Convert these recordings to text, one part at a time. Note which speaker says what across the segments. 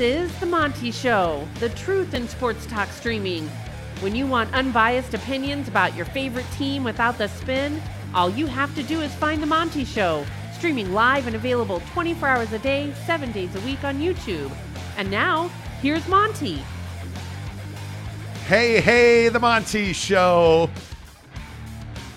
Speaker 1: is The Monty Show, the truth in sports talk streaming. When you want unbiased opinions about your favorite team without the spin, all you have to do is find The Monty Show, streaming live and available 24 hours a day, 7 days a week on YouTube. And now, here's Monty.
Speaker 2: Hey, hey, the Monty Show.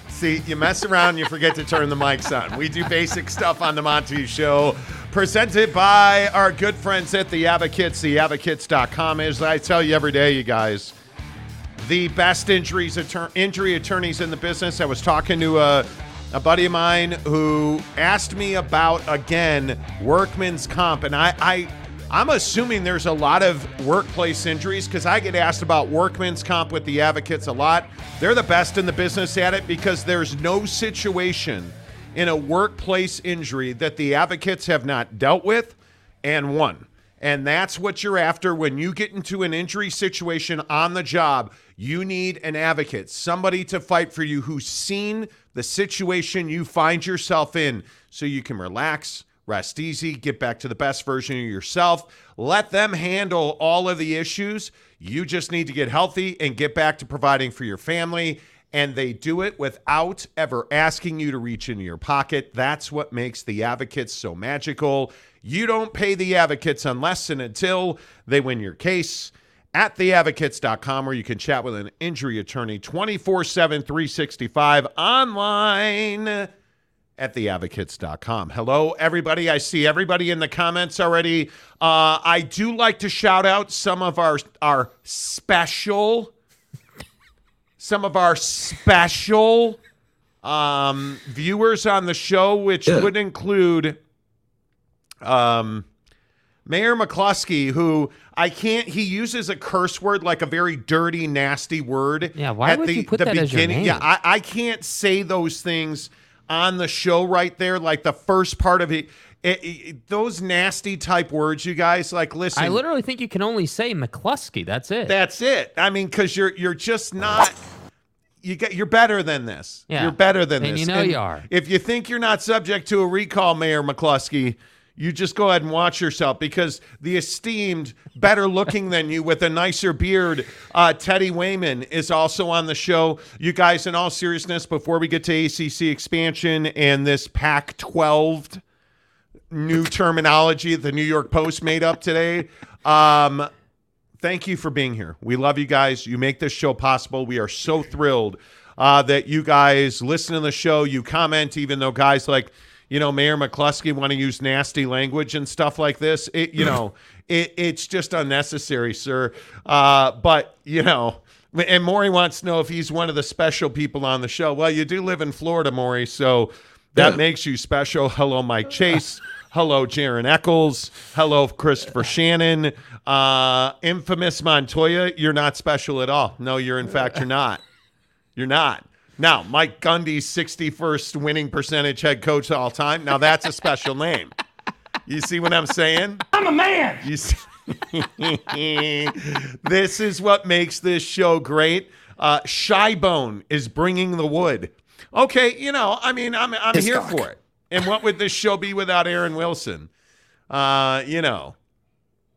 Speaker 2: See, you mess around, you forget to turn the mics on. We do basic stuff on the Monty Show, presented by our good friends at the Advocates. TheAdvocates.com is, I tell you every day, you guys, the best injuries attor- injury attorneys in the business. I was talking to a, a buddy of mine who asked me about again workman's comp, and I, I I'm assuming there's a lot of workplace injuries because I get asked about workman's comp with the advocates a lot. They're the best in the business at it because there's no situation in a workplace injury that the advocates have not dealt with and won. And that's what you're after when you get into an injury situation on the job. You need an advocate, somebody to fight for you who's seen the situation you find yourself in so you can relax rest easy, get back to the best version of yourself. Let them handle all of the issues. You just need to get healthy and get back to providing for your family. And they do it without ever asking you to reach into your pocket. That's what makes the advocates so magical. You don't pay the advocates unless and until they win your case at theadvocates.com where you can chat with an injury attorney 24 7, 365 online at theadvocates.com. Hello, everybody. I see everybody in the comments already. Uh, I do like to shout out some of our our special, some of our special um, viewers on the show, which
Speaker 3: Yeah.
Speaker 2: would include um, Mayor McCluskey, who I can't. He uses a curse word like a very dirty, nasty word.
Speaker 4: Yeah, why
Speaker 2: at
Speaker 4: would
Speaker 2: the,
Speaker 4: you put
Speaker 2: the
Speaker 4: that as your
Speaker 2: beginning. Yeah. I, I can't say those things on the show right there. Like the first part of it, it- it- those nasty type words. You guys like listen.
Speaker 4: I literally think you can only say McCluskey. That's it.
Speaker 2: That's it. I mean, because you're you're just not. You get you're better than this.
Speaker 4: Yeah.
Speaker 2: You're better than
Speaker 4: And
Speaker 2: this.
Speaker 4: you know you are.
Speaker 2: If you think you're not subject to a recall, Mayor McCluskey, you just go ahead and watch yourself because the esteemed, better looking than you with a nicer beard, uh, Teddy Wayman is also on the show. You guys, in all seriousness, before we get to ACC expansion and this Pac 12 new terminology the New York Post made up today. Um, thank you for being here. We love you guys. You make this show possible. We are so thrilled uh, that you guys listen to the show. You comment, even though guys like, you know, Mayor McCluskey want to use nasty language and stuff like this. It, you know, it, it's just unnecessary, sir. Uh, but, you know, and Maury wants to know if he's one of the special people on the show. Well, you do live in Florida, Maury, so that
Speaker 3: Yeah.
Speaker 2: makes you special. Hello, Mike Chase. Hello, Jaron Eccles. Hello, Christopher Shannon. Uh, infamous Montoya, you're not special at all. No, you're in fact, you're not. You're not. Now, Mike Gundy's 61st winning percentage head coach of all time. Now, that's a special name. You see what I'm saying?
Speaker 5: I'm a man.
Speaker 2: You see? this is what makes this show great. Uh, Shybone is bringing the wood. Okay, you know, I mean, I'm I'm here
Speaker 3: Hiscock.
Speaker 2: for it. And what would this show be without Aaron Wilson? Uh, you know,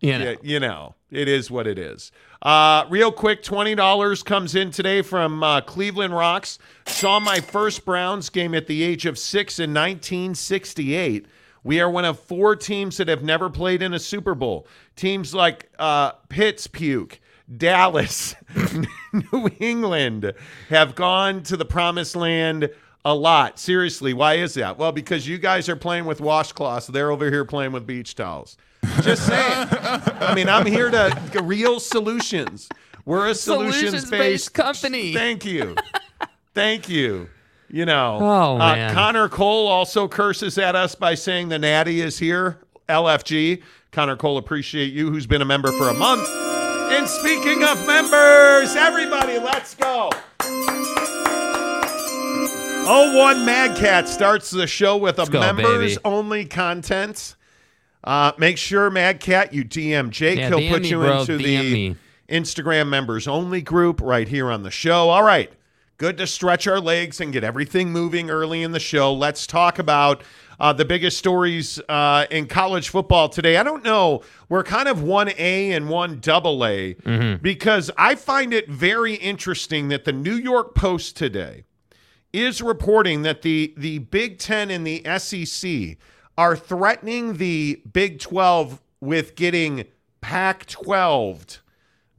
Speaker 4: you know.
Speaker 2: yeah, you know, it is what it is. Uh, real quick, twenty dollars comes in today from uh, Cleveland Rocks. Saw my first Browns game at the age of six in 1968. We are one of four teams that have never played in a Super Bowl. Teams like uh, Pitts Puke, Dallas, New England have gone to the promised land a lot. Seriously, why is that? Well, because you guys are playing with washcloths. They're over here playing with beach towels. Just saying. I mean, I'm here to real solutions. We're a solutions
Speaker 4: Solutions-based
Speaker 2: based
Speaker 4: company.
Speaker 2: Thank you. Thank you. You know,
Speaker 4: Oh,
Speaker 2: uh,
Speaker 4: man.
Speaker 2: Connor Cole also curses at us by saying the Natty is here. LFG. Connor Cole, appreciate you, who's been a member for a month. And speaking of members, everybody, let's go. Oh, one Mad Cat starts the show with a
Speaker 4: go,
Speaker 2: members
Speaker 4: baby.
Speaker 2: only content. Uh, make sure, Mad Cat, you DM Jake.
Speaker 4: Yeah,
Speaker 2: He'll
Speaker 4: DM
Speaker 2: put
Speaker 4: me,
Speaker 2: you
Speaker 4: bro.
Speaker 2: into
Speaker 4: DM
Speaker 2: the
Speaker 4: me.
Speaker 2: Instagram members only group right here on the show. All right. Good to stretch our legs and get everything moving early in the show. Let's talk about uh, the biggest stories uh, in college football today. I don't know. We're kind of one A and one double A because I find it very interesting that the New York Post today is reporting that the the Big Ten and the SEC are threatening the Big Twelve with getting Pac 12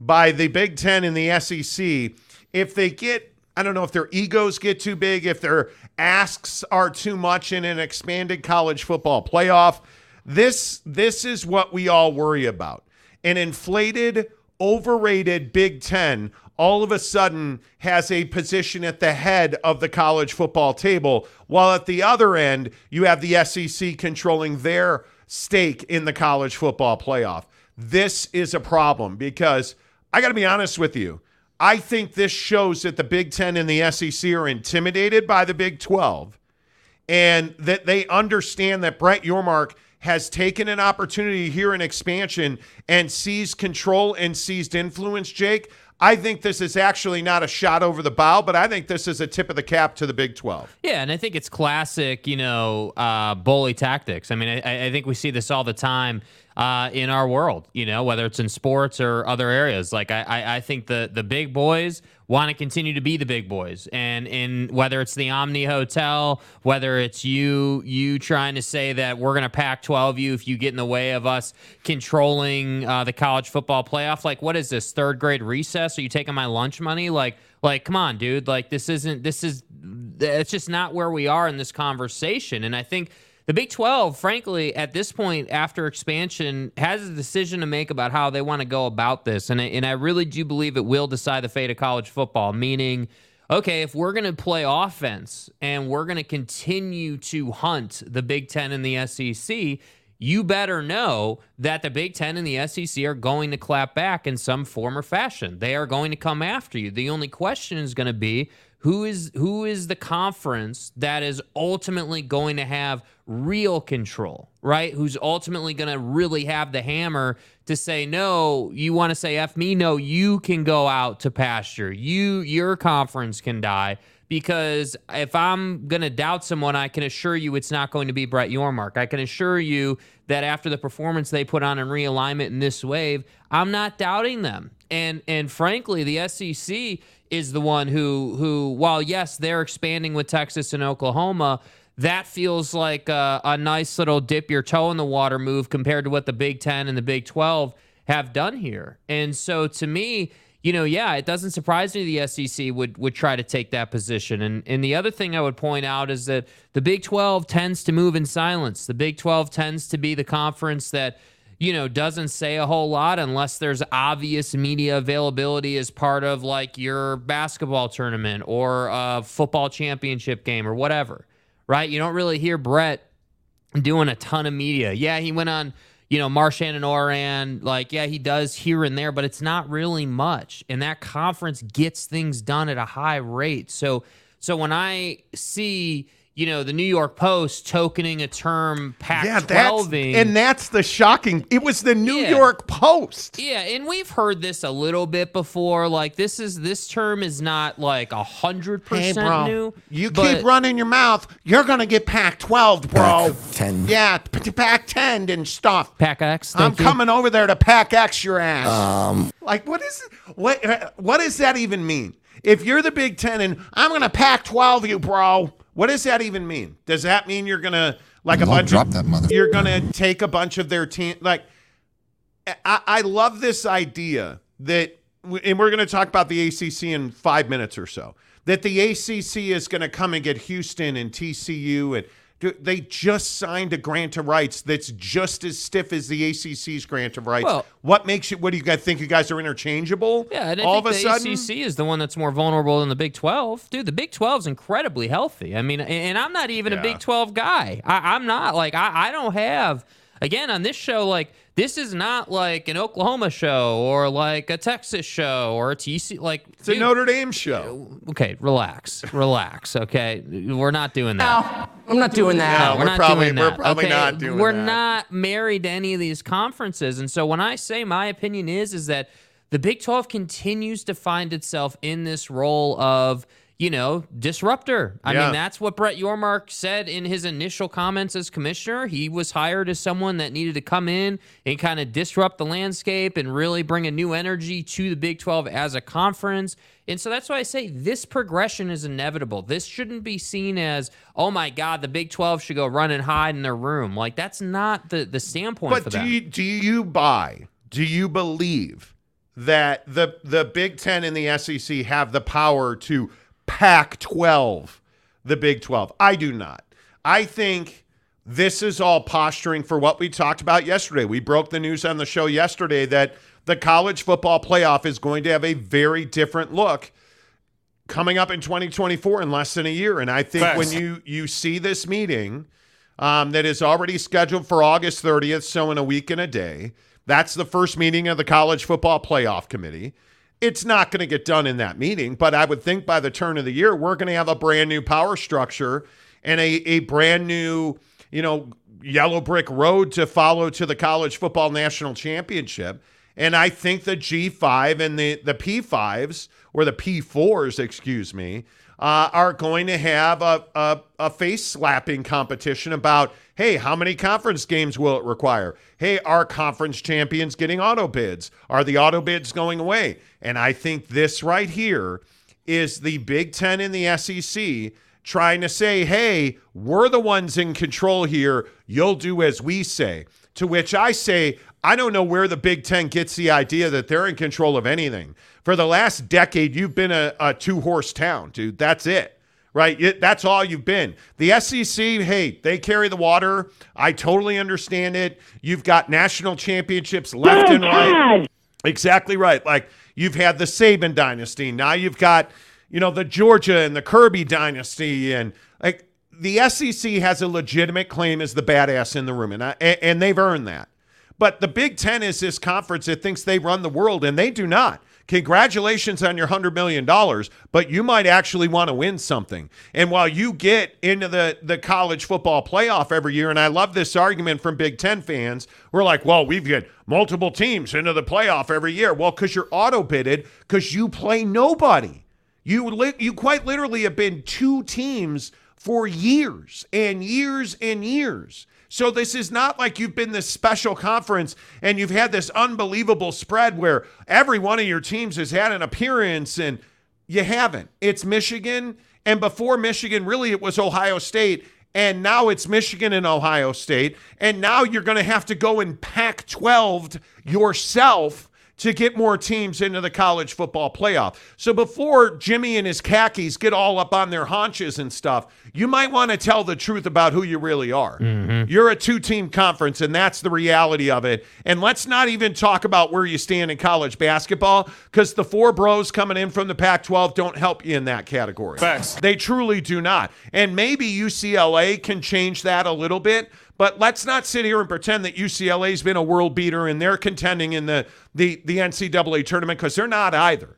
Speaker 2: by the Big Ten and the SEC if they get, I don't know if their egos get too big, if their asks are too much in an expanded college football playoff. This this is what we all worry about. An inflated, overrated Big Ten all of a sudden has a position at the head of the college football table, while at the other end, you have the SEC controlling their stake in the college football playoff. This is a problem because I got to be honest with you. I think this shows that the Big Ten and the SEC are intimidated by the Big 12 and that they understand that Brett Yormark has taken an opportunity here in expansion and seized control and seized influence, Jake. I think this is actually not a shot over the bow, but I think this is a tip of the cap to the Big 12.
Speaker 4: Yeah, and I think it's classic, you know, uh, bully tactics. I mean, I, I think we see this all the time uh, in our world, you know, whether it's in sports or other areas. Like, I, I, I think the, the big boys want to continue to be the big boys. And in whether it's the Omni Hotel, whether it's you you trying to say that we're going to pack 12 you if you get in the way of us controlling uh, the college football playoff, like what is this third grade recess? Are you taking my lunch money? Like like come on, dude. Like this isn't this is it's just not where we are in this conversation. And I think the Big 12, frankly, at this point after expansion, has a decision to make about how they want to go about this. And I, and I really do believe it will decide the fate of college football, meaning, okay, if we're going to play offense and we're going to continue to hunt the Big 10 and the SEC, you better know that the Big Ten and the SEC are going to clap back in some form or fashion. They are going to come after you. The only question is going to be who is who is the conference that is ultimately going to have real control, right? Who's ultimately going to really have the hammer to say no, you want to say f me, no, you can go out to pasture. You your conference can die because if I'm going to doubt someone, I can assure you it's not going to be Brett Yormark. I can assure you that after the performance they put on in realignment in this wave, I'm not doubting them. And and frankly, the SEC is the one who who while yes, they're expanding with Texas and Oklahoma, that feels like a, a nice little dip your toe in the water move compared to what the Big 10 and the Big 12 have done here. And so to me, you know, yeah, it doesn't surprise me the SEC would would try to take that position. And and the other thing I would point out is that the Big 12 tends to move in silence. The Big 12 tends to be the conference that you know doesn't say a whole lot unless there's obvious media availability as part of like your basketball tournament or a football championship game or whatever. Right? You don't really hear Brett doing a ton of media. Yeah, he went on you know, Marshawn and Oran, like, yeah, he does here and there, but it's not really much. And that conference gets things done at a high rate. So, so when I see, you know, the New York Post tokening a term Pac
Speaker 2: Yeah, that's and that's the shocking. It was the New
Speaker 4: Yeah.
Speaker 2: York Post.
Speaker 4: yeah, and we've heard this a little bit before. Like this is this term is not like a hundred
Speaker 2: Hey,
Speaker 4: percent
Speaker 2: bro,
Speaker 4: new.
Speaker 2: you
Speaker 4: but-
Speaker 2: keep running your mouth, you're gonna get Pac-12, bro.
Speaker 3: Pac-10.
Speaker 2: Yeah, p- Pac-10 and stuff.
Speaker 4: Pac X.
Speaker 2: I'm
Speaker 4: you.
Speaker 2: coming over there to pack X your ass. Um, like what is what? What does that even mean? If you're the Big Ten and I'm gonna pack 12 you, bro. What does that even mean? Does that mean you're gonna like a bunch
Speaker 3: drop
Speaker 2: of
Speaker 3: that mother-
Speaker 2: you're gonna take a bunch of their team? Like, I, I love this idea that, and we're gonna talk about the ACC in five minutes or so. That the ACC is gonna come and get Houston and TCU and. They just signed a grant of rights that's just as stiff as the ACC's grant of rights.
Speaker 4: Well-
Speaker 2: what makes you? What do you guys think? You guys are interchangeable?
Speaker 4: Yeah,
Speaker 2: all of a
Speaker 4: the
Speaker 2: sudden,
Speaker 4: ACC is the one that's more vulnerable than the Big 12. Dude, the Big 12 is incredibly healthy. I mean, and- I'm not even
Speaker 2: Yeah.
Speaker 4: a Big 12 guy. I, I'm not. Like, I, I don't have, again, on this show, like, this is not like an Oklahoma show or like a Texas show or a TC. Like,
Speaker 2: it's a Notre Dame show.
Speaker 4: Uh, okay, relax, relax. Okay, we're not doing that.
Speaker 5: No, I'm not doing that.
Speaker 2: No,
Speaker 4: we're,
Speaker 2: we're
Speaker 4: not
Speaker 2: probably-
Speaker 4: doing
Speaker 2: we're
Speaker 4: that.
Speaker 2: probably
Speaker 4: okay?
Speaker 2: not doing
Speaker 4: We're
Speaker 2: that.
Speaker 4: not married to any of these conferences, and so when I say my opinion is is that the Big 12 continues to find itself in this role of you know, disruptor. I
Speaker 2: Yeah.
Speaker 4: mean, that's what Brett Yormark said in his initial comments as commissioner. He was hired as someone that needed to come in and kind of disrupt the landscape and really bring a new energy to the Big 12 as a conference. And so that's why I say this progression is inevitable. This shouldn't be seen as, oh my God, the Big 12 should go run and hide in their room. Like, that's not the, the standpoint
Speaker 2: But
Speaker 4: for
Speaker 2: do
Speaker 4: them.
Speaker 2: you do you buy? Do you believe that the the Big Ten and the SEC have the power to pack twelve the Big Twelve? I do not. I think this is all posturing for what we talked about yesterday. We broke the news on the show yesterday that the college football playoff is going to have a very different look coming up in 2024 in less than a year. And I think when you you see this meeting um, that is already scheduled for August 30th, so in a week and a day, that's the first meeting of the college football playoff committee. It's not going to get done in that meeting, but I would think by the turn of the year, we're going to have a brand new power structure and a, a brand new, you know, yellow brick road to follow to the college football national championship. And I think the G5 and the, the P5s, or the P4s, excuse me, uh, are going to have a, a, a face slapping competition about, hey, how many conference games will it require? Hey, are conference champions getting auto bids? Are the auto bids going away? And I think this right here is the Big Ten and the SEC trying to say, hey, we're the ones in control here. You'll do as we say. To which I say, I don't know where the Big Ten gets the idea that they're in control of anything. For the last decade, you've been a, a two horse town, dude. That's it, right? It- that's all you've been. The SEC, hey, they carry the water. I totally understand it. You've got national championships left and right. Exactly right. Like you've had the Saban dynasty. Now you've got, you know, the Georgia and the Kirby dynasty. And like the SEC has a legitimate claim as the badass in the room. And, I, and, and they've earned that. But the Big Ten is this conference that thinks they run the world, and they do not. Congratulations on your $100 million, but you might actually want to win something. And while you get into the, the college football playoff every year, and I love this argument from Big Ten fans, we're like, well, we've got multiple teams into the playoff every year. Well, because you're auto bidded, because you play nobody. You li- you quite literally have been two teams for years and years and years. So this is not like you've been this special conference and you've had this unbelievable spread where every one of your teams has had an appearance and you haven't. It's Michigan and before Michigan really it was Ohio State and now it's Michigan and Ohio State and now you're going to have to go and pack 12 yourself to get more teams into the college football playoff. So before Jimmy and his khakis get all up on their haunches and stuff, you might want to tell the truth about who you really are. Mm-hmm. You're a two team conference, and that's the reality of it. And let's not even talk about where you stand in college basketball because the four bros coming in from the Pac 12 don't help you in that category.
Speaker 3: Facts.
Speaker 2: They truly do not. And maybe UCLA can change that a little bit. But let's not sit here and pretend that UCLA's been a world beater and they're contending in the the, the NCAA tournament because they're not either,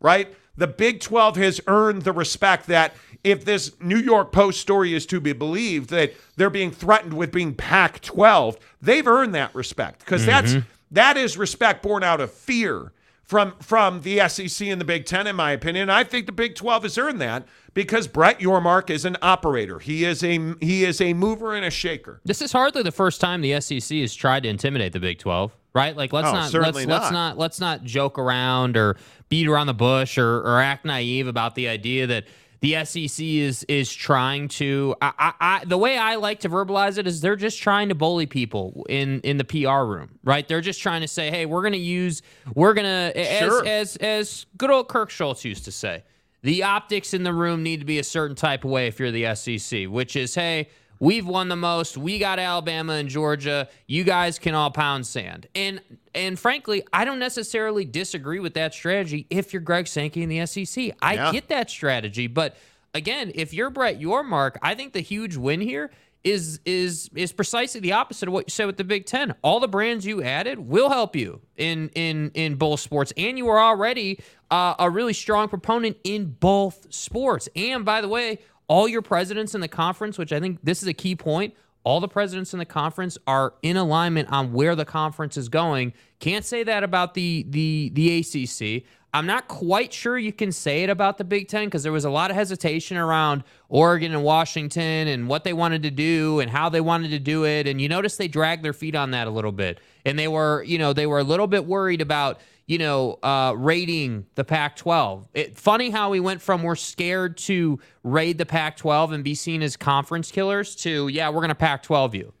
Speaker 2: right? The Big 12 has earned the respect that if this New York Post story is to be believed, that they're being threatened with being Pac 12, they've earned that respect because that's mm-hmm. that is respect born out of fear from from the SEC and the Big Ten, in my opinion. I think the Big Twelve has earned that because Brett Yormark is an operator. He is a he is a mover and a shaker.
Speaker 4: This is hardly the first time the SEC has tried to intimidate the Big 12, right? Like let's
Speaker 2: Oh,
Speaker 4: not let's,
Speaker 2: certainly
Speaker 4: let's
Speaker 2: not.
Speaker 4: not let's not joke around or beat around the bush or, or act naive about the idea that the SEC is is trying to. I, I, I the way I like to verbalize it is they're just trying to bully people in in the PR room, right? They're just trying to say, hey, we're going to use we're going to
Speaker 2: Sure.
Speaker 4: as as as good old Kirk Schulz used to say. The optics in the room need to be a certain type of way if you're the SEC, which is, hey, we've won the most. We got Alabama and Georgia. You guys can all pound sand. And and frankly, I don't necessarily disagree with that strategy if you're Greg Sankey in the SEC. I
Speaker 2: Yeah.
Speaker 4: get that strategy, but again, if you're Brett Yormark, I think the huge win here is is is precisely the opposite of what you said with the Big Ten. All the brands you added will help you in in in both sports, and you are already uh, a really strong proponent in both sports. And by the way, all your presidents in the conference, which I think this is a key point. All the presidents in the conference are in alignment on where the conference is going. Can't say that about the the the ACC. I'm not quite sure you can say it about the Big Ten because there was a lot of hesitation around Oregon and Washington and what they wanted to do and how they wanted to do it. And you notice they dragged their feet on that a little bit. And they were, you know, they were a little bit worried about, you know, uh, raiding the Pac 12. Funny how we went from we're scared to raid the Pac 12 and be seen as conference killers to, yeah, we're going to Pac 12 you.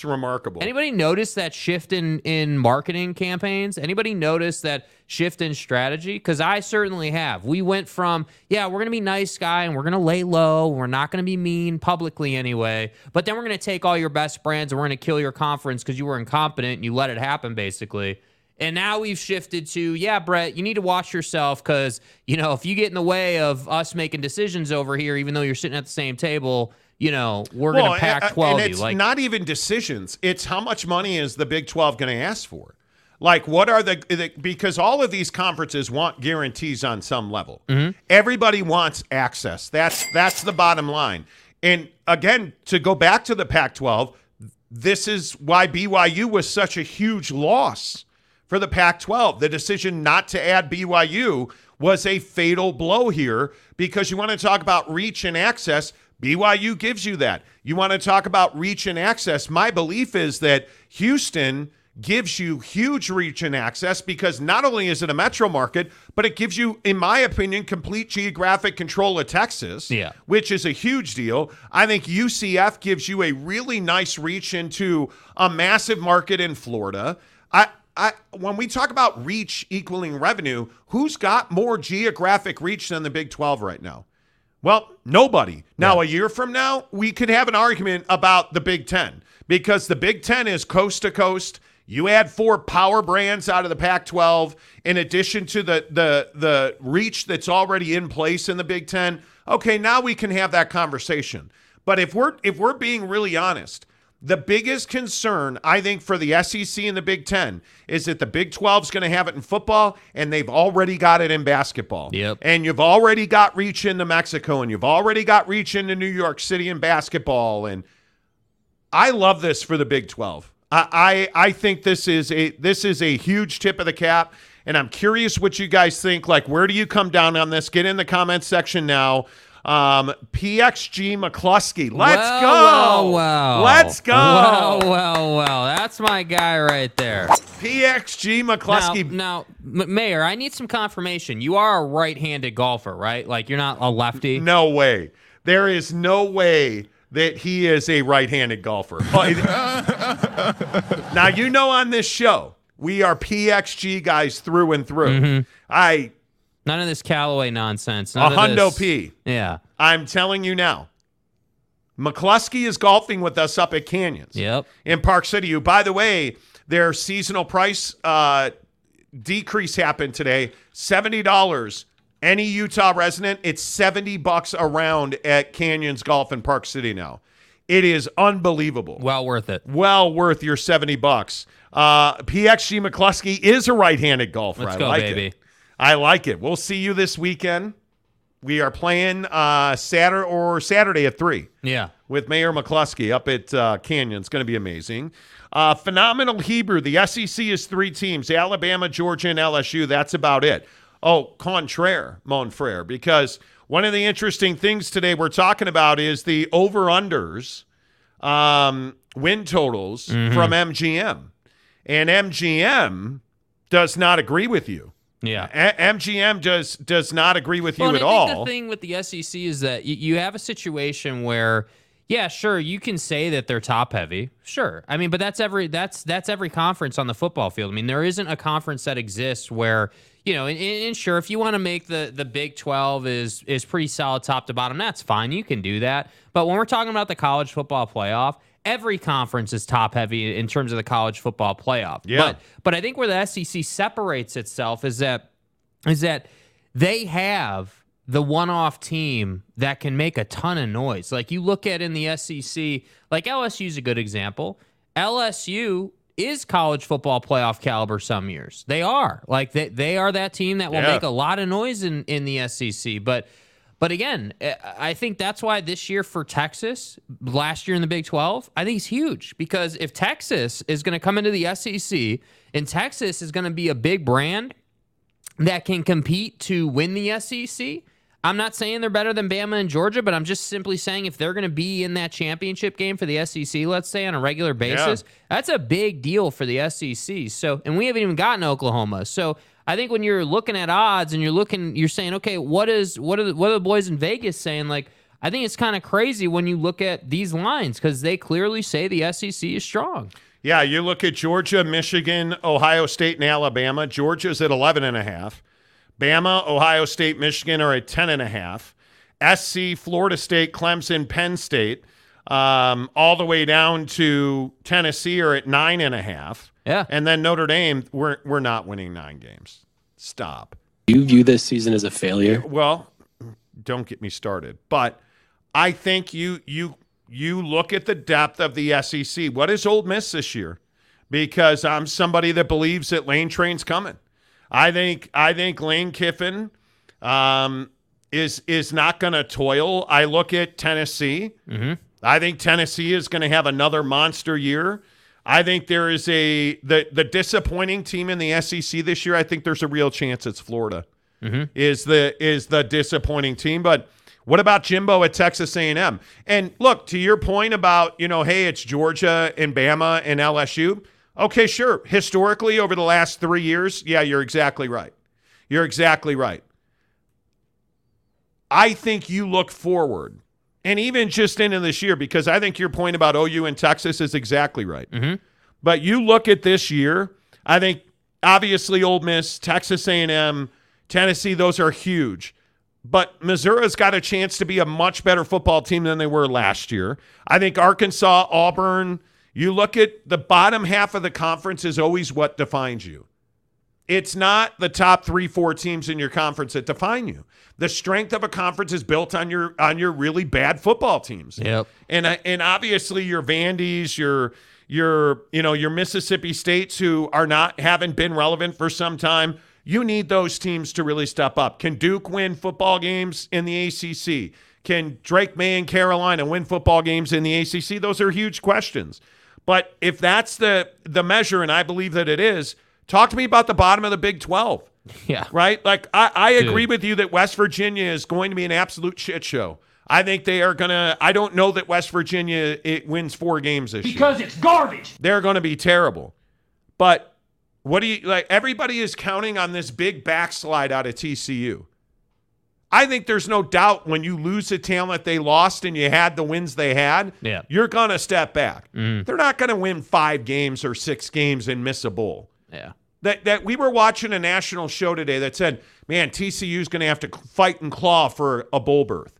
Speaker 2: It's remarkable.
Speaker 4: Anybody notice that shift in in marketing campaigns? Anybody notice that shift in strategy? Because I certainly have. We went from yeah, we're gonna be nice guy and we're gonna lay low. We're not gonna be mean publicly anyway. But then we're gonna take all your best brands and we're gonna kill your conference because you were incompetent and you let it happen basically. And now we've shifted to, yeah, Brett, you need to watch yourself because, you know, if you get in the way of us making decisions over here, even though you're sitting at the same table, you know, we're well, going to pack 12
Speaker 2: and it's
Speaker 4: like,
Speaker 2: not even decisions. It's how much money is the Big 12 going to ask for? Like, what are the, the, because all of these conferences want guarantees on some level.
Speaker 4: Mm-hmm.
Speaker 2: Everybody wants access. That's that's the bottom line. And again, to go back to the Pac-12, this is why BYU was such a huge loss for the Pac-12. The decision not to add BYU was a fatal blow here because you want to talk about reach and access. BYU gives you that. You want to talk about reach and access. My belief is that Houston gives you huge reach and access because not only is it a metro market, but it gives you, in my opinion, complete geographic control of Texas,
Speaker 4: yeah.
Speaker 2: which is a huge deal. I think UCF gives you a really nice reach into a massive market in Florida. I, I, when we talk about reach equaling revenue, who's got more geographic reach than the Big 12 right now? Well, nobody. Now, yeah. a year from now, we could have an argument about the Big Ten because the Big Ten is coast to coast. You add four power brands out of the Pac-12 in addition to the the the reach that's already in place in the Big Ten. Okay, now we can have that conversation. But if we're if we're being really honest, the biggest concern, I think, for the SEC and the Big Ten is that the Big 12 is going to have it in football, and they've already got it in basketball.
Speaker 4: Yep.
Speaker 2: And you've already got reach into Mexico, and you've already got reach into New York City in basketball. And I love this for the Big 12. I, I, I think this is a this is a huge tip of the cap, and I'm curious what you guys think. Like, where do you come down on this? Get in the comments section now. Um, PXG McCluskey. Let's
Speaker 4: well,
Speaker 2: go.
Speaker 4: Well, well.
Speaker 2: Let's go.
Speaker 4: Well, well, well. That's my guy right there.
Speaker 2: PXG McCluskey.
Speaker 4: Now, now, Mayor, I need some confirmation. You are a right handed golfer, right? Like you're not a lefty?
Speaker 2: No way. There is no way that he is a right handed golfer. now, you know, on this show, we are PXG guys through and through.
Speaker 4: Mm-hmm.
Speaker 2: I
Speaker 4: None of this Callaway nonsense.
Speaker 2: None
Speaker 4: a
Speaker 2: hundo
Speaker 4: this,
Speaker 2: P.
Speaker 4: Yeah.
Speaker 2: I'm telling you now. McCluskey is golfing with us up at Canyons.
Speaker 4: Yep.
Speaker 2: In Park City. Who, by the way, their seasonal price uh, decrease happened today. Seventy dollars. Any Utah resident, it's seventy bucks around at Canyons Golf in Park City now. It is unbelievable.
Speaker 4: Well worth it.
Speaker 2: Well worth your seventy bucks. Uh, PXG McCluskey is a right-handed golfer.
Speaker 4: Let's
Speaker 2: I
Speaker 4: go,
Speaker 2: like
Speaker 4: baby.
Speaker 2: It. I like it. We'll see you this weekend. We are playing uh, Saturday or Saturday at three.
Speaker 4: Yeah,
Speaker 2: with Mayor McCluskey up at uh, Canyon. It's going to be amazing. Uh, phenomenal Hebrew. The SEC is three teams: Alabama, Georgia, and LSU. That's about it. Oh, contraire, mon frere, because one of the interesting things today we're talking about is the over/unders um, win totals
Speaker 4: mm-hmm.
Speaker 2: from MGM, and MGM does not agree with you.
Speaker 4: Yeah,
Speaker 2: A- MGM does does not agree with you
Speaker 4: well,
Speaker 2: at
Speaker 4: I
Speaker 2: all.
Speaker 4: the thing with the SEC is that you, you have a situation where, yeah, sure, you can say that they're top heavy, sure. I mean, but that's every that's that's every conference on the football field. I mean, there isn't a conference that exists where you know, and, and sure, if you want to make the the Big Twelve is is pretty solid top to bottom, that's fine. You can do that. But when we're talking about the college football playoff every conference is top heavy in terms of the college football playoff.
Speaker 2: Yeah.
Speaker 4: But but I think where the SEC separates itself is that is that they have the one-off team that can make a ton of noise. Like you look at in the SEC, like LSU is a good example. LSU is college football playoff caliber some years. They are. Like they, they are that team that will
Speaker 2: Yeah.
Speaker 4: make a lot of noise in, in the SEC. But but again, eh, I think that's why this year for Texas, last year in the Big 12, I think it's huge because if Texas is going to come into the SEC and Texas is going to be a big brand that can compete to win the SEC. I'm not saying they're better than Bama and Georgia, but I'm just simply saying if they're going to be in that championship game for the SEC, let's say on a regular basis, yeah. that's a big deal for the SEC. So, and we haven't even gotten Oklahoma. So, I think when you're looking at odds and you're looking, you're saying, okay, what is what are the, what are the boys in Vegas saying? Like, I think it's kind of crazy when you look at these lines because they clearly say the SEC is strong.
Speaker 2: Yeah, you look at Georgia, Michigan, Ohio State, and Alabama. Georgia's at 11 and a half. Bama, Ohio State, Michigan are at 10 and a half. SC, Florida State, Clemson, Penn State, um, all the way down to Tennessee are at nine and a half.
Speaker 4: Yeah.
Speaker 2: And then Notre Dame, we're we're not winning nine games. Stop.
Speaker 3: Do you view this season as a failure?
Speaker 2: Well, don't get me started. But I think you you you look at the depth of the SEC. What is Ole Miss this year? Because I'm somebody that believes that Lane Train's coming. I think I think Lane Kiffin um, is is not going to toil. I look at Tennessee.
Speaker 4: Mm-hmm.
Speaker 2: I think Tennessee is going to have another monster year. I think there is a the the disappointing team in the SEC this year. I think there's a real chance it's Florida.
Speaker 4: Mm-hmm.
Speaker 2: Is the is the disappointing team, but what about Jimbo at Texas A&M? And look, to your point about, you know, hey, it's Georgia and Bama and LSU. Okay, sure. Historically, over the last three years, yeah, you're exactly right. You're exactly right. I think you look forward, and even just into this year, because I think your point about OU and Texas is exactly right.
Speaker 4: Mm-hmm.
Speaker 2: But you look at this year, I think obviously Ole Miss, Texas A&M, Tennessee, those are huge. But Missouri's got a chance to be a much better football team than they were last year. I think Arkansas, Auburn, you look at the bottom half of the conference is always what defines you. It's not the top three, four teams in your conference that define you. The strength of a conference is built on your on your really bad football teams.
Speaker 4: Yep.
Speaker 2: And and obviously your Vandy's, your your you know your Mississippi States who are not haven't been relevant for some time. You need those teams to really step up. Can Duke win football games in the ACC? Can Drake Maye and Carolina win football games in the ACC? Those are huge questions. But if that's the the measure, and I believe that it is, talk to me about the bottom of the Big 12.
Speaker 4: Yeah.
Speaker 2: Right? Like I, I agree with you that West Virginia is going to be an absolute shit show. I think they are gonna. I don't know that West Virginia it wins four games this
Speaker 5: because
Speaker 2: year
Speaker 5: because it's garbage.
Speaker 2: They're going to be terrible. But what do you like? Everybody is counting on this big backslide out of TCU. I think there's no doubt when you lose the talent they lost and you had the wins they had,
Speaker 4: yeah.
Speaker 2: you're going to step back.
Speaker 4: Mm.
Speaker 2: They're not going to win five games or six games and miss a bowl.
Speaker 4: Yeah.
Speaker 2: That, that we were watching a national show today that said, man, TCU is going to have to fight and claw for a bowl berth.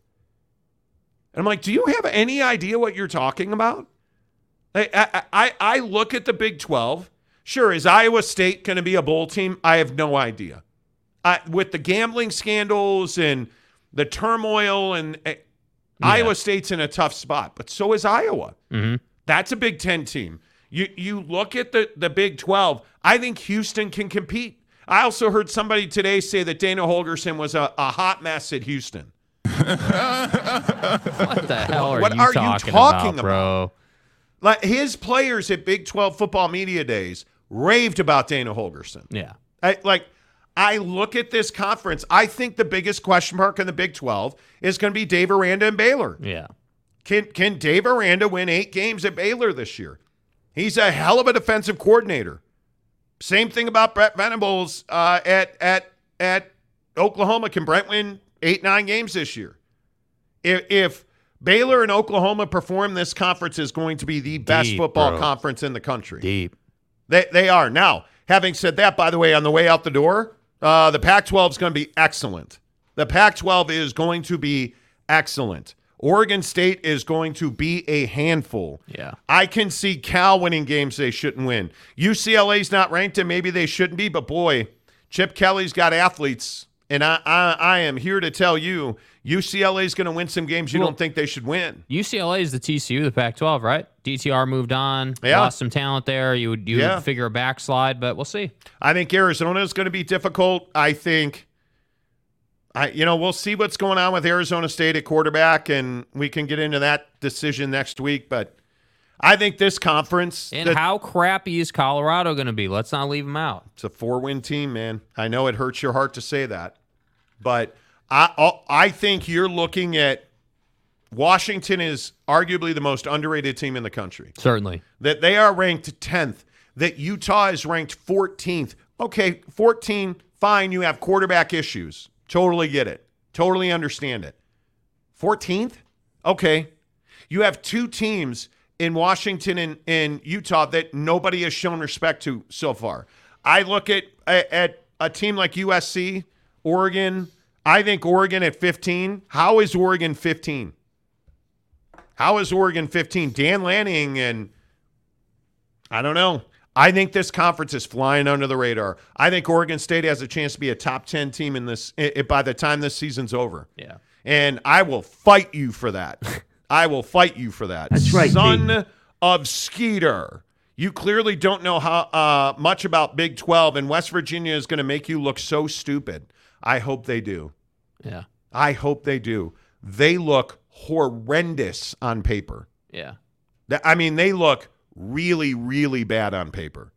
Speaker 2: And I'm like, do you have any idea what you're talking about? I, I, I look at the Big 12. Sure, is Iowa State going to be a bowl team? I have no idea. I, with the gambling scandals and the turmoil, and uh, yeah. Iowa State's in a tough spot, but so is Iowa.
Speaker 4: Mm-hmm.
Speaker 2: That's a Big Ten team. You you look at the the Big Twelve. I think Houston can compete. I also heard somebody today say that Dana Holgorsen was a, a hot mess at Houston.
Speaker 4: what the hell are
Speaker 2: what
Speaker 4: you
Speaker 2: are
Speaker 4: talking,
Speaker 2: you talking
Speaker 4: about, bro?
Speaker 2: Like his players at Big 12 football media days raved about Dana Holgorsen.
Speaker 4: Yeah.
Speaker 2: I, like I look at this conference. I think the biggest question mark in the Big 12 is going to be Dave Aranda and Baylor.
Speaker 4: Yeah.
Speaker 2: Can can Dave Aranda win eight games at Baylor this year? He's a hell of a defensive coordinator. Same thing about Brent Venables uh, at at at Oklahoma. Can Brent win eight nine games this year? If, if Baylor and Oklahoma perform, this conference is going to be the best
Speaker 4: Deep,
Speaker 2: football
Speaker 4: bro.
Speaker 2: conference in the country.
Speaker 4: Deep.
Speaker 2: They they are now. Having said that, by the way, on the way out the door, uh, the Pac-12 is going to be excellent. The Pac-12 is going to be excellent. Oregon State is going to be a handful.
Speaker 4: Yeah.
Speaker 2: I can see Cal winning games they shouldn't win. UCLA's not ranked, and maybe they shouldn't be, but boy, Chip Kelly's got athletes, and I I, I am here to tell you, UCLA's going to win some games you
Speaker 4: Well-
Speaker 2: don't think they should win.
Speaker 4: UCLA is the TCU, the Pac-12, right? DTR moved on,
Speaker 2: Yeah.
Speaker 4: lost some talent there. You would you
Speaker 2: Yeah.
Speaker 4: would figure a backslide, but we'll see.
Speaker 2: I think Arizona is going to be difficult. I think, I you know, we'll see what's going on with Arizona State at quarterback, and we can get into that decision next week. But I think this conference.
Speaker 4: And
Speaker 2: the-
Speaker 4: how crappy is Colorado going to be? Let's not leave them out.
Speaker 2: It's a four-win team, man. I know it hurts your heart to say that, but I I think you're looking at Washington is arguably the most underrated team in the country.
Speaker 4: Certainly.
Speaker 2: That they are ranked 10th. That Utah is ranked 14th. Okay, 14, fine. You have quarterback issues. Totally get it. Totally understand it. 14th? Okay. You have two teams in Washington and, and Utah that nobody has shown respect to so far. I look at, at a team like USC, Oregon. I think Oregon at 15. How is Oregon 15? How is Oregon 15? Dan Lanning and I don't know. I think this conference is flying under the radar. I think Oregon State has a chance to be a top 10 team in this i- by the time this season's over.
Speaker 4: Yeah.
Speaker 2: And I will fight you for that. I will fight you for that.
Speaker 5: That's right,
Speaker 2: Son of Skeeter. You clearly don't know how uh, much about Big 12, and West Virginia is going to make you look so stupid. I hope they do.
Speaker 4: Yeah.
Speaker 2: I hope they do. They look horrendous on paper.
Speaker 4: Yeah.
Speaker 2: I mean, they look really, really bad on paper.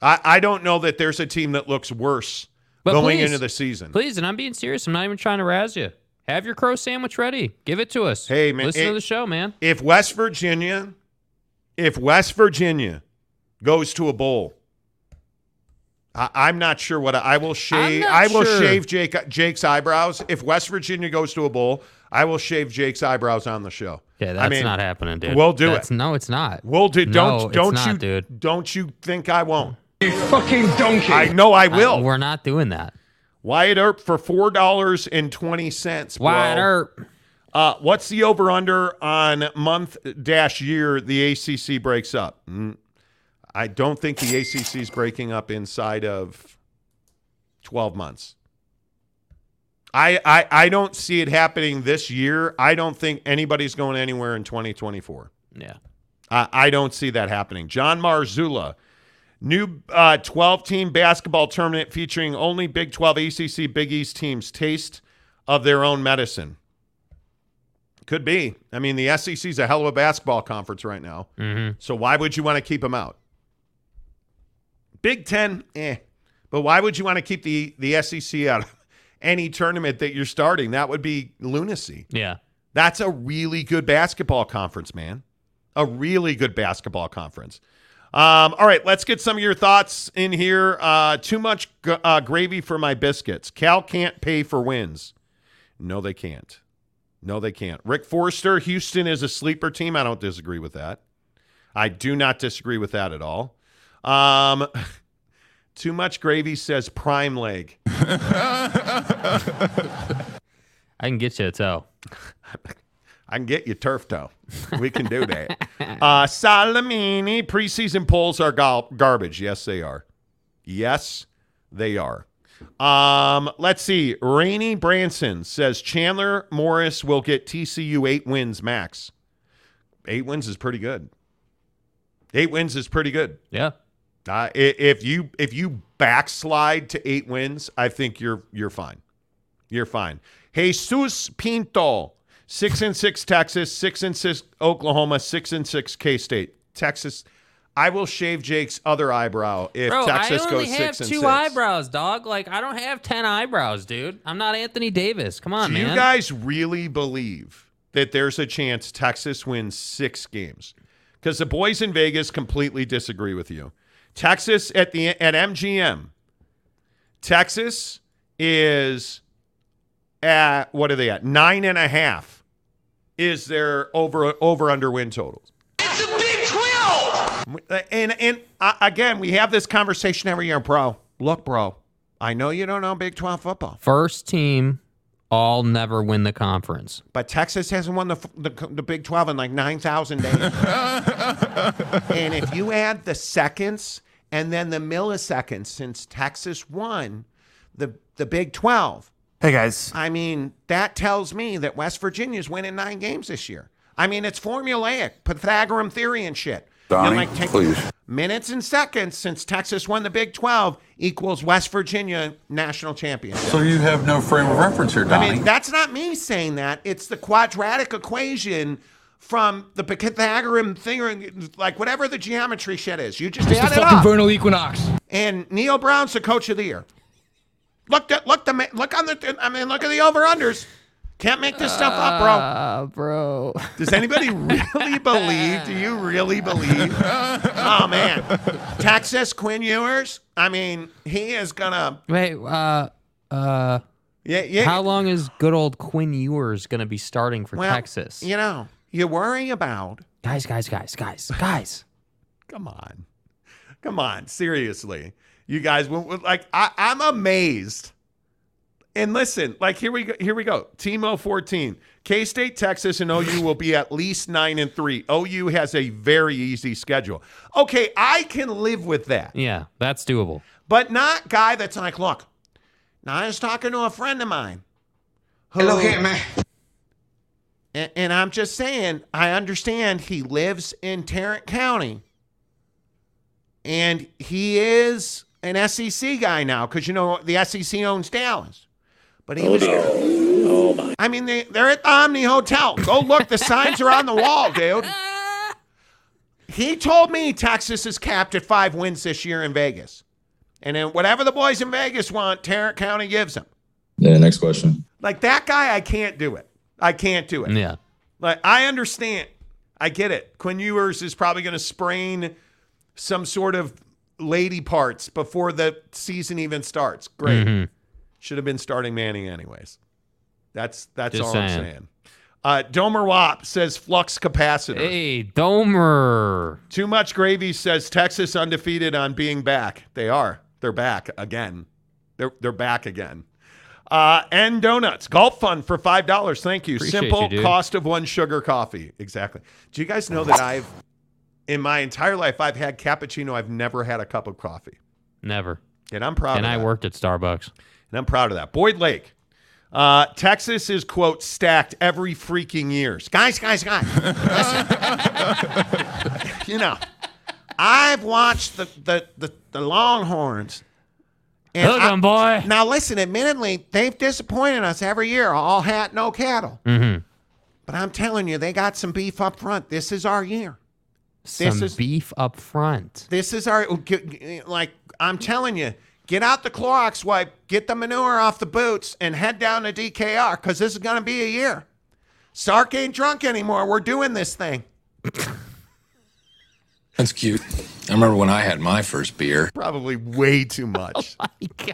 Speaker 2: I, I don't know that there's a team that looks worse
Speaker 4: But
Speaker 2: going
Speaker 4: please,
Speaker 2: into the season.
Speaker 4: Please, and I'm being serious. I'm not even trying to razz you. Have your crow sandwich ready. Give it to us.
Speaker 2: Hey, man,
Speaker 4: Listen
Speaker 2: it-
Speaker 4: to the show, man.
Speaker 2: If West Virginia, if West Virginia goes to a bowl, I, I'm not sure what I, I will shave. I will
Speaker 4: sure.
Speaker 2: shave Jake Jake's eyebrows. If West Virginia goes to a bowl, I will shave Jake's eyebrows on the show.
Speaker 4: Yeah, that's
Speaker 2: I mean,
Speaker 4: not happening, dude.
Speaker 2: we'll do
Speaker 4: That's-
Speaker 2: it.
Speaker 4: No, it's not.
Speaker 2: We'll do. Don't
Speaker 4: No, it's
Speaker 2: don't
Speaker 4: not,
Speaker 2: you
Speaker 4: dude.
Speaker 2: don't you think I won't?
Speaker 5: You fucking donkey.
Speaker 2: I know I will.
Speaker 4: Uh, we're not doing that.
Speaker 2: Wyatt Earp for four dollars and twenty cents.
Speaker 4: Wyatt Earp.
Speaker 2: Uh, what's the over under on month dash year the ACC breaks up? Mm, I don't think the ACC is breaking up inside of twelve months. I, I I don't see it happening this year. I don't think anybody's going anywhere in 2024.
Speaker 4: Yeah.
Speaker 2: I, I don't see that happening. John Marzullo, new uh, 12 team basketball tournament featuring only Big 12 ACC Big East teams taste of their own medicine. Could be. I mean, the SEC is a hell of a basketball conference right now.
Speaker 4: Mm-hmm.
Speaker 2: So why would you want to keep them out? Big 10, eh. But why would you want to keep the, the SEC out of any tournament that you're starting? That would be lunacy.
Speaker 4: Yeah.
Speaker 2: That's a really good basketball conference, man. A really good basketball conference. Um, all right, let's get some of your thoughts in here. Uh, too much g- uh, gravy for my biscuits. Cal can't pay for wins. No, they can't. No, they can't. Rick Forster, Houston is a sleeper team. I don't disagree with that. I do not disagree with that at all. Um, too much gravy says prime leg.
Speaker 4: I can get you a toe.
Speaker 2: I can get you turf toe. We can do that. uh, Salamini, preseason polls are gar- garbage. Yes, they are. Yes, they are. Um, let's see. Rainey Branson says Chandler Morris will get TCU eight wins max. Eight wins is pretty good. Eight wins is pretty good.
Speaker 4: Yeah.
Speaker 2: Uh, if you if you backslide to eight wins, I think you're you're fine. You're fine. Jesus Pinto, six and six Texas, six and six Oklahoma, six and six K State. Texas. I will shave Jake's other eyebrow if
Speaker 4: Bro,
Speaker 2: Texas
Speaker 4: I only
Speaker 2: goes
Speaker 4: have
Speaker 2: six and
Speaker 4: two eyebrows, dog. Like I don't have ten eyebrows, dude. I'm not Anthony Davis. Come on,
Speaker 2: Do
Speaker 4: man.
Speaker 2: you guys really believe that there's a chance Texas wins six games? Because the boys in Vegas completely disagree with you. Texas at the at MGM, Texas is at what are they at nine and a half? Is their over over under win totals?
Speaker 5: It's a Big 12!
Speaker 2: And and uh, again, we have this conversation every year, bro. Look, bro, I know you don't know Big Twelve football.
Speaker 4: First team, all never win the conference.
Speaker 2: But Texas hasn't won the, the the Big 12 in like 9,000 days. and if you add the seconds and then the milliseconds since Texas won the the Big 12,
Speaker 6: Hey guys,
Speaker 2: I mean, that tells me that West Virginia's winning 9 games this year. I mean, it's formulaic, Pythagorean theory and shit.
Speaker 7: Donnie,
Speaker 2: You take
Speaker 7: please.
Speaker 2: Minutes and seconds since Texas won the Big 12 equals West Virginia national championship.
Speaker 7: So you have no frame of reference here, Donnie.
Speaker 2: I mean, that's not me saying that. It's the quadratic equation from the Pythagorean thing, or like whatever the geometry shit is. You just
Speaker 6: It's
Speaker 2: add
Speaker 6: the
Speaker 2: it
Speaker 6: fucking
Speaker 2: up.
Speaker 6: vernal equinox.
Speaker 2: and Neal Brown's the coach of the year. Look at look the look on the I mean look at the over unders. Can't make this stuff up, bro.
Speaker 4: Uh, bro.
Speaker 2: Does anybody really believe? Do you really believe? Oh man, Texas Quinn Ewers. I mean, he is gonna.
Speaker 4: Wait, uh, uh,
Speaker 2: Yeah, yeah.
Speaker 4: how long is good old Quinn Ewers going to be starting for
Speaker 2: well,
Speaker 4: Texas?
Speaker 2: You know, you worry about.
Speaker 4: Guys, guys, guys, guys, guys.
Speaker 2: Come on, come on. Seriously, you guys. w- w- Like, I, I'm amazed. And listen, like here we go. Here we go. Timo 14. K State, Texas, and OU will be at least nine and three. OU has a very easy schedule. Okay, I can live with that.
Speaker 4: Yeah, that's doable.
Speaker 2: but not guy that's like, look, now I was talking to a friend of mine. Who,
Speaker 5: Look here, man.
Speaker 2: and, and I'm just saying, I understand he lives in Tarrant County, and he is an SEC guy now because you know the SEC owns Dallas. But he was. Oh my! I mean, they, they're at the Omni Hotel. Go look. The signs are on the wall, dude. He told me Texas is capped at five wins this year in Vegas. And then whatever the boys in Vegas want, Tarrant County gives them.
Speaker 7: Yeah, next question.
Speaker 2: Like that guy, I can't do it. I can't do it.
Speaker 4: Yeah.
Speaker 2: Like I understand. I get it. Quinn Ewers is probably going to sprain some sort of lady parts before the season even starts. Great.
Speaker 4: Mhm.
Speaker 2: Should have been starting Manning anyways. That's that's
Speaker 4: Just
Speaker 2: all I'm
Speaker 4: saying.
Speaker 2: saying. Uh, Domer Wop says flux capacitor.
Speaker 4: Hey, Domer.
Speaker 2: Too much gravy says Texas undefeated on being back. They are. They're back again. They're they're back again. Uh, and donuts. Golf fund for five dollars. Thank you.
Speaker 4: Appreciate
Speaker 2: Simple
Speaker 4: you,
Speaker 2: cost of one sugar coffee. Exactly. Do you guys know that I've in my entire life I've had cappuccino. I've never had a cup of coffee.
Speaker 4: Never.
Speaker 2: And I'm proud
Speaker 4: and I
Speaker 2: that.
Speaker 4: worked at Starbucks.
Speaker 2: And I'm proud of that. Boyd Lake. Uh, Texas is quote stacked every freaking year. Guys, guys, guys. Listen. you know, I've watched the the the, the Longhorns. And
Speaker 4: Hook
Speaker 2: I-
Speaker 4: boy.
Speaker 2: Now listen, admittedly, they've disappointed us every year. All hat, no cattle.
Speaker 4: Mm-hmm.
Speaker 2: But I'm telling you, they got some beef up front. This is our year.
Speaker 4: Some
Speaker 2: is-
Speaker 4: beef up front.
Speaker 2: This is our like. I'm telling you, get out the Clorox wipe, get the manure off the boots, and head down to DKR because this is going to be a year. Sark ain't drunk anymore. We're doing this thing.
Speaker 7: That's cute. I remember when I had my first beer.
Speaker 2: Probably way too much. oh my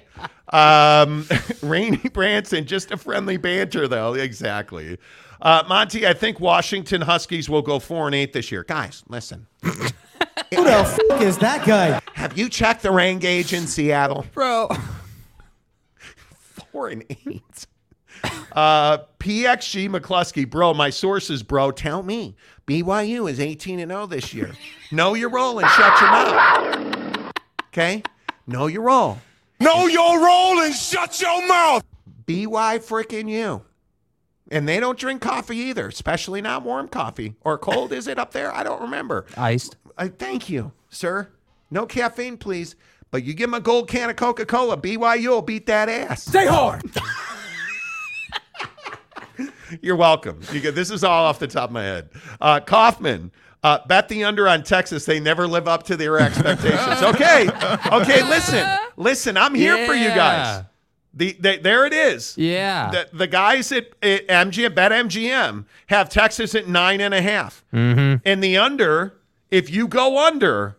Speaker 2: God. um, Rainy Branson, just a friendly banter though. Exactly. Uh, Monty, I think Washington Huskies will go four and eight this year. Guys, listen.
Speaker 8: Who the f- is that guy?
Speaker 2: Have you checked the rain gauge in Seattle?
Speaker 4: Bro.
Speaker 2: Four and eight. Uh, PXG McCluskey, bro, my sources, bro, tell me. BYU is 18 and 0 this year. Know your role and shut your mouth. Okay? Know your role.
Speaker 5: Know your role and shut your mouth.
Speaker 2: BY freaking you. And they don't drink coffee either, especially not warm coffee. Or cold, is it up there? I don't remember.
Speaker 4: Iced.
Speaker 2: I thank you, sir. No caffeine, please. But you give him a gold can of Coca Cola, BYU will beat that ass.
Speaker 6: Stay hard.
Speaker 2: You're welcome. You get, this is all off the top of my head. Uh, Kaufman, uh, bet the under on Texas. They never live up to their expectations. Okay, okay. Listen, listen. I'm here for you guys. The, the there it is.
Speaker 4: Yeah.
Speaker 2: The, the guys at, at MGM, Bet MGM, have Texas at nine and a half.
Speaker 4: mm-hmm.
Speaker 2: And the under, if you go under,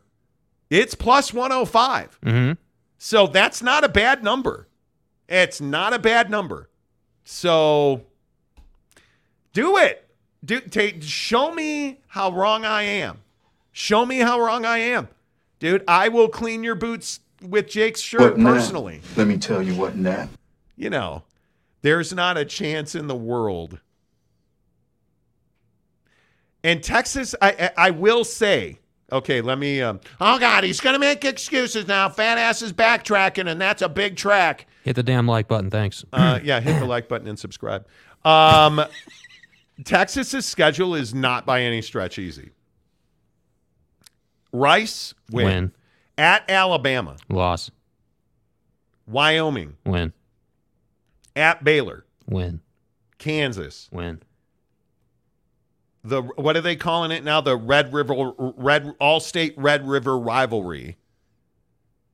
Speaker 2: it's plus 105.
Speaker 4: Mm-hmm.
Speaker 2: So that's not a bad number. It's not a bad number. So do it. Do take show me how wrong I am. Show me how wrong I am. Dude, I will clean your boots with Jake's shirt personally.
Speaker 9: Let me tell you what that.
Speaker 2: You know, there's not a chance in the world. And Texas, I I, I will say, okay, let me. Um, oh God, he's gonna make excuses now. Fat ass is backtracking, and that's a big track.
Speaker 4: Hit the damn like button. Thanks.
Speaker 2: Uh, yeah, hit the like button and subscribe. Um, Texas's schedule is not by any stretch easy. Rice win.
Speaker 4: Win.
Speaker 2: At Alabama,
Speaker 4: Loss.
Speaker 2: Wyoming
Speaker 4: Win.
Speaker 2: at Baylor,
Speaker 4: Win.
Speaker 2: Kansas,
Speaker 4: Win.
Speaker 2: the what are they calling it now? The Red River Red All State Red River rivalry,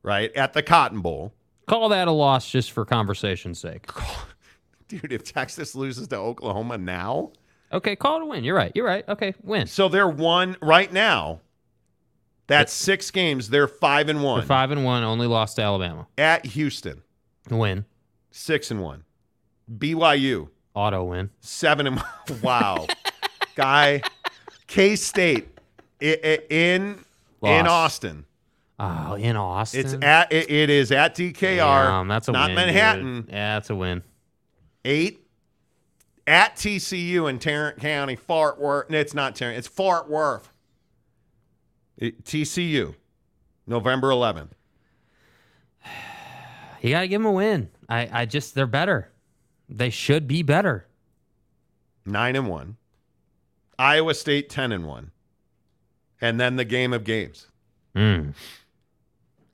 Speaker 2: right at the Cotton Bowl.
Speaker 4: Call that a loss just for conversation's sake.
Speaker 2: Dude, if Texas loses to Oklahoma now,
Speaker 4: Okay, call it a win. You're right. You're right. Okay, win.
Speaker 2: so they're one right now. That's six games. They're five and one
Speaker 4: They're five and one, only lost to Alabama.
Speaker 2: at Houston.
Speaker 4: Win.
Speaker 2: Six and one. BYU
Speaker 4: Auto win.
Speaker 2: seven and wow, guy. K State in in Austin.
Speaker 4: Oh, in Austin.
Speaker 2: It's at it, it is at DKR.
Speaker 4: Damn, that's a
Speaker 2: not
Speaker 4: win.
Speaker 2: Manhattan.
Speaker 4: dude. Yeah, that's a win.
Speaker 2: Eight at TCU in Tarrant County, Fort Worth. No, it's not Tarrant. It's Fort Worth. TCU, November 11th.
Speaker 4: You got to give them a win. I, I just, they're better. They should be better.
Speaker 2: Nine and one. Iowa State 10 and one. And then the game of games.
Speaker 4: Mm.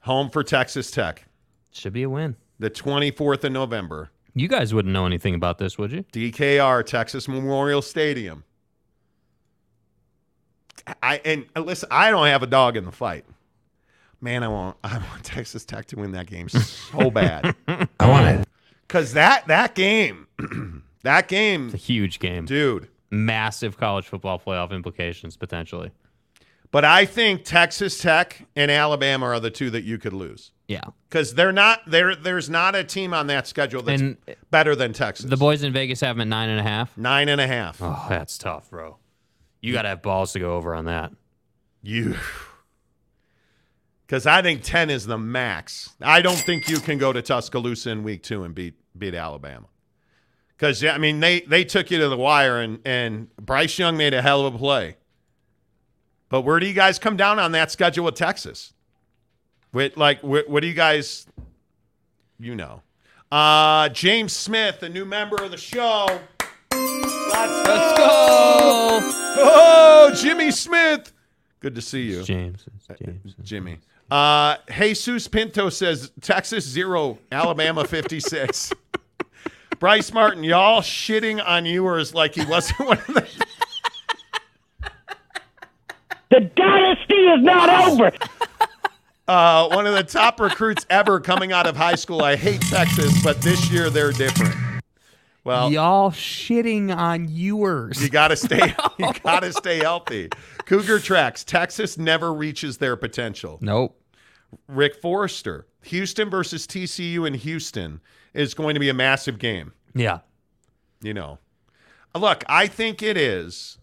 Speaker 2: Home for Texas Tech,
Speaker 4: Should be a win.
Speaker 2: the 24th of November.
Speaker 4: You guys wouldn't know anything about this, would you?
Speaker 2: DKR, Texas Memorial Stadium. I and uh, listen, I don't have a dog in the fight. Man, I want I want Texas Tech to win that game so bad.
Speaker 8: I want it.
Speaker 2: Cause that that game, that game,
Speaker 4: It's a huge game.
Speaker 2: dude.
Speaker 4: Massive college football playoff implications, potentially.
Speaker 2: But I think Texas Tech and Alabama are the two that you could lose.
Speaker 4: Yeah.
Speaker 2: Because they're not there. There's not a team on that schedule that's
Speaker 4: And
Speaker 2: better than Texas.
Speaker 4: the boys in Vegas have them at nine and a half.
Speaker 2: nine and a half.
Speaker 4: Oh, that's tough, bro. You got to have balls to go over on that.
Speaker 2: You. Because I think 10 is the max. I don't think you can go to Tuscaloosa in week two and beat beat Alabama. Because, yeah, I mean, they, they took you to the wire, and, and Bryce Young made a hell of a play. But where do you guys come down on that schedule with Texas? With, like, what, what do you guys, you know? Uh, James Smith, a new member of the show. Let's go.
Speaker 4: Let's go.
Speaker 2: Oh, Jimmy Smith. Good to see you.
Speaker 4: James. It's James.
Speaker 2: Jimmy. Uh, Jesus Pinto says Texas zero, Alabama 56. Bryce Martin, y'all shitting on Ewers like he wasn't one of the.
Speaker 6: The dynasty is not over.
Speaker 2: Uh, one of the top recruits ever coming out of high school. I hate Texas, but this year they're different. Well,
Speaker 4: Y'all shitting on Ewers.
Speaker 2: you gotta stay. You gotta stay healthy. Cougar tracks. Texas never reaches their potential.
Speaker 4: Nope.
Speaker 2: Rick Forrester. Houston versus TCU in Houston is going to be a massive game.
Speaker 4: Yeah.
Speaker 2: You know, look, I think it is.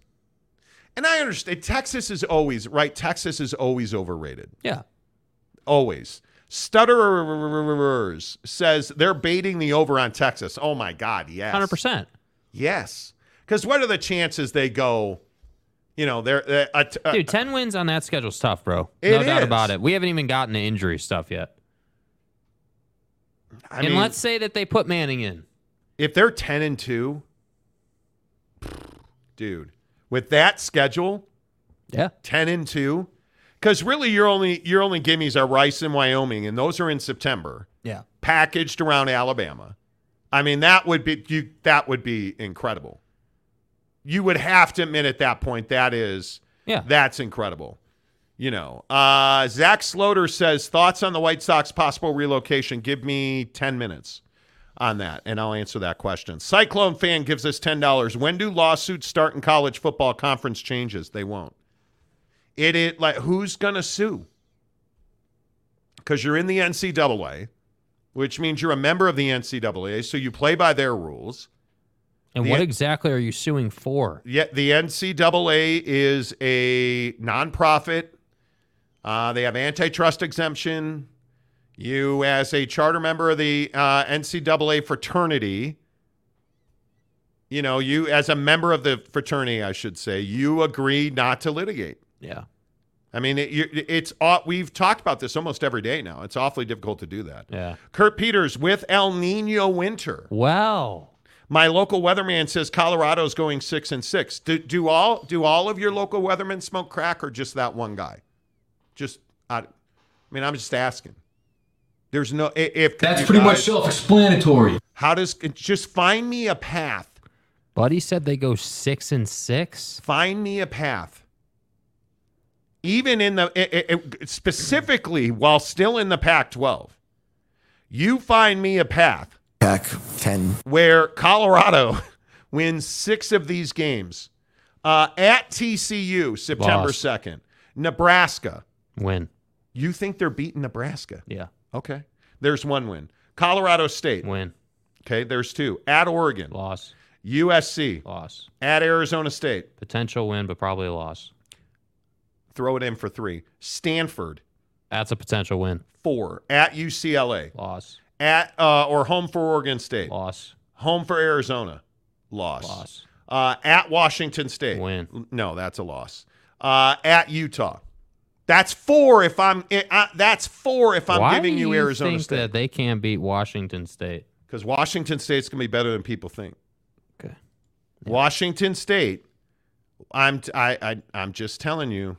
Speaker 2: And I understand Texas is always, right? Texas is always overrated.
Speaker 4: Yeah.
Speaker 2: Always. Stutterers says they're baiting the over on Texas. Oh my God, yes.
Speaker 4: 100%.
Speaker 2: Yes. Because what are the chances they go, you know, they're, uh, t- a-
Speaker 4: Dude, 10 wins on that schedule's tough, bro. No doubt
Speaker 2: is.
Speaker 4: about it. We haven't even gotten to injury stuff yet.
Speaker 2: I
Speaker 4: and
Speaker 2: mean,
Speaker 4: let's say that they put Manning in.
Speaker 2: if they're 10 and 2, dude, with that schedule,
Speaker 4: Yeah.
Speaker 2: 10 and 2 because really your only your only gimmies are rice and wyoming and those are in september.
Speaker 4: Yeah.
Speaker 2: packaged around alabama. I mean that would be you that would be incredible. You would have to admit at that point that is
Speaker 4: Yeah.
Speaker 2: that's incredible. You know uh zach sloter says thoughts on the white sox possible relocation? Give me 10 minutes on that and i'll answer that question. Cyclone fan gives us $10 when do lawsuits start in college football conference changes? They won't it is like who's gonna sue? Because you're in the NCAA, which means you're a member of the NCAA, so you play by their rules.
Speaker 4: And
Speaker 2: The-
Speaker 4: what exactly are you suing for?
Speaker 2: Yet the NCAA is a nonprofit. Uh, they have antitrust exemption. You, as a charter member of the uh, NCAA fraternity, you know, you as a member of the fraternity, I should say, you agree not to litigate.
Speaker 4: Yeah.
Speaker 2: I mean, it, it's aw- we've talked about this almost every day now. It's awfully difficult to do that.
Speaker 4: Yeah.
Speaker 2: Kurt Peters with El Nino winter.
Speaker 4: Wow.
Speaker 2: My local weatherman says Colorado's going six and six. Do, do all do all of your local weathermen smoke crack or just that one guy? Just I, I mean, I'm just asking. There's no if
Speaker 9: That's
Speaker 2: you
Speaker 9: pretty much self-explanatory.
Speaker 2: How does just find me a path
Speaker 4: Buddy said they go six and six.
Speaker 2: Find me a path. Even in the it, it- it- specifically while still in the Pac-12, you find me a path
Speaker 8: Pack 10.
Speaker 2: where Colorado wins six of these games. Uh, at TCU, September
Speaker 4: Loss.
Speaker 2: 2nd. Nebraska.
Speaker 4: Win.
Speaker 2: You think they're beating Nebraska?
Speaker 4: Yeah.
Speaker 2: Okay. There's one win. Colorado State.
Speaker 4: Win.
Speaker 2: Okay. There's two. At Oregon.
Speaker 4: Loss.
Speaker 2: USC.
Speaker 4: Loss.
Speaker 2: At Arizona State.
Speaker 4: Potential win, but probably a loss.
Speaker 2: Throw it in for three. Stanford.
Speaker 4: That's a potential win.
Speaker 2: Four. At UCLA.
Speaker 4: Loss.
Speaker 2: At uh, or home for Oregon State.
Speaker 4: Loss.
Speaker 2: Home for Arizona. Loss.
Speaker 4: Loss.
Speaker 2: Uh, at Washington State.
Speaker 4: Win.
Speaker 2: No, that's a loss. Uh, at Utah. That's four if I'm. eh, uh, that's four if I'm
Speaker 4: Why
Speaker 2: giving you
Speaker 4: you
Speaker 2: Arizona
Speaker 4: think
Speaker 2: State
Speaker 4: that they can't beat Washington State?
Speaker 2: because Washington State's gonna be better than people think.
Speaker 4: Okay.
Speaker 2: Washington State. I'm. t- I, I. I'm just telling you.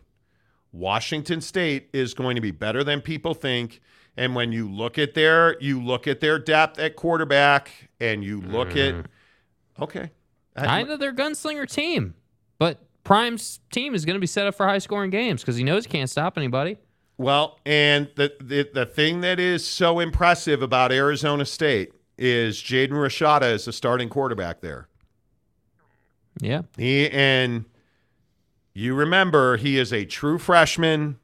Speaker 2: Washington State is going to be better than people think. And when you look at their, you look at their depth at quarterback, and you look at, mm-hmm. okay,
Speaker 4: I know they're gunslinger team, but Prime's team is going to be set up for high scoring games because he knows he can't stop anybody.
Speaker 2: Well, and the, the the thing that is so impressive about Arizona State is Jaden Rashada is the starting quarterback there.
Speaker 4: Yeah.
Speaker 2: He and you remember he is a true freshman,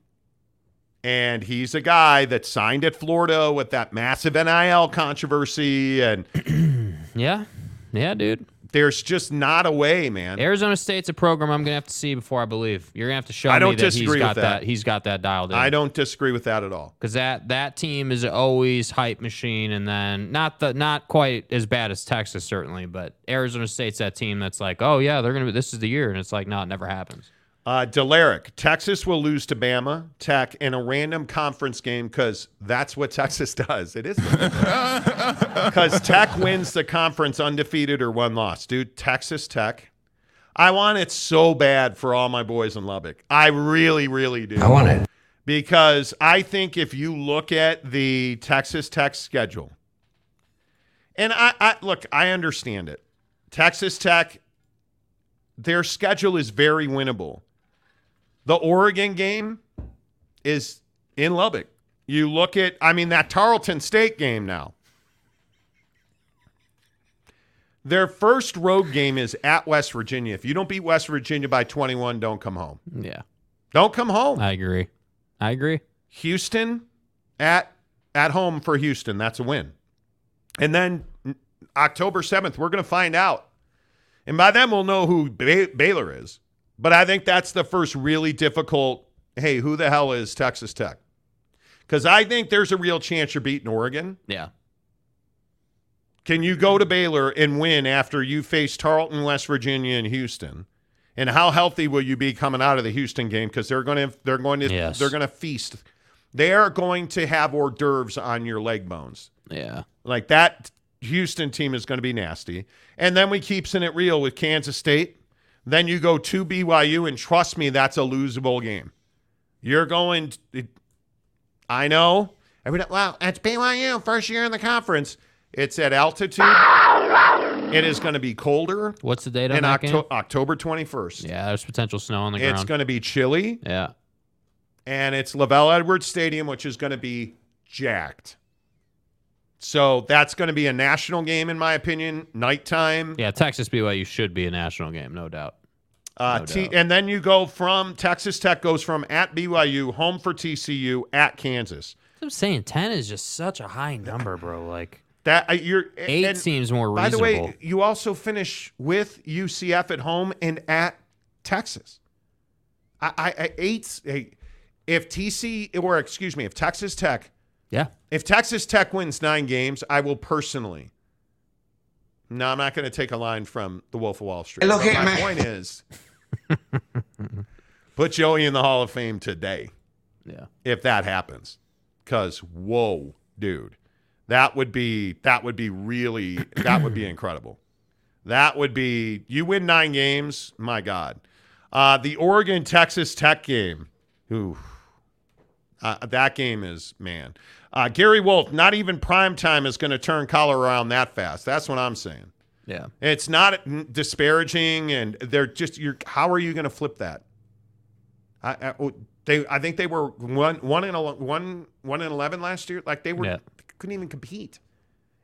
Speaker 2: and he's a guy that signed at Florida with that massive NIL controversy, and
Speaker 4: Yeah. Yeah, dude.
Speaker 2: there's just not a way, man.
Speaker 4: Arizona State's a program I'm going to have to see before I believe. You're going to have to show
Speaker 2: I don't
Speaker 4: that he's
Speaker 2: disagree
Speaker 4: got
Speaker 2: with that.
Speaker 4: He's got that dialed in.
Speaker 2: I don't disagree with that at all.
Speaker 4: because that that team is always hype machine, and then not the not quite as bad as Texas certainly, but Arizona State's that team that's like, oh yeah, they're gonna be this is the year, and it's like, no, it never happens.
Speaker 2: Uh, Delaric, Texas will lose to Bama Tech in a random conference game because that's what Texas does. It is because Tech wins the conference undefeated or one loss, dude. Texas Tech. I want it so bad for all my boys in Lubbock. I really, really do.
Speaker 7: I want it.
Speaker 2: because I think if you look at the Texas Tech schedule, and I, I look, I understand it. Texas Tech, their schedule is very winnable. The Oregon game is in Lubbock. You look at, I mean, that Tarleton State game now. Their first road game is at West Virginia. If you don't beat West Virginia by 21, don't come home.
Speaker 4: Yeah,
Speaker 2: Don't come home.
Speaker 4: I agree. I agree.
Speaker 2: Houston at at home for Houston. That's a win. And then October 7th, we're going to find out. And by then we'll know who Bay- Baylor is. But I think that's the first really difficult, hey, who the hell is Texas Tech? Cuz I think there's a real chance you're beating Oregon.
Speaker 4: Yeah,
Speaker 2: Can you go to Baylor and win after you face Tarleton, West Virginia and Houston? And how healthy will you be coming out of the Houston game because they're going to they're going to
Speaker 4: Yes.
Speaker 2: they're going to feast. They are going to have hors d'oeuvres on your leg bones.
Speaker 4: yeah.
Speaker 2: Like that Houston team is going to be nasty. And then we keep it real with Kansas State. Then you go to BYU, and trust me, that's a losable game. You're going. I know. Every well, it's BYU first year in the conference. It's at altitude. It is going to be colder
Speaker 4: What's the date on
Speaker 2: in
Speaker 4: that game?
Speaker 2: October 21st.
Speaker 4: Yeah, there's potential snow on the ground.
Speaker 2: It's going to be chilly,
Speaker 4: yeah,
Speaker 2: and it's LaVell Edwards Stadium, which is going to be jacked. So that's going to be a national game, in my opinion. Nighttime.
Speaker 4: yeah. Texas BYU should be a national game, no doubt.
Speaker 2: Uh,
Speaker 4: No
Speaker 2: T- and then you go from Texas Tech goes from at BYU, home for TCU, at Kansas.
Speaker 4: I'm saying ten is just such a high number, bro. Like
Speaker 2: That uh, you're
Speaker 4: eight
Speaker 2: and
Speaker 4: seems more reasonable.
Speaker 2: By the way, you also finish with UCF at home and at Texas. I, I, I eight. Hey, if TC or excuse me, if Texas Tech,
Speaker 4: yeah,
Speaker 2: if Texas Tech wins nine games, I will personally. No, I'm not going to take a line from the Wolf of Wall Street.
Speaker 7: Look
Speaker 2: But
Speaker 7: at
Speaker 2: my
Speaker 7: me.
Speaker 2: point is, put Joey in the Hall of Fame today
Speaker 4: yeah.
Speaker 2: if that happens. Cause whoa, dude, that would be that would be really that would be incredible. That would be you win nine games. My God, uh, the Oregon Texas Tech game. Ooh, uh, that game is man. Uh, Gary Wolf, not even prime time is going to turn color around that fast. That's what I'm saying.
Speaker 4: Yeah.
Speaker 2: It's not disparaging, and they're just you're. How are you going to flip that? I, I, oh, they, I think they were one one in one one in eleven last year. Like they were
Speaker 4: Yeah.
Speaker 2: couldn't even compete.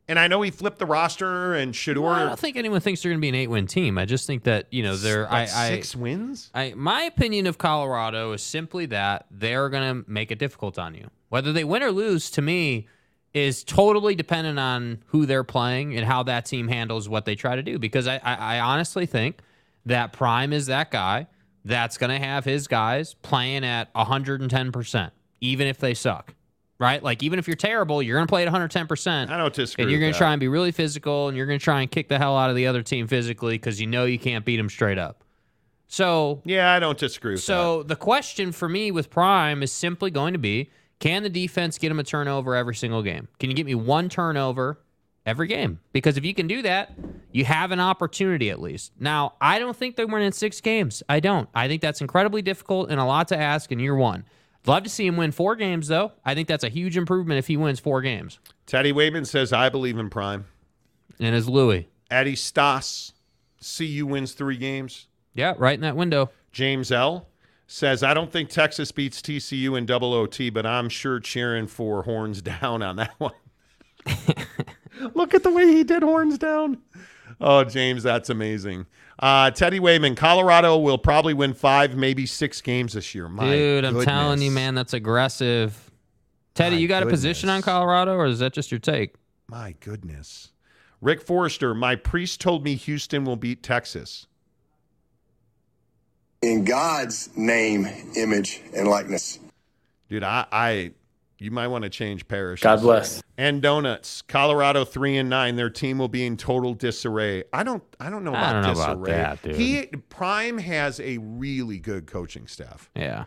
Speaker 2: And I know he flipped the roster and Shedeur
Speaker 4: Well, I don't think anyone thinks they're going to be an eight-win team. I just think that you know they're. I,
Speaker 2: like
Speaker 4: I,
Speaker 2: six wins.
Speaker 4: I my opinion of Colorado is simply that they're going to make it difficult on you. Whether they win or lose, to me, is totally dependent on who they're playing and how that team handles what they try to do. Because I, I, I honestly think that Prime is that guy that's going to have his guys playing at 110 percent, even if they suck. Right? Like even if you're terrible, you're going to play at 110 percent.
Speaker 2: I don't disagree.
Speaker 4: And you're going to try and be really physical, and you're going to try and kick the hell out of the other team physically because you know you can't beat them straight up. So,
Speaker 2: Yeah, I don't disagree with
Speaker 4: so the question for me with Prime is simply going to be: Can the defense get him a turnover every single game? Can you get me one turnover every game? Because if you can do that, you have an opportunity at least. Now, I don't think they win in six games. I don't. I think that's incredibly difficult and a lot to ask in year one. Love to see him win four games, though. I think that's a huge improvement if he wins four games.
Speaker 2: Teddy Wayman says, I believe in Prime.
Speaker 4: And as Louis,
Speaker 2: Eddie Stas, CU wins three games.
Speaker 4: yeah, right in that window.
Speaker 2: James L says, I don't think Texas beats TCU in double OT, but I'm sure cheering for horns down on that one. Look at the way he did horns down. Oh, James, that's amazing. Uh, Teddy Wayman, Colorado will probably win five, maybe six games this year. My
Speaker 4: Dude, I'm telling you, man, that's aggressive. Teddy,
Speaker 2: My
Speaker 4: you got a position on. Colorado, or is that just your take?
Speaker 2: My goodness. Rick Forrester, my priest told me Houston will beat Texas.
Speaker 9: In God's name, image, and likeness.
Speaker 2: Dude, I, I you might want to change parishes.
Speaker 3: God bless.
Speaker 2: And donuts. Colorado three and nine. Their team will be in total disarray. I don't I don't know
Speaker 4: I
Speaker 2: about
Speaker 4: don't know about
Speaker 2: disarray.
Speaker 4: that, dude.
Speaker 2: He Prime has a really good coaching staff.
Speaker 4: Yeah.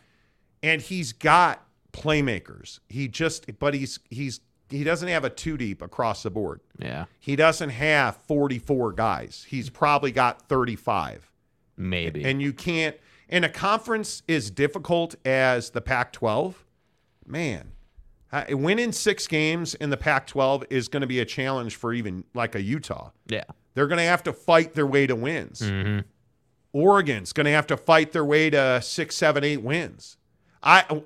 Speaker 2: And he's got playmakers. He just but he's he's he doesn't have a two deep across the board.
Speaker 4: Yeah.
Speaker 2: He doesn't have 44 guys. He's probably got 35.
Speaker 4: Maybe.
Speaker 2: And you can't and a conference as difficult as the Pac-12. Man, uh, winning six games in the Pac-12 is going to be a challenge for even like a Utah.
Speaker 4: yeah.
Speaker 2: They're going to have to fight their way to wins.
Speaker 4: Mm-hmm.
Speaker 2: Oregon's going to have to fight their way to six, seven, eight wins. I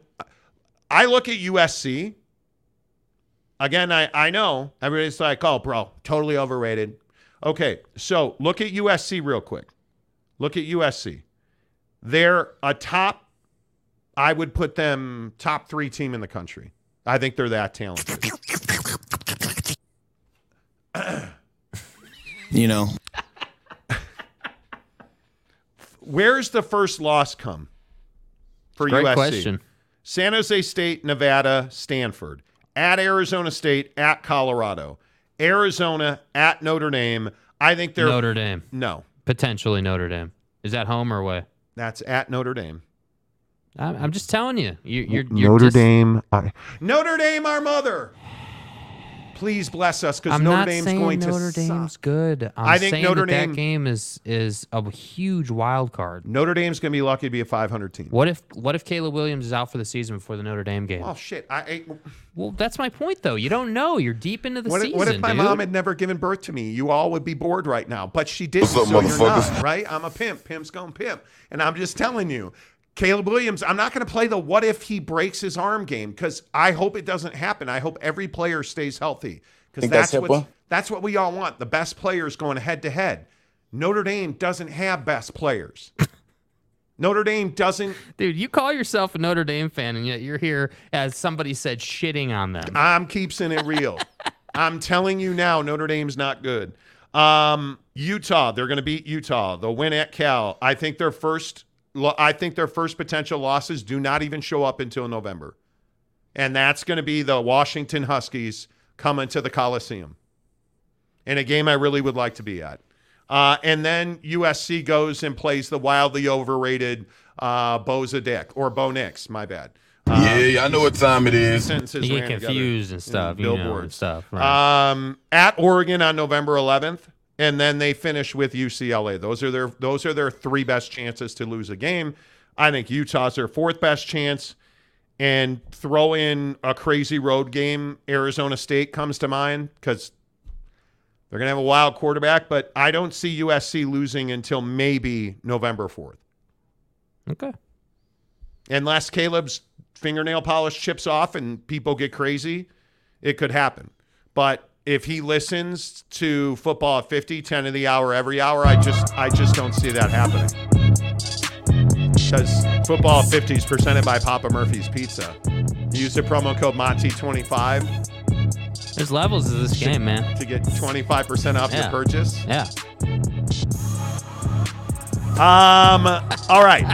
Speaker 2: I look at USC. Again, I, I know everybody's like, oh, bro, totally overrated. Okay, so look at USC real quick. Look at USC. They're a top, I would put them top three team in the country. I think they're that talented.
Speaker 8: You know,
Speaker 2: Where's the first loss come for
Speaker 4: Great
Speaker 2: USC?
Speaker 4: question.
Speaker 2: San Jose State, Nevada, Stanford, at Arizona State, at Colorado, Arizona, at Notre Dame. I think they're
Speaker 4: Notre Dame.
Speaker 2: no.
Speaker 4: Potentially Notre Dame. Is that home or away?
Speaker 2: That's at Notre Dame.
Speaker 4: I'm, I'm just telling you. you you're, you're dis-
Speaker 2: Dame. Notre Dame, our mother. Please bless us because Notre Dame's
Speaker 4: saying
Speaker 2: going
Speaker 4: Notre
Speaker 2: to
Speaker 4: Dame's
Speaker 2: suck.
Speaker 4: good. I'm
Speaker 2: I think
Speaker 4: saying
Speaker 2: Notre
Speaker 4: that,
Speaker 2: Dame-
Speaker 4: that game is is a huge wild card.
Speaker 2: Notre Dame's going to be lucky to be a 500 team.
Speaker 4: What if what if Caleb Williams is out for the season before the Notre Dame game?
Speaker 2: Oh shit! I, I
Speaker 4: well, that's my point though. You don't know. You're deep into the
Speaker 2: what, if,
Speaker 4: season.
Speaker 2: what if my
Speaker 4: dude.
Speaker 2: mom had never given birth to me? You all would be bored right now. But she did,
Speaker 5: What's up,
Speaker 2: so you're not, right? I'm a pimp. Pimp's going pimp. And I'm just telling you, Caleb Williams, I'm not going to play the what if he breaks his arm game because I hope it doesn't happen. I hope every player stays healthy because that's
Speaker 9: that's
Speaker 2: what that's what we all want. The best players going head to head. Notre Dame doesn't have best players. Notre Dame doesn't.
Speaker 4: Dude, you call yourself a Notre Dame fan, and yet you're here, as somebody said, shitting on them.
Speaker 2: I'm keeping it real. I'm telling you now, Notre Dame's not good. Um, Utah, they're going to beat Utah. They'll win at Cal. I think their first, lo- I think their first potential losses do not even show up until November, and that's going to be the Washington Huskies coming to the Coliseum, in a game I really would like to be at. Uh, and then USC goes and plays the wildly overrated uh, Boza Dick or Bo Nix. My bad. Uh,
Speaker 5: yeah, yeah, I know what time it is.
Speaker 2: sentences
Speaker 4: You get
Speaker 2: ran together
Speaker 4: confused and stuff, you know, and stuff. Right.
Speaker 2: Um, at Oregon on November 11th, and then they finish with UCLA. Those are their those are their three best chances to lose a game. I think Utah's their fourth best chance, and throw in a crazy road game. Arizona State comes to mind because They're going to have a wild quarterback, but I don't see USC losing until maybe November 4th.
Speaker 4: Okay.
Speaker 2: Unless Caleb's fingernail polish chips off and people get crazy, it could happen. But if he listens to football at 50, 10 of the hour every hour, I just I just don't see that happening. Because football at 50 is presented by Papa Murphy's Pizza. Use the promo code Monty25
Speaker 4: There's levels to this game, man.
Speaker 2: to get 25% off your purchase.
Speaker 4: Yeah.
Speaker 2: Um. All right.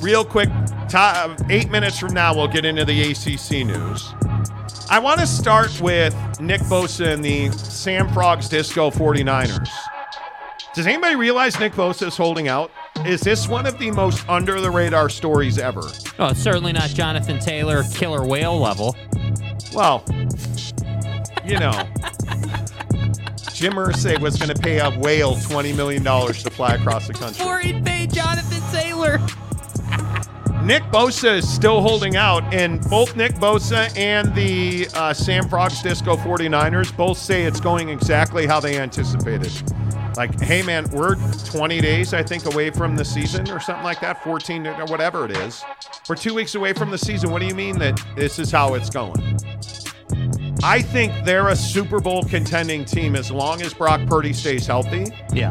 Speaker 2: Real quick, ti- eight minutes from now, we'll get into the ACC news. I want to start with Nick Bosa and the Sam Frogs Disco 49ers. Does anybody realize Nick Bosa is holding out? Is this one of the most under the radar stories ever?
Speaker 4: Oh, it's certainly not Jonathan Taylor killer whale level.
Speaker 2: Well, you know, Jim Irsay was going to pay a whale $20 million to fly across the country.
Speaker 4: Before he'd pay Jonathan Taylor.
Speaker 2: Nick Bosa is still holding out, and both Nick Bosa and the uh, Sam Frogs Disco 49ers both say it's going exactly how they anticipated. Like, hey, man, we're 20 days, I think, away from the season or something like that, 14 or whatever it is. We're two weeks away from the season. What do you mean that this is how it's going? I think they're a Super Bowl contending team as long as Brock Purdy stays healthy.
Speaker 4: Yeah.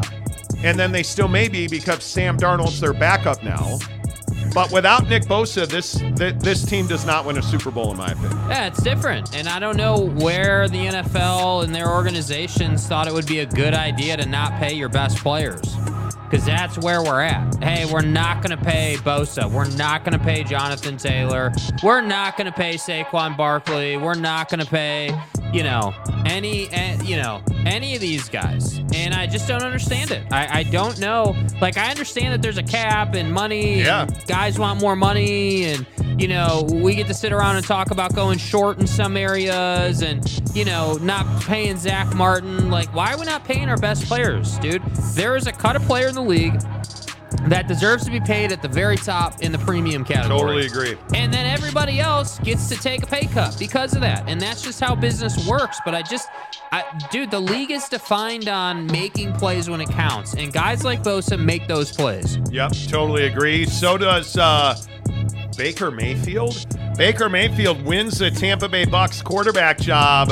Speaker 2: And then they still may be because Sam Darnold's their backup now. But without Nick Bosa, this th- this team does not win a Super Bowl, in my opinion.
Speaker 4: Yeah, it's different. And I don't know where the NFL and their organizations thought it would be a good idea to not pay your best players. Because that's where we're at. Hey, we're not going to pay Bosa. We're not going to pay Jonathan Taylor. We're not going to pay Saquon Barkley. We're not going to pay, you know, any, eh, you know, any of these guys. And I just don't understand it. I, I don't know. Like, I understand that there's a cap and money. and
Speaker 2: Yeah.
Speaker 4: guys want more money and you know we get to sit around and talk about going short in some areas and you know not paying zach martin like why are we not paying our best players dude there is a cut of player in the league that deserves to be paid at the very top in the premium category
Speaker 2: Totally agree.
Speaker 4: and then everybody else gets to take a pay cut because of that and that's just how business works but i just I, dude the league is defined on making plays when it counts and guys like bosa make those plays
Speaker 2: Yep, totally agree. So does uh, Baker Mayfield. Baker Mayfield wins the Tampa Bay Bucks quarterback job.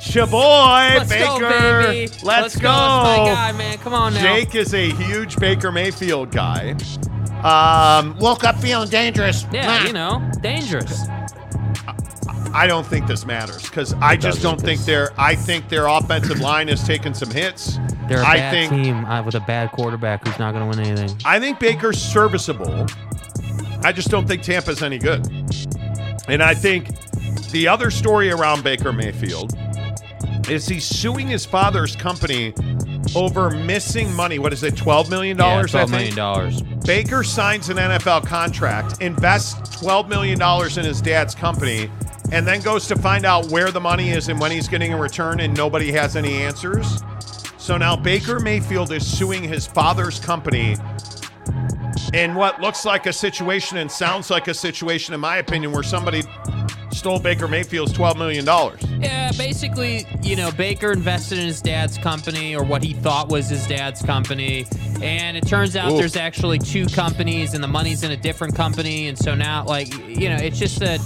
Speaker 2: Shaboy,
Speaker 4: Let's
Speaker 2: Baker.
Speaker 4: go, baby.
Speaker 2: Let's,
Speaker 4: Let's
Speaker 2: go.
Speaker 4: go. That's my guy, man. Come on now.
Speaker 2: Jake is a huge Baker Mayfield guy. Um, woke up feeling dangerous.
Speaker 4: Yeah, you know, dangerous.
Speaker 2: I don't think this matters because I just
Speaker 3: doesn't.
Speaker 2: don't think their I think their offensive line has taken some hits.
Speaker 4: They're a
Speaker 2: I
Speaker 4: bad
Speaker 2: think
Speaker 4: team uh, with a bad quarterback who's not going to win anything.
Speaker 2: I think Baker's serviceable. I just don't think Tampa's any good. And I think the other story around Baker Mayfield is he's suing his father's company over missing money. What is it, $12 million?
Speaker 4: Yeah,
Speaker 2: $12
Speaker 4: million. Dollars.
Speaker 2: Baker signs an NFL contract, invests $12 million in his dad's company, and then goes to find out where the money is and when he's getting a return, and nobody has any answers. So now Baker Mayfield is suing his father's company in what looks like a situation and sounds like a situation, in my opinion, where somebody stole Baker Mayfield's $12 million.
Speaker 4: Yeah, basically, you know, Baker invested in his dad's company or what he thought was his dad's company. And it turns out
Speaker 2: Oof.
Speaker 4: there's actually two companies and the money's in a different company. And so now, like, you know, it's just that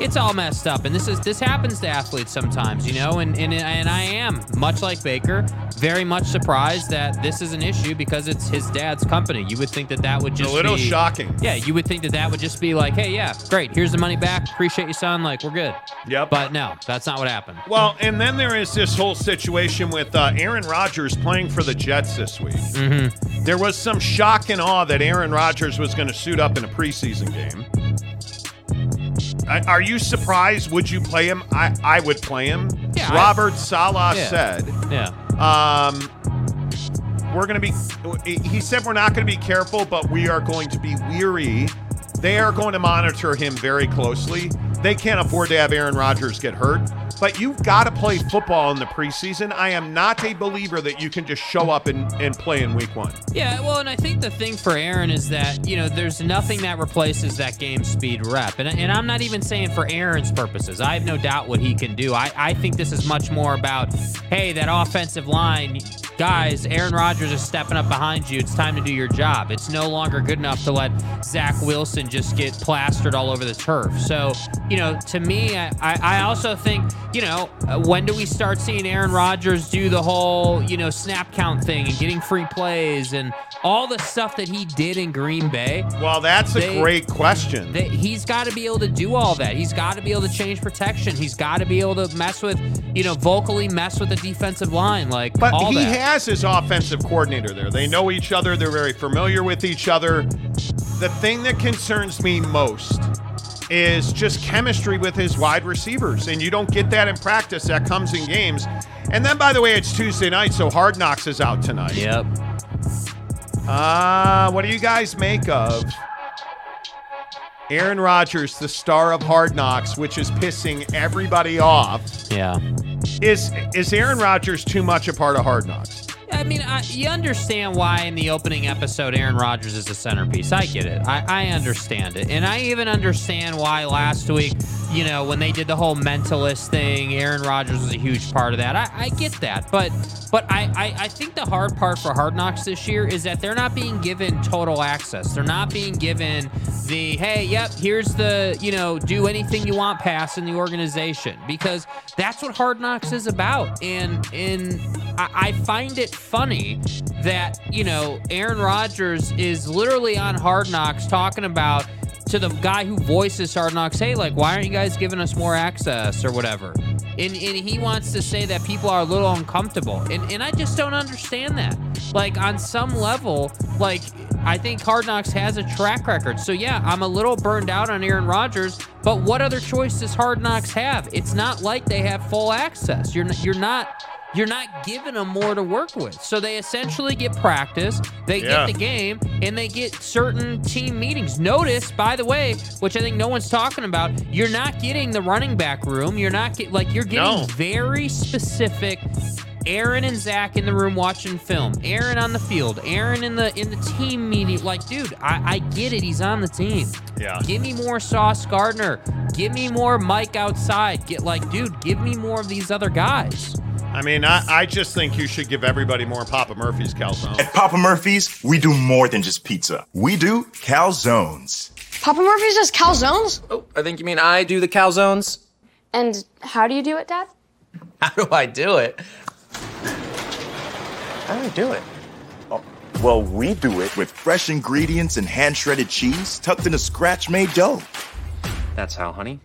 Speaker 4: it's all messed up. And this is this happens to athletes sometimes, you know, and, and, and I am, much like Baker, very much surprised that this is an issue because it's his dad's company. You would think that that would just
Speaker 2: a little
Speaker 4: be,
Speaker 2: shocking.
Speaker 4: Yeah, you would think that that would just be like, hey, yeah, great, here's the money back. Appreciate you, son. Like, we're good.
Speaker 2: Yep.
Speaker 4: But no, that's not what happened.
Speaker 2: Well, and then there is this whole situation with uh, Aaron Rodgers playing for the Jets this week.
Speaker 4: Mm-hmm.
Speaker 2: There was some shock and awe that Aaron Rodgers was going to suit up in a preseason game. I- Are you surprised? Would you play him? I, I would play him.
Speaker 4: Yeah, I-
Speaker 2: Robert Saleh
Speaker 4: Yeah.
Speaker 2: said,
Speaker 4: Yeah.
Speaker 2: um, we're going to be, he said, we're not going to be careful, but we are going to be weary. They are going to monitor him very closely. They can't afford to have Aaron Rodgers get hurt. But you've got to play football in the preseason. I am not a believer that you can just show up and, and play in week one.
Speaker 4: Yeah, well, and I think the thing for Aaron is that, you know, there's nothing that replaces that game speed rep. And, and I'm not even saying for Aaron's purposes. I have no doubt what he can do. I, I think this is much more about, hey, that offensive line, guys, Aaron Rodgers is stepping up behind you. It's time to do your job. It's no longer good enough to let Zach Wilson just get plastered all over the turf. So, you know, to me, I, I also think, you know, uh, when do we start seeing Aaron Rodgers do the whole, you know, snap count thing and getting free plays and all the stuff that he did in Green Bay?
Speaker 2: Well, that's a great question.
Speaker 4: They, he's got to be able to do all that. He's got to be able to change protection. He's got to be able to mess with, you know, vocally mess with the defensive line, like
Speaker 2: But he
Speaker 4: that.
Speaker 2: has his offensive coordinator there. They know each other. They're very familiar with each other. The thing that concerns me most is just chemistry with his wide receivers. And you don't get that in practice. That comes in games. And then, by the way, it's Tuesday night, so Hard Knocks is out tonight.
Speaker 4: Yep.
Speaker 2: Uh, what do you guys make of Aaron Rodgers, the star of Hard Knocks, which is pissing everybody off?
Speaker 4: Yeah.
Speaker 2: Is is Aaron Rodgers too much a part of Hard Knocks?
Speaker 4: I mean, I, you understand why in the opening episode Aaron Rodgers is the centerpiece. I get it. I, I understand it. And I even understand why last week, you know, when they did the whole mentalist thing, Aaron Rodgers was a huge part of that. I, I get that. But but I, I, I think the hard part for Hard Knocks this year is that they're not being given total access. They're not being given the, hey, yep, here's the, you know, do anything you want pass in the organization. Because that's what Hard Knocks is about. And and I, I find it funny that, you know, Aaron Rodgers is literally on Hard Knocks talking about to the guy who voices Hard Knocks, hey, like, why aren't you guys giving us more access or whatever? And, and he wants to say that people are a little uncomfortable. And, and I just don't understand that. Like, on some level, like, I think Hard Knocks has a track record. So, yeah, I'm a little burned out on Aaron Rodgers, but what other choice does Hard Knocks have? It's not like they have full access. You're, you're not. You're not giving them more to work with. So they essentially get practice, they
Speaker 2: Yeah.
Speaker 4: get the game, and they get certain team meetings. Notice, by the way, which I think no one's talking about, you're not getting the running back room. You're not get like you're getting
Speaker 2: No.
Speaker 4: very specific. Aaron and Zach in the room watching film. Aaron on the field. Aaron in the in the team meeting. Like, dude, I, I get it. He's on the team.
Speaker 2: Yeah.
Speaker 4: Give me more Sauce Gardner. Give me more Mike outside. Get like, dude, give me more of these other guys.
Speaker 2: I mean, I, I just think you should give everybody more Papa Murphy's calzone.
Speaker 5: At Papa Murphy's, we do more than just pizza. We do calzones.
Speaker 10: Papa Murphy's does calzones?
Speaker 11: Oh, I think you mean I do the calzones.
Speaker 10: And how do you do it, Dad?
Speaker 11: How do I do it? How do I do it?
Speaker 5: Oh, well, we do it with fresh ingredients and hand shredded cheese tucked in a scratch made dough.
Speaker 11: That's how, honey.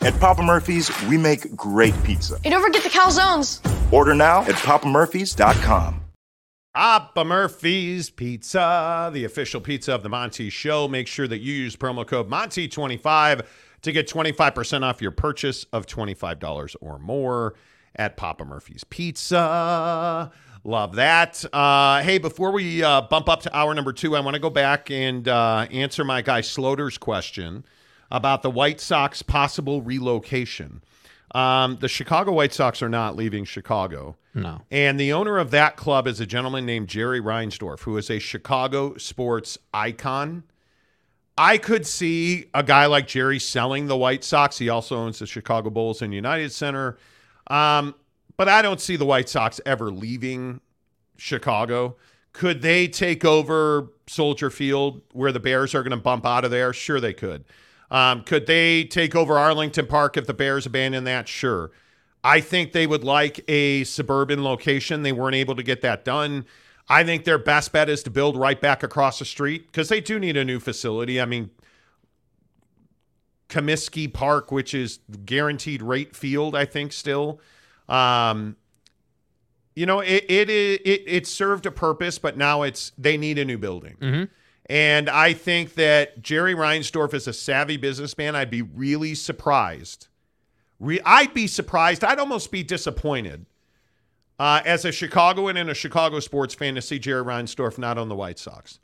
Speaker 5: At Papa Murphy's, we make great pizza.
Speaker 10: You don't forget the calzones.
Speaker 5: Order now at papamurphys.com.
Speaker 2: Papa Murphy's Pizza, the official pizza of the Monty Show. Make sure that you use promo code Monty25 to get 25% off your purchase of $25 or more at Papa Murphy's Pizza. Love that. Uh, hey, before we uh, bump up to hour number two, I want to go back and uh, answer my guy Sloter's question about the White Sox possible relocation. Um, the Chicago White Sox are not leaving Chicago.
Speaker 4: No.
Speaker 2: And the owner of that club is a gentleman named Jerry Reinsdorf, who is a Chicago sports icon. I could see a guy like Jerry selling the White Sox. He also owns the Chicago Bulls and United Center. Um, but I don't see the White Sox ever leaving Chicago. Could they take over Soldier Field where the Bears are going to bump out of there? Sure, they could. Um, could they take over Arlington Park if the Bears abandon that? Sure. I think they would like a suburban location. They weren't able to get that done. I think their best bet is to build right back across the street because they do need a new facility. I mean, Comiskey Park, which is guaranteed rate field, I think still. Um, you know, it it it it served a purpose, but now it's they need a new building.
Speaker 4: Mm-hmm.
Speaker 2: And I think that Jerry Reinsdorf is a savvy businessman. I'd be really surprised. Re- I'd be surprised. I'd almost be disappointed uh, as a Chicagoan and a Chicago sports fan to see Jerry Reinsdorf not on the White Sox.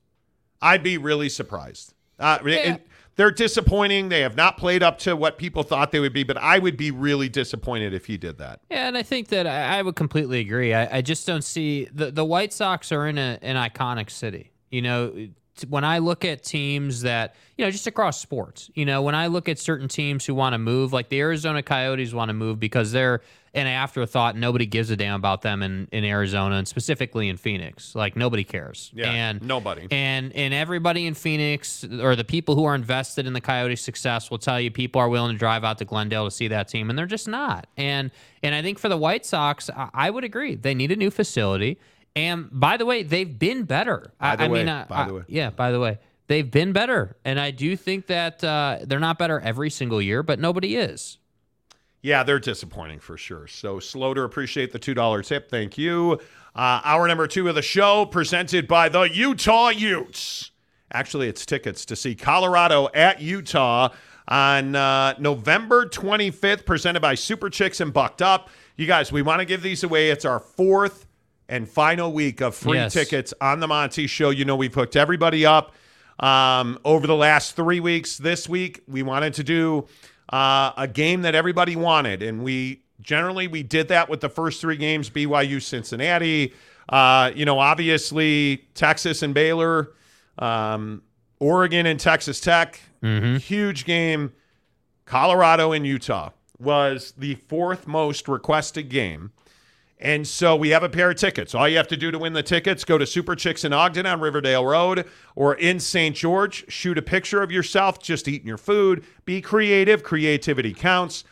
Speaker 2: I'd be really surprised. Uh, and they're disappointing. They have not played up to what people thought they would be, but I would be really disappointed if he did that.
Speaker 4: Yeah, and I think that I, I would completely agree. I, I just don't see the the White Sox are in a, an iconic city. You know, t- when I look at teams that you know just across sports, you know, when I look at certain teams who want to move, like the Arizona Coyotes want to move because they're an afterthought. Nobody gives a damn about them in, in Arizona and specifically in Phoenix. Like nobody cares.
Speaker 2: Yeah,
Speaker 4: and
Speaker 2: nobody.
Speaker 4: And and everybody in Phoenix or the people who are invested in the Coyotes' success will tell you people are willing to drive out to Glendale to see that team, and they're just not. And and I think for the White Sox, I, I would agree they need a new facility. And by the way, they've been better.
Speaker 2: By the
Speaker 4: I, I mean, uh,
Speaker 2: by the way.
Speaker 4: yeah. By the way, they've been better, and I do think that uh, they're not better every single year, but nobody is.
Speaker 2: Yeah, they're disappointing for sure. So slow to appreciate the two dollar tip. Thank you. Uh, hour number two of the show presented by the Utah Utes. Actually, it's tickets to see Colorado at Utah on uh, November 25th, presented by Super Chicks and Bucked Up. You guys, we want to give these away. It's our fourth and final week of free
Speaker 4: Yes.
Speaker 2: tickets on the Monty Show. You know, we've hooked everybody up um, over the last three weeks. This week, we wanted to do uh, a game that everybody wanted, and we generally we did that with the first three games: BYU, Cincinnati. Uh, you know, obviously Texas and Baylor, um, Oregon and Texas Tech. Huge game. Colorado and Utah was the fourth most requested game. And so we have a pair of tickets. All you have to do to win the tickets, go to Super Chicks in Ogden on Riverdale Road or in St. George. Shoot a picture of yourself just eating your food. Be creative. Creativity counts.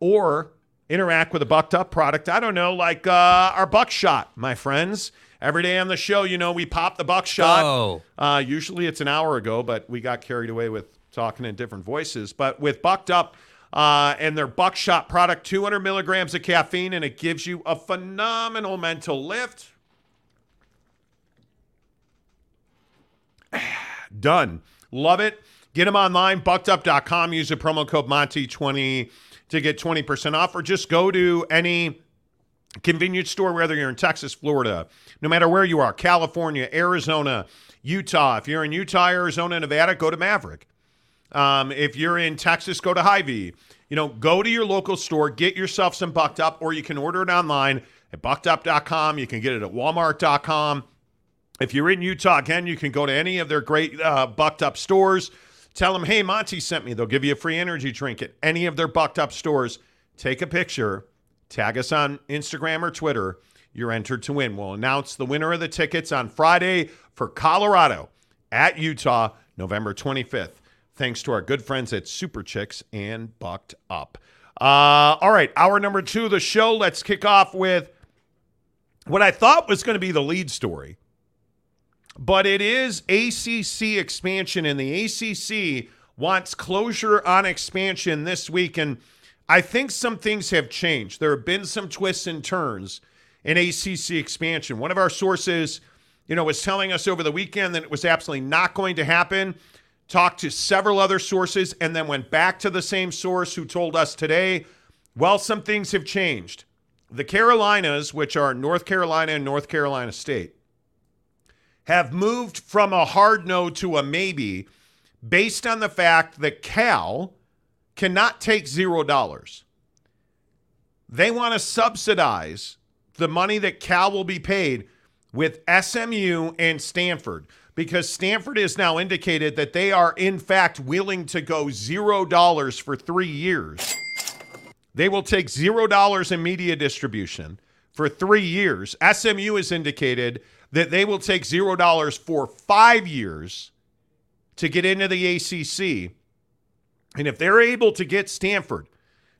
Speaker 2: Or interact with a bucked up product. I don't know, like uh, our buckshot, my friends. Every day on the show, you know, we pop the buckshot.
Speaker 4: Oh.
Speaker 2: Uh, usually it's an hour ago, but we got carried away with talking in different voices. But with Bucked Up uh, and their Buckshot product, 200 milligrams of caffeine, and it gives you a phenomenal mental lift. Done. Love it. Get them online, buckedup.com. Use the promo code Monty20 to get 20% off, or just go to any convenience store, whether you're in Texas, Florida, no matter where you are, California, Arizona, Utah. If you're in Utah, Arizona, Nevada, go to Maverik. Um, if you're in Texas, go to Hy-Vee. You know, go to your local store, get yourself some Bucked Up, or you can order it online at buckedup.com. You can get it at walmart.com. If you're in Utah, again, you can go to any of their great uh, Bucked Up stores. Tell them, hey, Monty sent me. They'll give you a free energy drink at any of their Bucked Up stores. Take a picture, tag us on Instagram or Twitter. You're entered to win. We'll announce the winner of the tickets on Friday for Colorado at Utah, November 25th. Thanks to our good friends at Super Chicks and Bucked Up. Uh, all right, hour number two of the show. Let's kick off with what I thought was going to be the lead story but it is ACC expansion, and the ACC wants closure on expansion this week. And I think some things have changed. There have been some twists and turns in ACC expansion. One of our sources, you know, was telling us over the weekend that it was absolutely not going to happen. Talked to several other sources and then went back to the same source who told us today, well, some things have changed. The Carolinas, which are North Carolina and North Carolina State, have moved from a hard no to a maybe based on the fact that Cal cannot take zero dollars. They want to subsidize the money that Cal will be paid with SMU and Stanford because Stanford has now indicated that they are, in fact, willing to go zero dollars for three years. They will take zero dollars in media distribution for three years. SMU has indicated that they will take zero dollars for five years to get into the ACC. And if they're able to get Stanford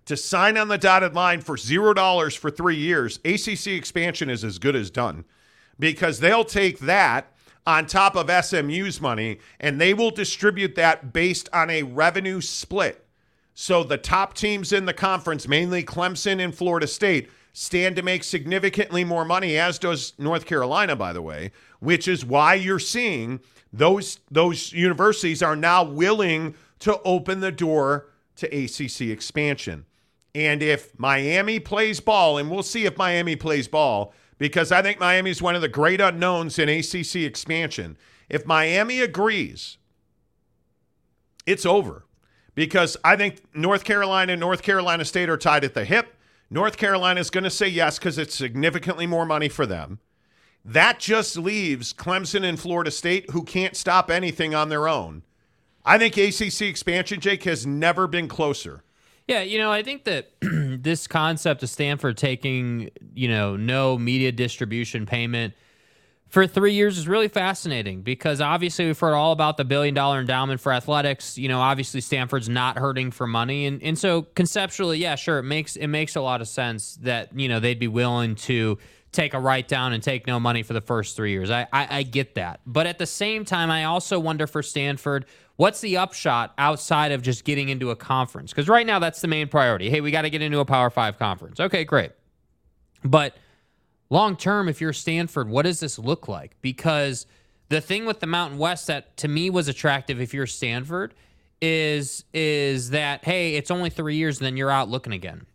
Speaker 2: to sign on the dotted line for zero dollars for three years, ACC expansion is as good as done because they'll take that on top of SMU's money and they will distribute that based on a revenue split. So the top teams in the conference, mainly Clemson and Florida State, stand to make significantly more money, as does North Carolina, by the way, which is why you're seeing those those universities are now willing to open the door to ACC expansion. And if Miami plays ball, and we'll see if Miami plays ball, because I think Miami is one of the great unknowns in ACC expansion. If Miami agrees it's over because I think North Carolina and North Carolina State are tied at the hip. North Carolina is going to say yes because it's significantly more money for them. That just leaves Clemson and Florida State, who can't stop anything on their own. I think ACC expansion, Jake, has never been closer.
Speaker 4: Yeah, you know, I think that this concept of Stanford taking, you know, no media distribution payment for three years is really fascinating because obviously we've heard all about the billion dollar endowment for athletics. You know, obviously Stanford's not hurting for money, and and so conceptually, yeah, sure, it makes it makes a lot of sense that you know they'd be willing to take a write down and take no money for the first three years. I, I, I get that, but at the same time, I also wonder for Stanford, what's the upshot outside of just getting into a conference? Because right now that's the main priority. Hey, we got to get into a Power Five conference. Okay, great, but long term, if you're Stanford, what does this look like? Because the thing with the Mountain West that to me was attractive if you're Stanford is is that hey, it's only three years, and then you're out looking again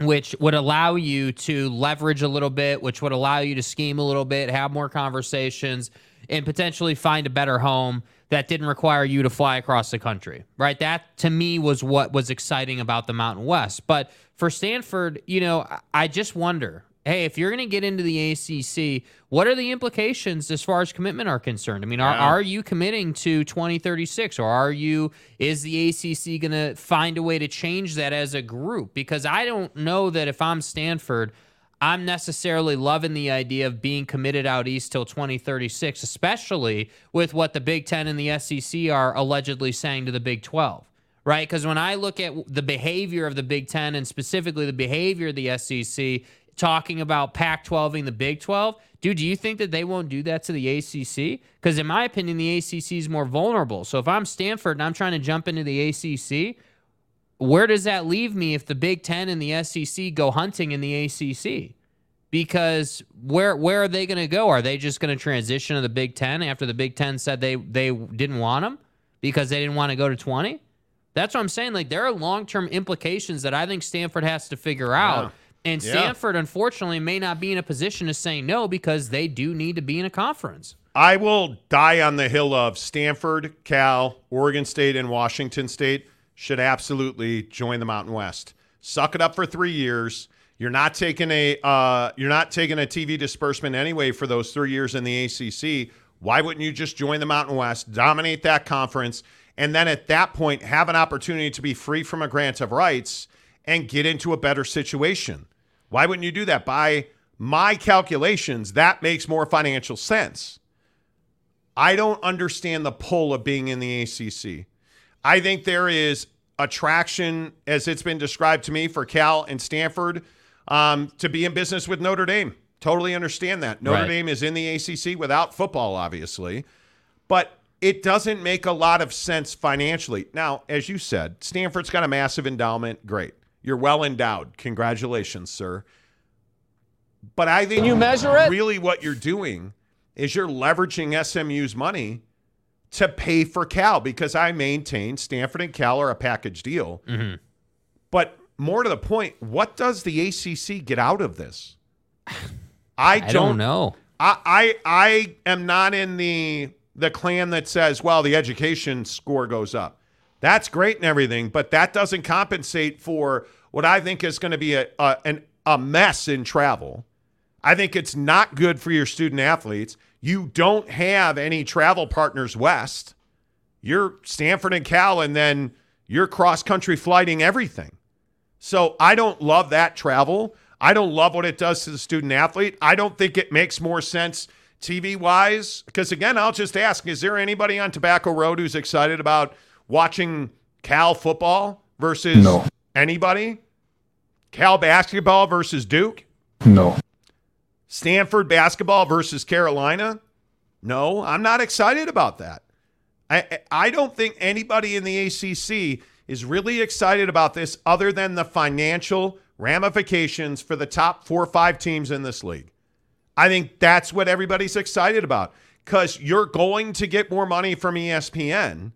Speaker 4: which would allow you to leverage a little bit, which would allow you to scheme a little bit, have more conversations, and potentially find a better home that didn't require you to fly across the country, right? That to me was what was exciting about the Mountain West. But for Stanford, you know, I just wonder hey, if you're going to get into the ACC, what are the implications as far as commitment are concerned? I mean, are,
Speaker 2: Yeah.
Speaker 4: are you committing to 2036 or are you, is the ACC going to find a way to change that as a group? Because I don't know that if I'm Stanford, I'm necessarily loving the idea of being committed out east till 2036, especially with what the Big Ten and the SEC are allegedly saying to the Big 12 right? Because when I look at the behavior of the Big Ten and specifically the behavior of the SEC, talking about Pac 12 ing the Big 12, dude, do you think that they won't do that to the ACC? Because in my opinion, the ACC is more vulnerable. So if I'm Stanford and I'm trying to jump into the ACC, where does that leave me if the Big Ten and the SEC go hunting in the ACC? Because where where are they going to go? Are they just going to transition to the Big Ten after the Big Ten said they they didn't want them because they didn't want to go to twenty? That's what I'm saying. Like there are long term implications that I think Stanford has to figure out. And
Speaker 2: Yeah.
Speaker 4: Stanford, unfortunately, may not be in a position to say no because they do need to be in a conference.
Speaker 2: I will die on the hill of Stanford, Cal, Oregon State, and Washington State should absolutely join the Mountain West. Suck it up for three years. You're not taking a uh, you're not taking a TV disbursement anyway for those three years in the ACC. Why wouldn't you just join the Mountain West, dominate that conference, and then at that point have an opportunity to be free from a grant of rights and get into a better situation? Why wouldn't you do that? By my calculations, that makes more financial sense. I don't understand the pull of being in the ACC. I think there is attraction, as it's been described to me, for Cal and Stanford um, to be in business with Notre Dame. Totally understand that. Notre
Speaker 4: Right.
Speaker 2: Dame is in the ACC without football, obviously, but it doesn't make a lot of sense financially. Now, as you said, Stanford's got a massive endowment. Great. You're well endowed. Congratulations, sir. But I think
Speaker 12: you measure it?
Speaker 2: really what you're doing is you're leveraging SMU's money to pay for Cal because I maintain Stanford and Cal are a package deal. Mm-hmm. But more to the point, what does the ACC get out of this? I,
Speaker 4: I don't know.
Speaker 2: I, I I am not in the the clan that says, well, the education score goes up. That's great and everything, but that doesn't compensate for what I think is going to be a, a an a mess in travel. I think it's not good for your student athletes. You don't have any travel partners west. You're Stanford and Cal, and then you're cross country flighting everything. So I don't love that travel. I don't love what it does to the student athlete. I don't think it makes more sense TV wise. Because again, I'll just ask is there anybody on Tobacco Road who's excited about watching Cal football versus
Speaker 7: No.
Speaker 2: anybody? Cal basketball versus Duke?
Speaker 7: No.
Speaker 2: Stanford basketball versus Carolina? No, I'm not excited about that. I I don't think anybody in the ACC is really excited about this other than the financial ramifications for the top 4 or 5 teams in this league. I think that's what everybody's excited about cuz you're going to get more money from ESPN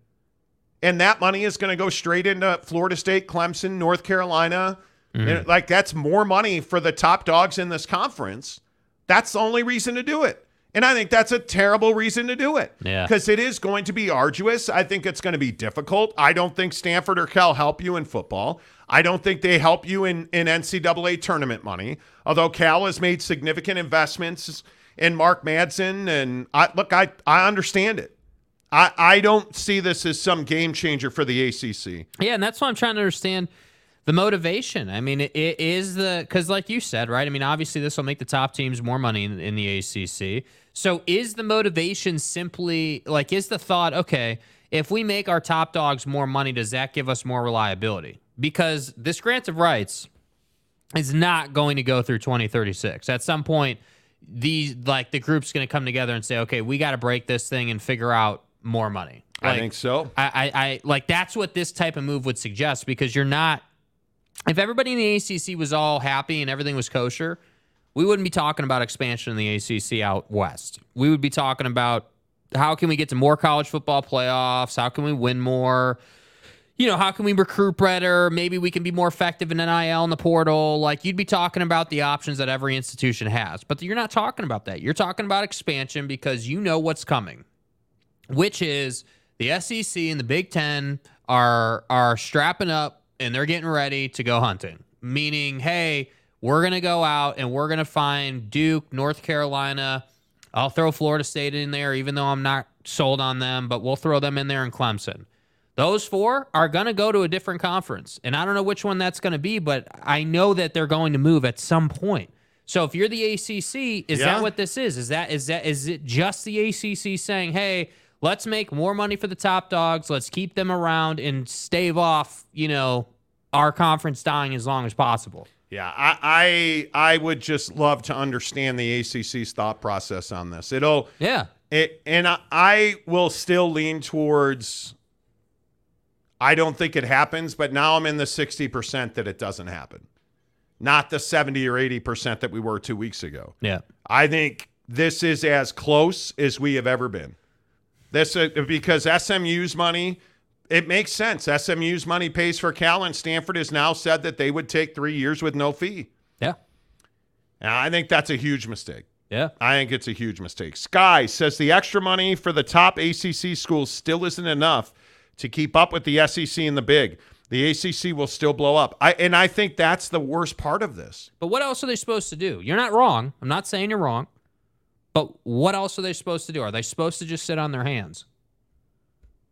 Speaker 2: and that money is going to go straight into Florida State, Clemson, North Carolina. Mm-hmm. And, like that's more money for the top dogs in this conference. That's the only reason to do it. And I think that's a terrible reason to do it.
Speaker 4: Yeah.
Speaker 2: Because it is going to be arduous. I think it's going to be difficult. I don't think Stanford or Cal help you in football. I don't think they help you in, in NCAA tournament money. Although Cal has made significant investments in Mark Madsen. And I, look, I, I understand it. I, I don't see this as some game changer for the ACC.
Speaker 4: Yeah, and that's why I'm trying to understand the motivation. I mean, it, it is the because, like you said, right? I mean, obviously, this will make the top teams more money in, in the ACC. So, is the motivation simply like is the thought okay? If we make our top dogs more money, does that give us more reliability? Because this grant of rights is not going to go through 2036. At some point, these like the group's going to come together and say, okay, we got to break this thing and figure out more money.
Speaker 2: I think so.
Speaker 4: I, I, I like that's what this type of move would suggest because you're not. If everybody in the ACC was all happy and everything was kosher, we wouldn't be talking about expansion in the ACC out west. We would be talking about how can we get to more college football playoffs? How can we win more? You know, how can we recruit better? Maybe we can be more effective in NIL in the portal. Like you'd be talking about the options that every institution has, but you're not talking about that. You're talking about expansion because you know what's coming which is the SEC and the Big Ten are are strapping up and they're getting ready to go hunting. Meaning, hey, we're gonna go out and we're gonna find Duke, North Carolina. I'll throw Florida State in there, even though I'm not sold on them, but we'll throw them in there and Clemson. Those four are going to go to a different conference. And I don't know which one that's going to be, but I know that they're going to move at some point. So if you're the ACC, is
Speaker 2: Yeah.
Speaker 4: that what this is? Is that is that is it just the ACC saying, "Hey, let's make more money for the top dogs. Let's keep them around and stave off, you know, our conference dying as long as possible."
Speaker 2: Yeah, I, I I would just love to understand the ACC's thought process on this. It'll
Speaker 4: Yeah.
Speaker 2: it, and I, I will still lean towards. I don't think it happens, but now I'm in the sixty percent that it doesn't happen, not the seventy or eighty percent that we were two weeks ago.
Speaker 4: Yeah.
Speaker 2: I think this is as close as we have ever been. This uh, because SMU's money, it makes sense. SMU's money pays for Cal, and Stanford has now said that they would take three years with no fee.
Speaker 4: Yeah.
Speaker 2: And I think that's a huge mistake.
Speaker 4: Yeah.
Speaker 2: I think it's a huge mistake. Sky says the extra money for the top ACC schools still isn't enough to keep up with the SEC and the big. The ACC will still blow up. I and I think that's the worst part of this.
Speaker 4: But what else are they supposed to do? You're not wrong. I'm not saying you're wrong. But what else are they supposed to do? Are they supposed to just sit on their hands?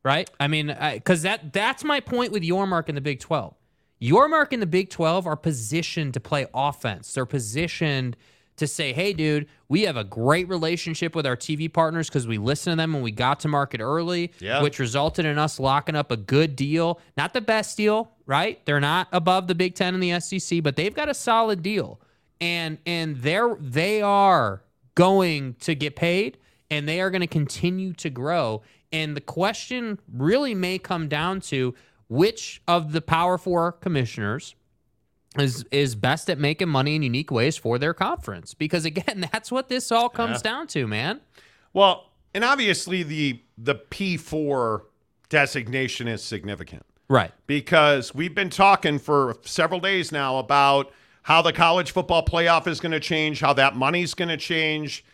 Speaker 4: Right? I mean, because that that's my point with Yormark in the Big 12. Yormark in the Big 12 are positioned to play offense. They're positioned to say, hey, dude, we have a great relationship with our TV partners because we listened to them when we got to market early,
Speaker 2: Yeah.
Speaker 4: which resulted in us locking up a good deal. Not the best deal, right? They're not above the Big Ten and the SEC, but they've got a solid deal. And and they're they are going to get paid and they are going to continue to grow. And the question really may come down to which of the Power Four commissioners is is best at making money in unique ways for their conference. Because again, that's what this all comes
Speaker 2: Yeah.
Speaker 4: down to, man.
Speaker 2: Well, and obviously the the P4 designation is significant.
Speaker 4: Right.
Speaker 2: because we've been talking for several days now about how the college football playoff is going to change, how that money's going to change.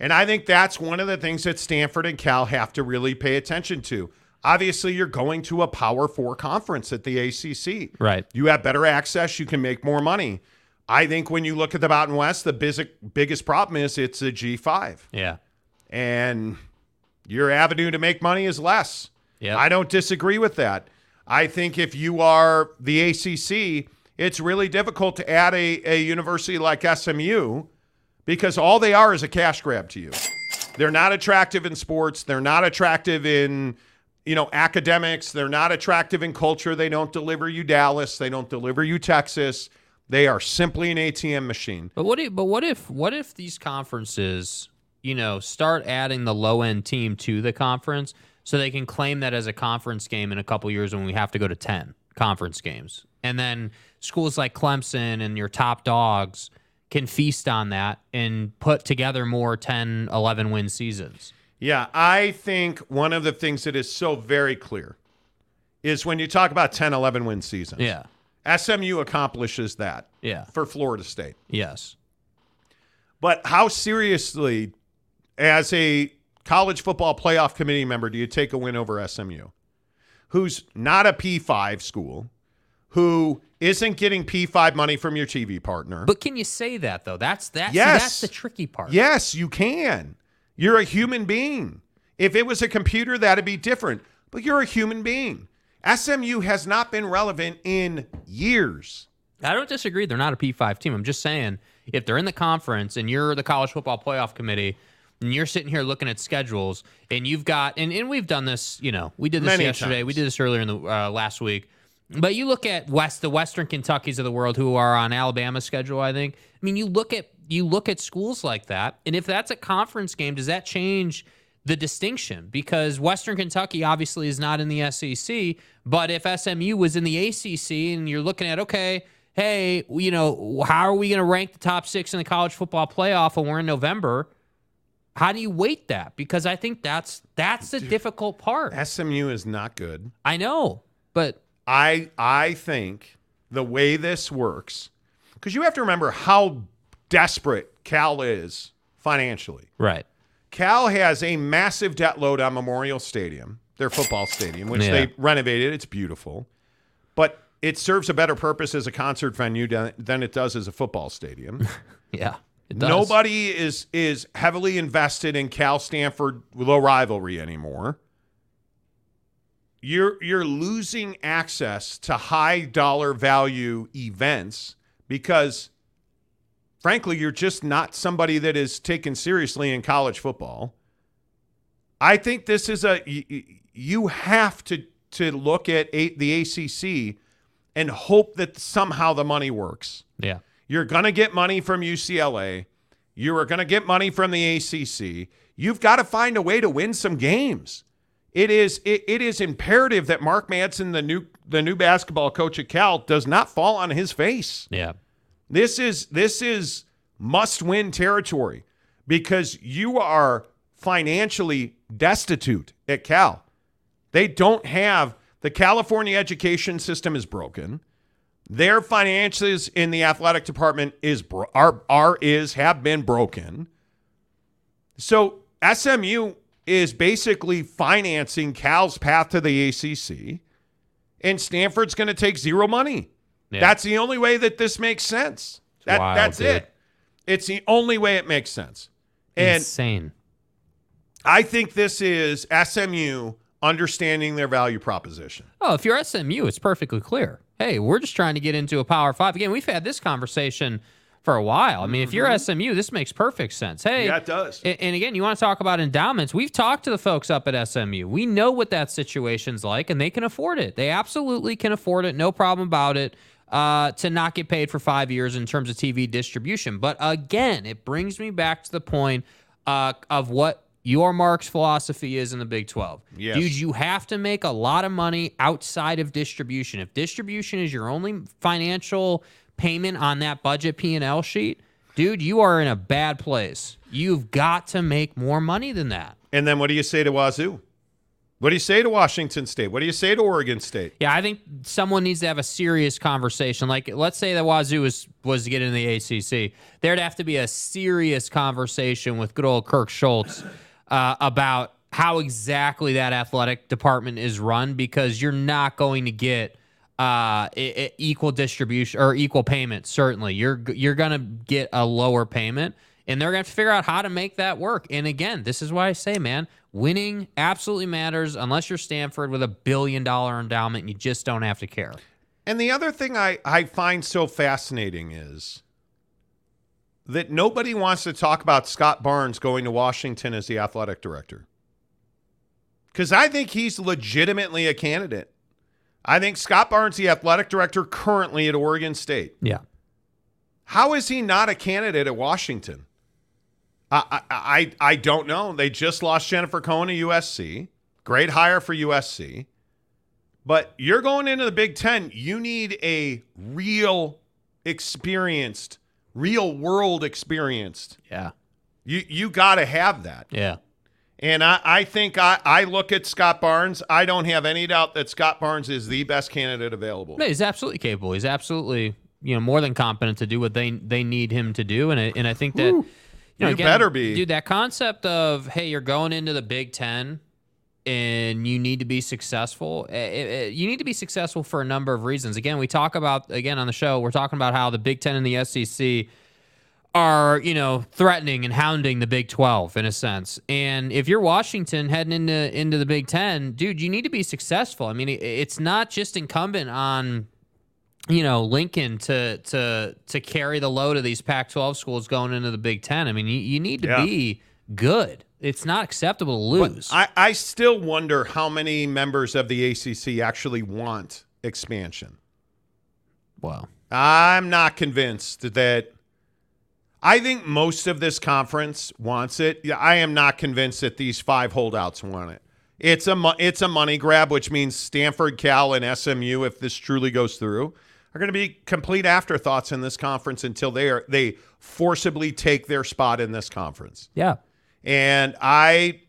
Speaker 2: And I think that's one of the things that Stanford and Cal have to really pay attention to. Obviously, you're going to a Power Four conference at the ACC.
Speaker 4: Right.
Speaker 2: You have better access, you can make more money. I think when you look at the Mountain West, the biz- biggest problem is it's a G5
Speaker 4: Yeah.
Speaker 2: and your avenue to make money is less.
Speaker 4: Yep.
Speaker 2: I don't disagree with that. I think if you are the ACC, it's really difficult to add a, a university like SMU because all they are is a cash grab to you. They're not attractive in sports. They're not attractive in, you know, academics. They're not attractive in culture. They don't deliver you Dallas. They don't deliver you Texas. They are simply an ATM machine.
Speaker 4: But what if but what if what if these conferences, you know, start adding the low end team to the conference so they can claim that as a conference game in a couple years when we have to go to 10 conference games. And then schools like Clemson and your top dogs can feast on that and put together more 10, 11 win seasons.
Speaker 2: Yeah, I think one of the things that is so very clear is when you talk about 10, 11 win seasons.
Speaker 4: Yeah.
Speaker 2: SMU accomplishes that
Speaker 4: Yeah.
Speaker 2: for Florida State.
Speaker 4: Yes.
Speaker 2: But how seriously as a college football playoff committee member, do you take a win over SMU, who's not a P5 school, who isn't getting P5 money from your TV partner?
Speaker 4: But can you say that though? That's that
Speaker 2: Yes.
Speaker 4: that's the tricky part.
Speaker 2: Yes, you can. You're a human being. If it was a computer, that'd be different. But you're a human being. SMU has not been relevant in years.
Speaker 4: I don't disagree. They're not a P5 team. I'm just saying if they're in the conference and you're the college football playoff committee and you're sitting here looking at schedules and you've got and, and we've done this, you know, we did this
Speaker 2: Many
Speaker 4: yesterday.
Speaker 2: times.
Speaker 4: We did this earlier in the uh, last week. But you look at West the Western Kentuckies of the world who are on Alabama's schedule, I think. I mean, you look at you look at schools like that, and if that's a conference game, does that change the distinction? Because Western Kentucky obviously is not in the SEC, but if SMU was in the ACC and you're looking at okay, hey, you know, how are we going to rank the top 6 in the college football playoff when we're in November? How do you weight that? Because I think that's that's the difficult part.
Speaker 2: SMU is not good.
Speaker 4: I know, but
Speaker 2: I I think the way this works, because you have to remember how desperate Cal is financially.
Speaker 4: right.
Speaker 2: Cal has a massive debt load on Memorial Stadium, their football stadium, which
Speaker 4: Yeah.
Speaker 2: they renovated. It's beautiful, but it serves a better purpose as a concert venue than than it does as a football stadium.
Speaker 4: Yeah. It does.
Speaker 2: Nobody is is heavily invested in Cal Stanford low rivalry anymore. You're you're losing access to high dollar value events because frankly you're just not somebody that is taken seriously in college football. I think this is a you have to to look at the ACC and hope that somehow the money works.
Speaker 4: Yeah.
Speaker 2: You're going to get money from UCLA. You are going to get money from the ACC. You've got to find a way to win some games. It is it, it is imperative that Mark Madsen, the new the new basketball coach at Cal, does not fall on his face.
Speaker 4: Yeah.
Speaker 2: This is this is must win territory because you are financially destitute at Cal. They don't have the California education system is broken. Their finances in the athletic department is are are is have been broken. So SMU is basically financing Cal's path to the ACC, and Stanford's going to take zero money.
Speaker 4: Yeah.
Speaker 2: That's the only way that this makes sense. That,
Speaker 4: wild,
Speaker 2: that's
Speaker 4: dude.
Speaker 2: it. It's the only way it makes sense. And
Speaker 4: Insane.
Speaker 2: I think this is SMU understanding their value proposition.
Speaker 4: Oh, if you're SMU, it's perfectly clear. Hey, we're just trying to get into a Power Five. Again, we've had this conversation for a while. I mean, if you're SMU, this makes perfect sense. Hey,
Speaker 2: Mm-hmm. Yeah, it does.
Speaker 4: And again, you want to talk about endowments? We've talked to the folks up at SMU. We know what that situation's like, and they can afford it. They absolutely can afford it. No problem about it. Uh, to not get paid for five years in terms of TV distribution. But again, it brings me back to the point uh, of what Yormark's philosophy is in the Big 12.
Speaker 2: Yes.
Speaker 4: Dude, you have to make a lot of money outside of distribution. If distribution is your only financial payment on that budget P&L sheet, dude, you are in a bad place. You've got to make more money than that.
Speaker 2: And then what do you say to Wazoo? What do you say to Washington State? What do you say to Oregon State?
Speaker 4: Yeah, I think someone needs to have a serious conversation. Like, let's say that Wazoo was was to get in the ACC, there'd have to be a serious conversation with good old Kirk Schulz uh, about how exactly that athletic department is run, because you're not going to get uh, e- e- equal distribution or equal payment. Certainly, you're you're gonna get a lower payment. And they're to have to figure out how to make that work. And again, this is why I say, man, winning absolutely matters unless you're Stanford with a billion dollar endowment. And you just don't have to care.
Speaker 2: And the other thing I, I find so fascinating is that nobody wants to talk about Scott Barnes going to Washington as the athletic director. Because I think he's legitimately a candidate. I think Scott Barnes, the athletic director currently at Oregon State.
Speaker 4: Yeah.
Speaker 2: How is he not a candidate at Washington? I, I, I, I don't know. They just lost Jennifer Cohen to USC. Great hire for USC. But you're going into the Big Ten. You need a real experienced, real world experienced.
Speaker 4: Yeah.
Speaker 2: You you got to have that.
Speaker 4: Yeah.
Speaker 2: And I, I think I, I look at Scott Barnes. I don't have any doubt that Scott Barnes is the best candidate available.
Speaker 4: No, he's absolutely capable. He's absolutely, you know, more than competent to do what they they need him to do. And I, and I think that, you You, know,
Speaker 2: You
Speaker 4: again,
Speaker 2: better be.
Speaker 4: dude. That concept of hey, you're going into the Big Ten, and you need to be successful. eh, eh, eh, you need to be successful for a number of reasons. Again, we talk about again on the show. We're talking about how the Big Ten and the SEC are you know threatening and hounding the Big Twelve in a sense. And if you're Washington heading into into the Big Ten, dude, you need to be successful. I mean, it's not just incumbent on you know Lincoln to to to carry the load of these Pac-12 schools going into the Big Ten. I mean, you, you need to
Speaker 2: Yeah.
Speaker 4: be good. It's not acceptable to lose.
Speaker 2: I, I still wonder how many members of the ACC actually want expansion.
Speaker 4: Wow.
Speaker 2: I'm not convinced that. I think most of this conference wants it. I am not convinced that these five holdouts want it. It's a it's a money grab, which means Stanford, Cal, and SMU, if this truly goes through, are going to be complete afterthoughts in this conference until they are they forcibly take their spot in this conference.
Speaker 4: Yeah.
Speaker 2: And I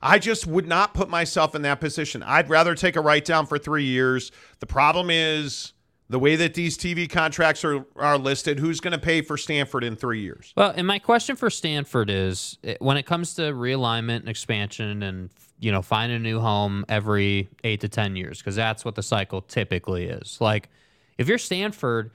Speaker 2: I just would not put myself in that position. I'd rather take a write down for 3 years. The problem is the way that these TV contracts are are listed, who's going to pay for Stanford in 3 years?
Speaker 4: Well, and my question for Stanford is when it comes to realignment and expansion and you know finding a new home every 8 to 10 years because that's what the cycle typically is. Like if you're Stanford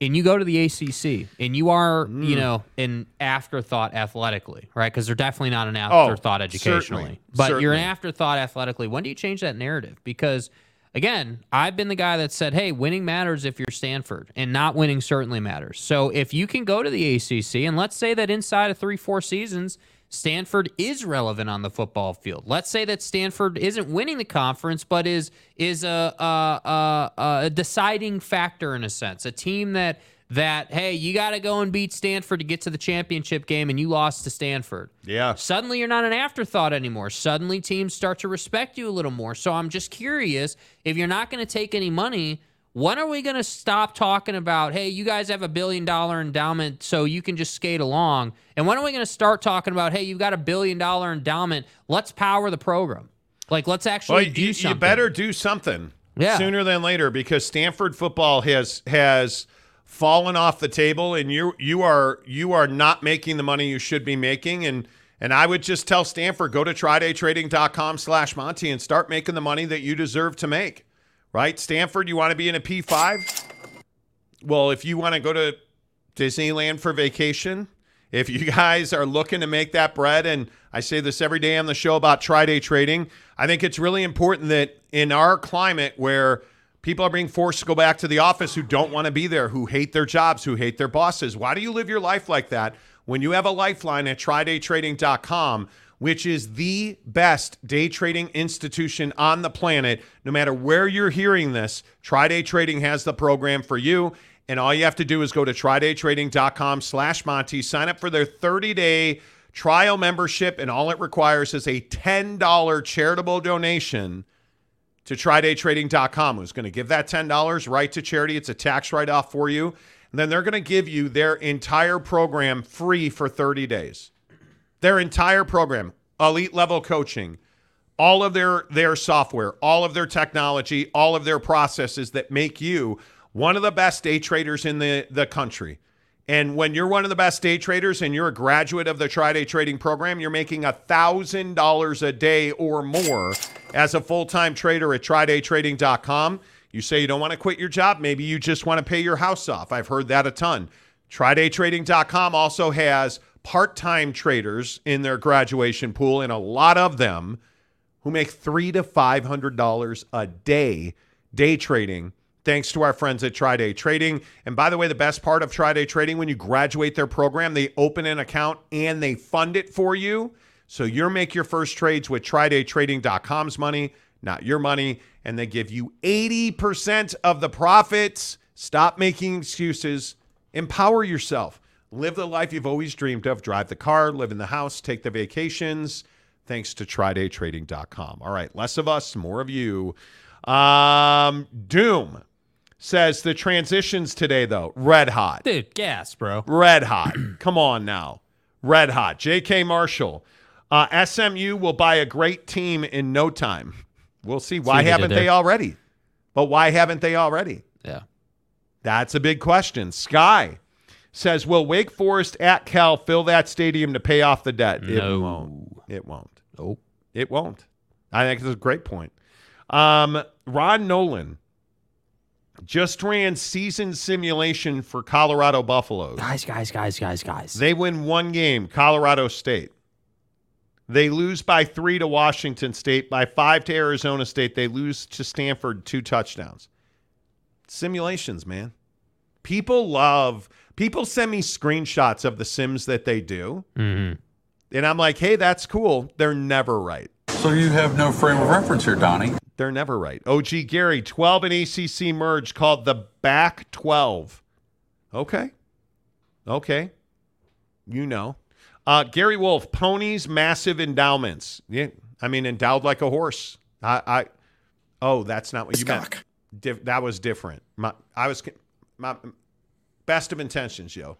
Speaker 4: and you go to the ACC and you are, you mm. know, an afterthought athletically, right? Because they're definitely not an oh, afterthought educationally,
Speaker 2: certainly.
Speaker 4: but you're an afterthought athletically. When do you change that narrative? Because again, I've been the guy that said, "Hey, winning matters if you're Stanford, and not winning certainly matters." So if you can go to the ACC, and let's say that inside of three, four seasons. Stanford is relevant on the football field. Let's say that Stanford isn't winning the conference, but is is a a, a, a deciding factor in a sense. A team that that hey, you got to go and beat Stanford to get to the championship game, and you lost to Stanford.
Speaker 2: Yeah.
Speaker 4: Suddenly, you're not an afterthought anymore. Suddenly, teams start to respect you a little more. So I'm just curious if you're not going to take any money. When are we going to stop talking about, hey, you guys have a billion dollar endowment, so you can just skate along? And when are we going to start talking about, hey, you've got a billion dollar endowment, let's power the program? Like, let's actually
Speaker 2: Well,
Speaker 4: do
Speaker 2: you,
Speaker 4: something.
Speaker 2: you better do something
Speaker 4: Yeah.
Speaker 2: sooner than later because Stanford football has has fallen off the table and you you are you are not making the money you should be making and and I would just tell Stanford go to trydaytrading.com slash Monty and start making the money that you deserve to make. Right? Stanford, you want to be in a P5? Well, if you want to go to Disneyland for vacation, if you guys are looking to make that bread, and I say this every day on the show about try day trading, I think it's really important that in our climate where people are being forced to go back to the office who don't want to be there, who hate their jobs, who hate their bosses, why do you live your life like that when you have a lifeline at trydaytrading.com? Which is the best day trading institution on the planet. No matter where you're hearing this, Try Day Trading has the program for you. And all you have to do is go to trydaytrading.com slash Monty, sign up for their 30 day trial membership, and all it requires is a $10 charitable donation to trydaytrading.com. Who's going to give that $10 right to charity? It's a tax write off for you. And then they're going to give you their entire program free for 30 days. Their entire program, elite level coaching, all of their their software, all of their technology, all of their processes that make you one of the best day traders in the, the country. And when you're one of the best day traders and you're a graduate of the Try Day Trading Program, you're making $1,000 a day or more as a full time trader at TryDayTrading.com. You say you don't want to quit your job. Maybe you just want to pay your house off. I've heard that a ton. TryDayTrading.com also has part time traders in their graduation pool, and a lot of them who make three to five hundred dollars a day day trading. Thanks to our friends at Try Day Trading. And by the way, the best part of Try Day Trading, when you graduate their program, they open an account and they fund it for you. So you make your first trades with TryDayTrading.com's money, not your money, and they give you 80% of the profits. Stop making excuses. Empower yourself. Live the life you've always dreamed of. Drive the car, live in the house, take the vacations. Thanks to TryDayTrading.com. All right, less of us, more of you. Um, Doom says the transitions today, though, red hot.
Speaker 4: Dude, gas, bro.
Speaker 2: Red hot. Come on now. Red hot. J.K. Marshall. Uh, SMU will buy a great team in no time. We'll see. Why
Speaker 4: did
Speaker 2: haven't they
Speaker 4: there.
Speaker 2: already? But why haven't they already?
Speaker 4: Yeah.
Speaker 2: That's a big question. Sky says, "Will Wake Forest at Cal fill that stadium to pay off the debt?" It won't. It won't.
Speaker 4: Nope.
Speaker 2: It won't. I think it's a great point. Um, Ron Nolan just ran season simulation for Colorado Buffaloes.
Speaker 4: Guys, guys, guys, guys, guys.
Speaker 2: They win one game, Colorado State. They lose by three to Washington State, by five to Arizona State. They lose to Stanford, two touchdowns. Simulations, man. People love, people send me screenshots of the sims that they do.
Speaker 4: hmm
Speaker 2: And I'm like, hey, that's cool. They're never right.
Speaker 12: So you have no frame of reference here, Donnie.
Speaker 2: They're never right. OG Gary, 12 and ACC merge called the Back 12. Okay. Okay. You know. Uh, Gary Wolf, ponies, massive endowments. Yeah. I mean, endowed like a horse. I, I oh, that's not what you meant. Dif- that was different. My, I was, my best of intentions, yo.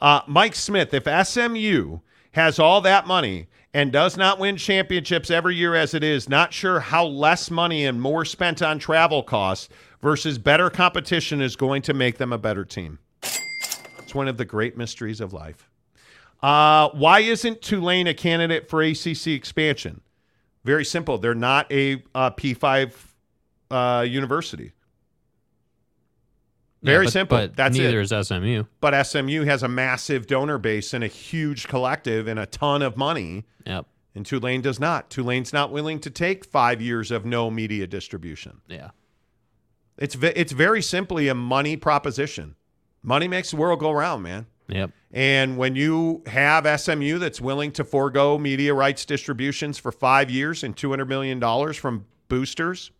Speaker 2: Uh, Mike Smith, if SMU has all that money and does not win championships every year as it is, not sure how less money and more spent on travel costs versus better competition is going to make them a better team. It's one of the great mysteries of life. Uh, why isn't Tulane a candidate for ACC expansion? Very simple. They're not a uh, P5 uh, university. Very
Speaker 4: but,
Speaker 2: simple.
Speaker 4: But
Speaker 2: That's
Speaker 4: neither
Speaker 2: it.
Speaker 4: is SMU.
Speaker 2: But SMU has a massive donor base and a huge collective and a ton of money.
Speaker 4: Yep.
Speaker 2: And Tulane does not. Tulane's not willing to take five years of no media distribution.
Speaker 4: Yeah.
Speaker 2: It's ve- it's very simply a money proposition. Money makes the world go round, man.
Speaker 4: Yep.
Speaker 2: And when you have SMU that's willing to forego media rights distributions for five years and $200 million from boosters,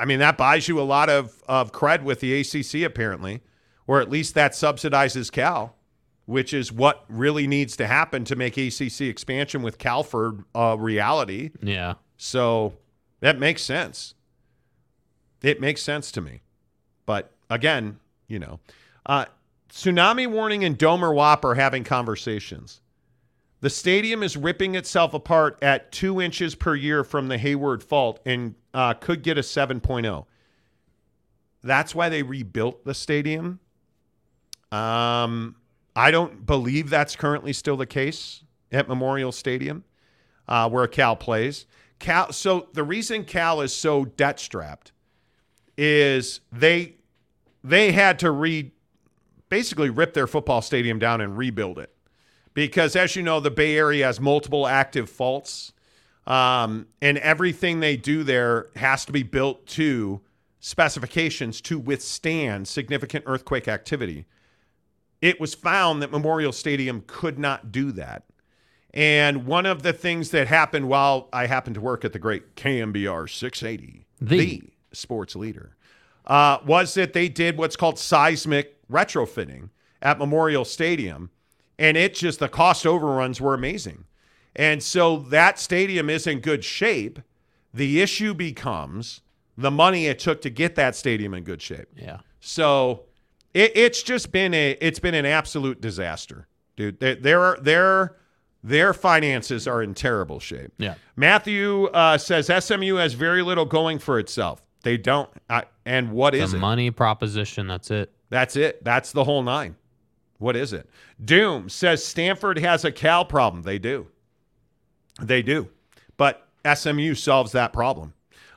Speaker 2: I mean, that buys you a lot of, of cred with the ACC, apparently, or at least that subsidizes Cal, which is what really needs to happen to make ACC expansion with Calford a reality.
Speaker 4: Yeah.
Speaker 2: So that makes sense. It makes sense to me. But again, you know, uh, Tsunami Warning and Domer Wop are having conversations. The stadium is ripping itself apart at two inches per year from the Hayward Fault and uh, could get a 7.0. That's why they rebuilt the stadium. Um, I don't believe that's currently still the case at Memorial Stadium, uh, where Cal plays. Cal. So the reason Cal is so debt strapped is they they had to re basically rip their football stadium down and rebuild it because, as you know, the Bay Area has multiple active faults, um, and everything they do there has to be built to specifications to withstand significant earthquake activity. It was found that Memorial Stadium could not do that. And one of the things that happened while I happened to work at the great KNBR 680,
Speaker 4: The.
Speaker 2: sports leader, uh, was that they did what's called seismic retrofitting at Memorial Stadium. And it just, the cost overruns were amazing. And so that stadium is in good shape. The issue becomes the money it took to get that stadium in good shape.
Speaker 4: Yeah.
Speaker 2: So it, it's just been a it's been an absolute disaster, dude. Their their their, their finances are in terrible shape.
Speaker 4: Yeah.
Speaker 2: Matthew uh, says SMU has very little going for itself. They don't. I, and what is
Speaker 4: the
Speaker 2: it?
Speaker 4: money proposition. That's it.
Speaker 2: That's it. That's the whole nine. What is it? Doom says Stanford has a Cal problem. They do. They do. But SMU solves that problem.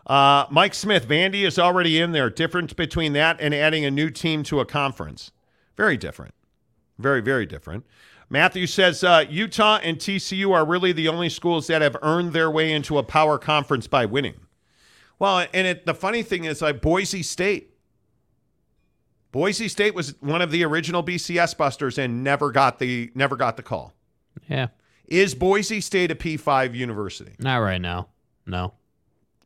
Speaker 2: Uh, Mike Smith, Vandy is already in there. Difference between that and adding a new team to a conference. Very different. Very, very different. Matthew says uh, Utah and TCU are really the only schools that have earned their way into a power conference by winning. Well, and it, the funny thing is, like Boise State, Boise State was one of the original BCS busters and never got the never got the call.
Speaker 4: Yeah.
Speaker 2: Is Boise State a P5 university?
Speaker 4: Not right now. No.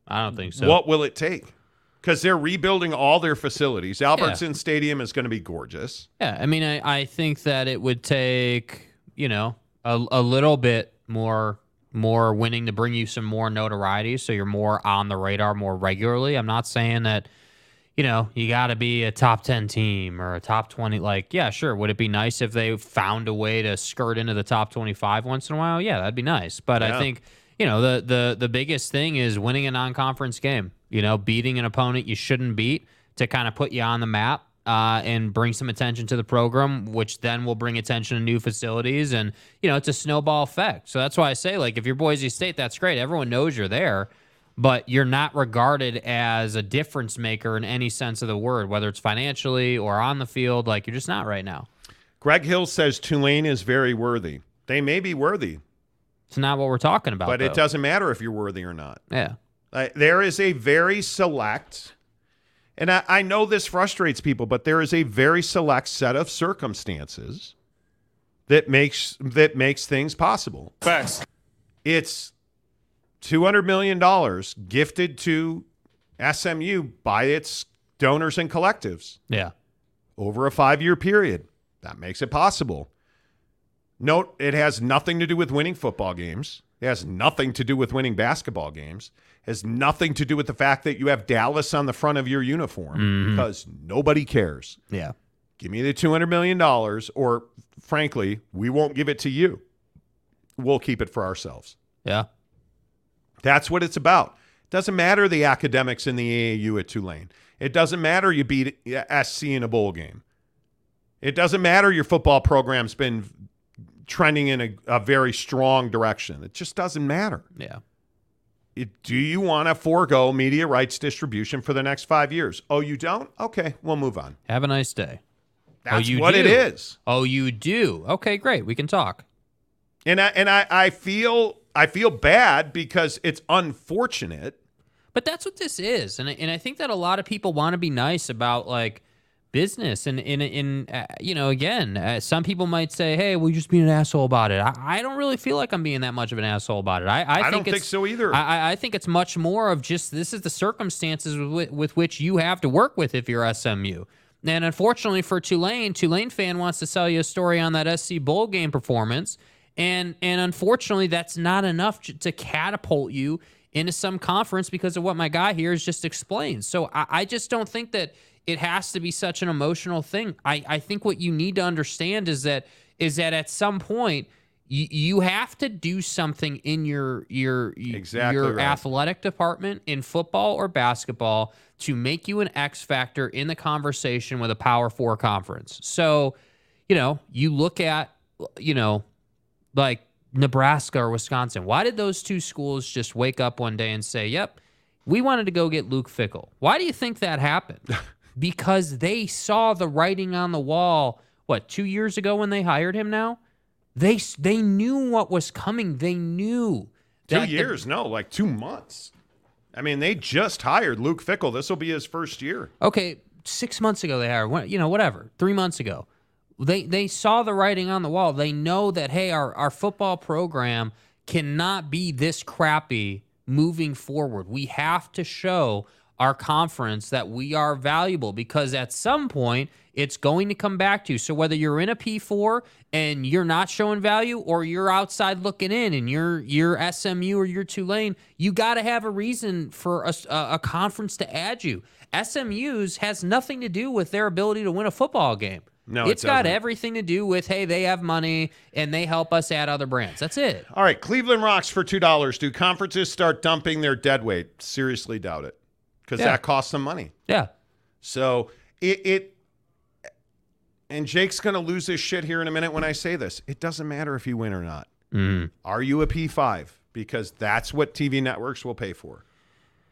Speaker 4: I don't think so.
Speaker 2: What will it take? Because they're rebuilding all their facilities. Albertson Stadium is going to be gorgeous.
Speaker 4: Yeah, I mean, I, I think that it would take you know a, a little bit more more winning to bring you some more notoriety, so you're more on the radar more regularly. I'm not saying that you know you got to be a top ten team or a top twenty. Like, yeah, sure. Would it be nice if they found a way to skirt into the top twenty five once in a while? Yeah, that'd be nice. But
Speaker 2: Yeah.
Speaker 4: I think you know the the the biggest thing is winning a non conference game. You know, beating an opponent you shouldn't beat to kind of put you on the map. uh, and bring some attention to the program, which then will bring attention to new facilities, and you know it's a snowball effect. So that's why I say, like, if you're Boise State, that's great. Everyone knows you're there, but you're not regarded as a difference maker in any sense of the word, whether it's financially or on the field. Like you're just not right now.
Speaker 2: Greg Hill says Tulane is very worthy. They may be worthy,
Speaker 4: It's not what we're talking about.
Speaker 2: but it doesn't matter if you're worthy or not.
Speaker 4: Yeah.
Speaker 2: Uh, there is a very select, and I, I know this frustrates people, but there is a very select set of circumstances that makes that makes things possible.
Speaker 12: Facts.
Speaker 2: It's two hundred million dollars gifted to SMU by its donors and collectives
Speaker 4: Yeah.
Speaker 2: over a five year period. That makes it possible. Note it has nothing to do with winning football games. It has nothing to do with winning basketball games. It has nothing to do with the fact that you have Dallas on the front of your uniform mm-hmm. because nobody cares.
Speaker 4: Yeah.
Speaker 2: Give me the $200 million, or frankly, we won't give it to you. We'll keep it for ourselves.
Speaker 4: Yeah.
Speaker 2: That's what it's about. It doesn't matter the academics in the AAU at Tulane. It doesn't matter you beat SC in a bowl game. It doesn't matter your football program's been trending in a, a very strong direction. It just doesn't matter.
Speaker 4: Yeah.
Speaker 2: It- do you want to forego media rights distribution for the next five years? Oh, you don't? Okay, we'll move on.
Speaker 4: Have a nice day.
Speaker 2: That's
Speaker 4: oh, you
Speaker 2: what
Speaker 4: do.
Speaker 2: it is.
Speaker 4: Oh, you do. Okay, great. We can talk.
Speaker 2: And I and I, I feel I feel bad because it's unfortunate.
Speaker 4: But that's what this is, and I- and I think that a lot of people want to be nice about like business, and in in uh, you know again, uh, some people might say, "Hey, well, just being an asshole about it." I, I don't really feel like I'm being that much of an asshole about it. I I,
Speaker 2: I
Speaker 4: think
Speaker 2: don't think
Speaker 4: it's-
Speaker 2: so either.
Speaker 4: I, I- I think it's much more of just this is the circumstances with, with which you have to work with if you're SMU. And unfortunately for Tulane, Tulane fan wants to sell you a story on that SC bowl game performance, and and unfortunately that's not enough to catapult you into some conference because of what my guy here has just explained. So I, I just don't think that it has to be such an emotional thing. I, I think what you need to understand is that is that at some point you, you have to do something in your your
Speaker 2: Exactly
Speaker 4: your
Speaker 2: right.
Speaker 4: athletic department in football or basketball to make you an X factor in the conversation with a Power Four conference. So, you know, you look at, you know, like Nebraska or Wisconsin. Why did those two schools just wake up one day and say, "Yep, we wanted to go get Luke Fickell"? Why do you think that happened? because they saw the writing on the wall. What two years ago when they hired him? Now they they knew what was coming. They knew
Speaker 2: Two
Speaker 4: that the-
Speaker 2: years? no, like two months. I mean, they just hired Luke Fickell. This will be his first year.
Speaker 4: okay, six months ago they hired, you know, whatever, three months ago. They they saw the writing on the wall. They know that hey, our our football program cannot be this crappy moving forward. We have to show our conference that we are valuable because at some point it's going to come back to you. So whether you're in a P4 and you're not showing value or you're outside looking in and you're you're SMU or you're Tulane, you got to have a reason for a, a a conference to add you. SMU's has nothing to do with their ability to win a football game.
Speaker 2: No, it
Speaker 4: it's got everything to do with hey, they have money and they help us add other brands. That's it.
Speaker 2: All right, Cleveland rocks for two dollars. Do conferences start dumping their dead weight? Seriously, doubt it, because
Speaker 4: Yeah.
Speaker 2: that costs them money.
Speaker 4: Yeah.
Speaker 2: So it, it and Jake's going to lose his shit here in a minute when I say this. It doesn't matter if you win or not.
Speaker 4: Mm.
Speaker 2: Are you a P5? Because that's what TV networks will pay for.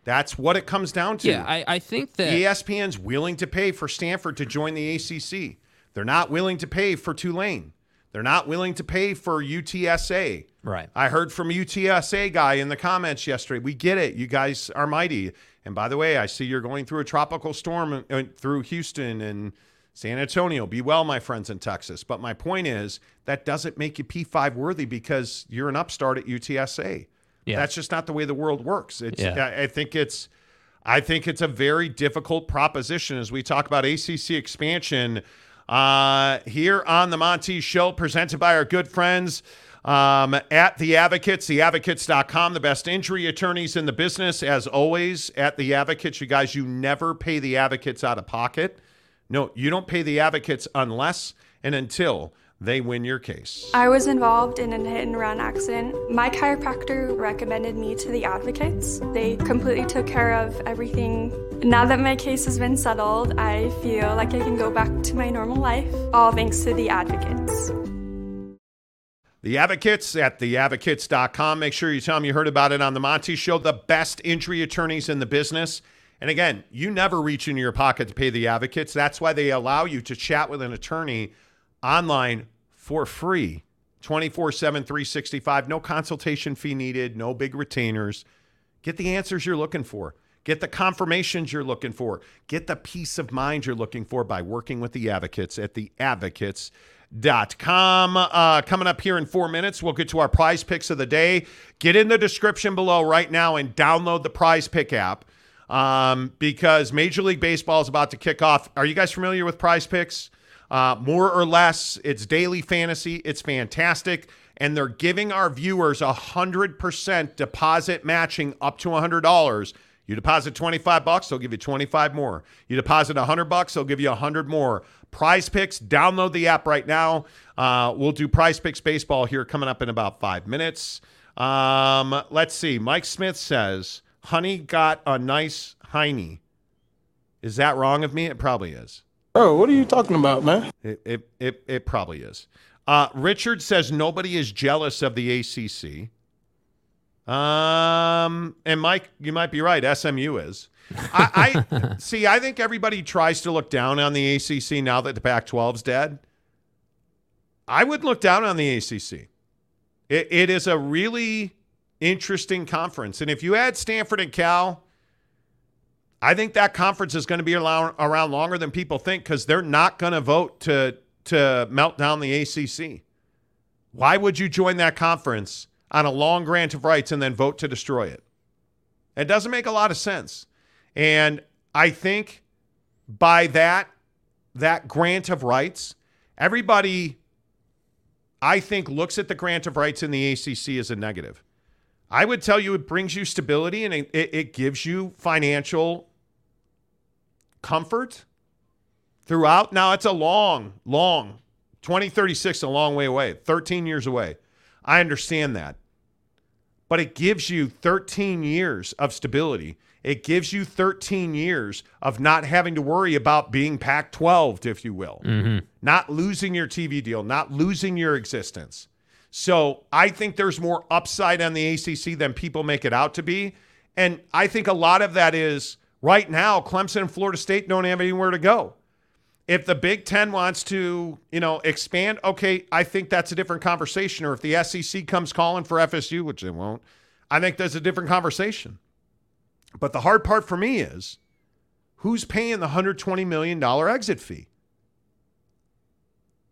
Speaker 2: That's what it comes down to.
Speaker 4: Yeah, I, I think that
Speaker 2: ESPN's willing to pay for Stanford to join the ACC. They're not willing to pay for Tulane. They're not willing to pay for UTSA.
Speaker 4: Right.
Speaker 2: I heard from a UTSA guy in the comments yesterday. We get it. You guys are mighty. And by the way, I see you're going through a tropical storm uh, through Houston and San Antonio. Be well, my friends in Texas. But my point is that doesn't make you P5 worthy because you're an upstart at UTSA.
Speaker 4: Yeah.
Speaker 2: That's just not the way the world works. It's
Speaker 4: Yeah.
Speaker 2: I think it's I think it's a very difficult proposition as we talk about ACC expansion uh, here on the Monty Show, presented by our good friends um, at The Advocates, theadvocates.com, the best injury attorneys in the business. As always, at The Advocates, you guys, you never pay the advocates out of pocket. No, you don't pay the advocates unless and until they win your case.
Speaker 13: I was involved in a hit and run accident. My chiropractor recommended me to the advocates. They completely took care of everything. Now that my case has been settled, I feel like I can go back to my normal life, all thanks to the advocates.
Speaker 2: The Advocates at theadvocates.com. Make sure you tell them you heard about it on the Monty Show. The best injury attorneys in the business. And again, you never reach into your pocket to pay the Advocates. That's why they allow you to chat with an attorney online for free 24 7, 365. No consultation fee needed, no big retainers. Get the answers you're looking for. Get the confirmations you're looking for. Get the peace of mind you're looking for by working with the advocates at theadvocates.com. Uh, coming up here in four minutes, we'll get to our prize picks of the day. Get in the description below right now and download the prize pick app um, because Major League Baseball is about to kick off. Are you guys familiar with prize picks? Uh, more or less, it's daily fantasy. It's fantastic. And they're giving our viewers a 100% deposit matching up to $100. You deposit 25 bucks, they'll give you 25 more. You deposit 100 bucks, they'll give you 100 more. Prize Picks, download the app right now. Uh, we'll do Prize Picks baseball here coming up in about five minutes. Um, let's see. Mike Smith says, Honey got a nice hiney. Is that wrong of me? It probably is.
Speaker 14: Bro, what are you talking about, man?
Speaker 2: It it it, it probably is. Uh, Richard says nobody is jealous of the ACC. Um, and Mike, you might be right. SMU is. I, I see. I think everybody tries to look down on the ACC now that the Pac-12's dead. I would look down on the ACC. It, it is a really interesting conference, and if you add Stanford and Cal, I think that conference is going to be around, longer than people think because they're not going to vote to to melt down the ACC. Why would you join that conference on a long grant of rights and then vote to destroy it? It doesn't make a lot of sense. And I think by that that grant of rights, everybody I think looks at the grant of rights in the ACC as a negative. I would tell you it brings you stability and it, it gives you financial comfort throughout. Now it's a long, long 2036, a long way away, 13 years away. I understand that. But it gives you 13 years of stability. It gives you 13 years of not having to worry about being Pac 12, if you will,
Speaker 4: Mm-hmm.
Speaker 2: not losing your TV deal, not losing your existence. So I think there's more upside on the ACC than people make it out to be. And I think a lot of that is right now, Clemson and Florida State don't have anywhere to go. If the Big Ten wants to, you know, expand, okay, I think that's a different conversation. Or if the SEC comes calling for FSU, which they won't, I think that's a different conversation. But the hard part for me is who's paying the $120 million exit fee?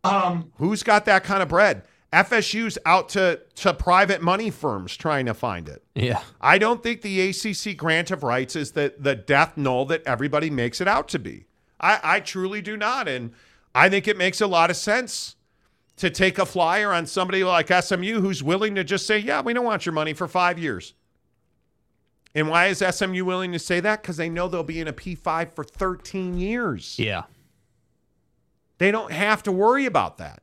Speaker 15: Um,
Speaker 2: Who's got that kind of bread? FSU's out to, to private money firms trying to find it.
Speaker 4: Yeah.
Speaker 2: I don't think the ACC grant of rights is the, the death knell that everybody makes it out to be. I, I truly do not. And I think it makes a lot of sense to take a flyer on somebody like SMU who's willing to just say, yeah, we don't want your money for five years. And why is SMU willing to say that? Because they know they'll be in a P5 for 13 years.
Speaker 4: Yeah.
Speaker 2: They don't have to worry about that.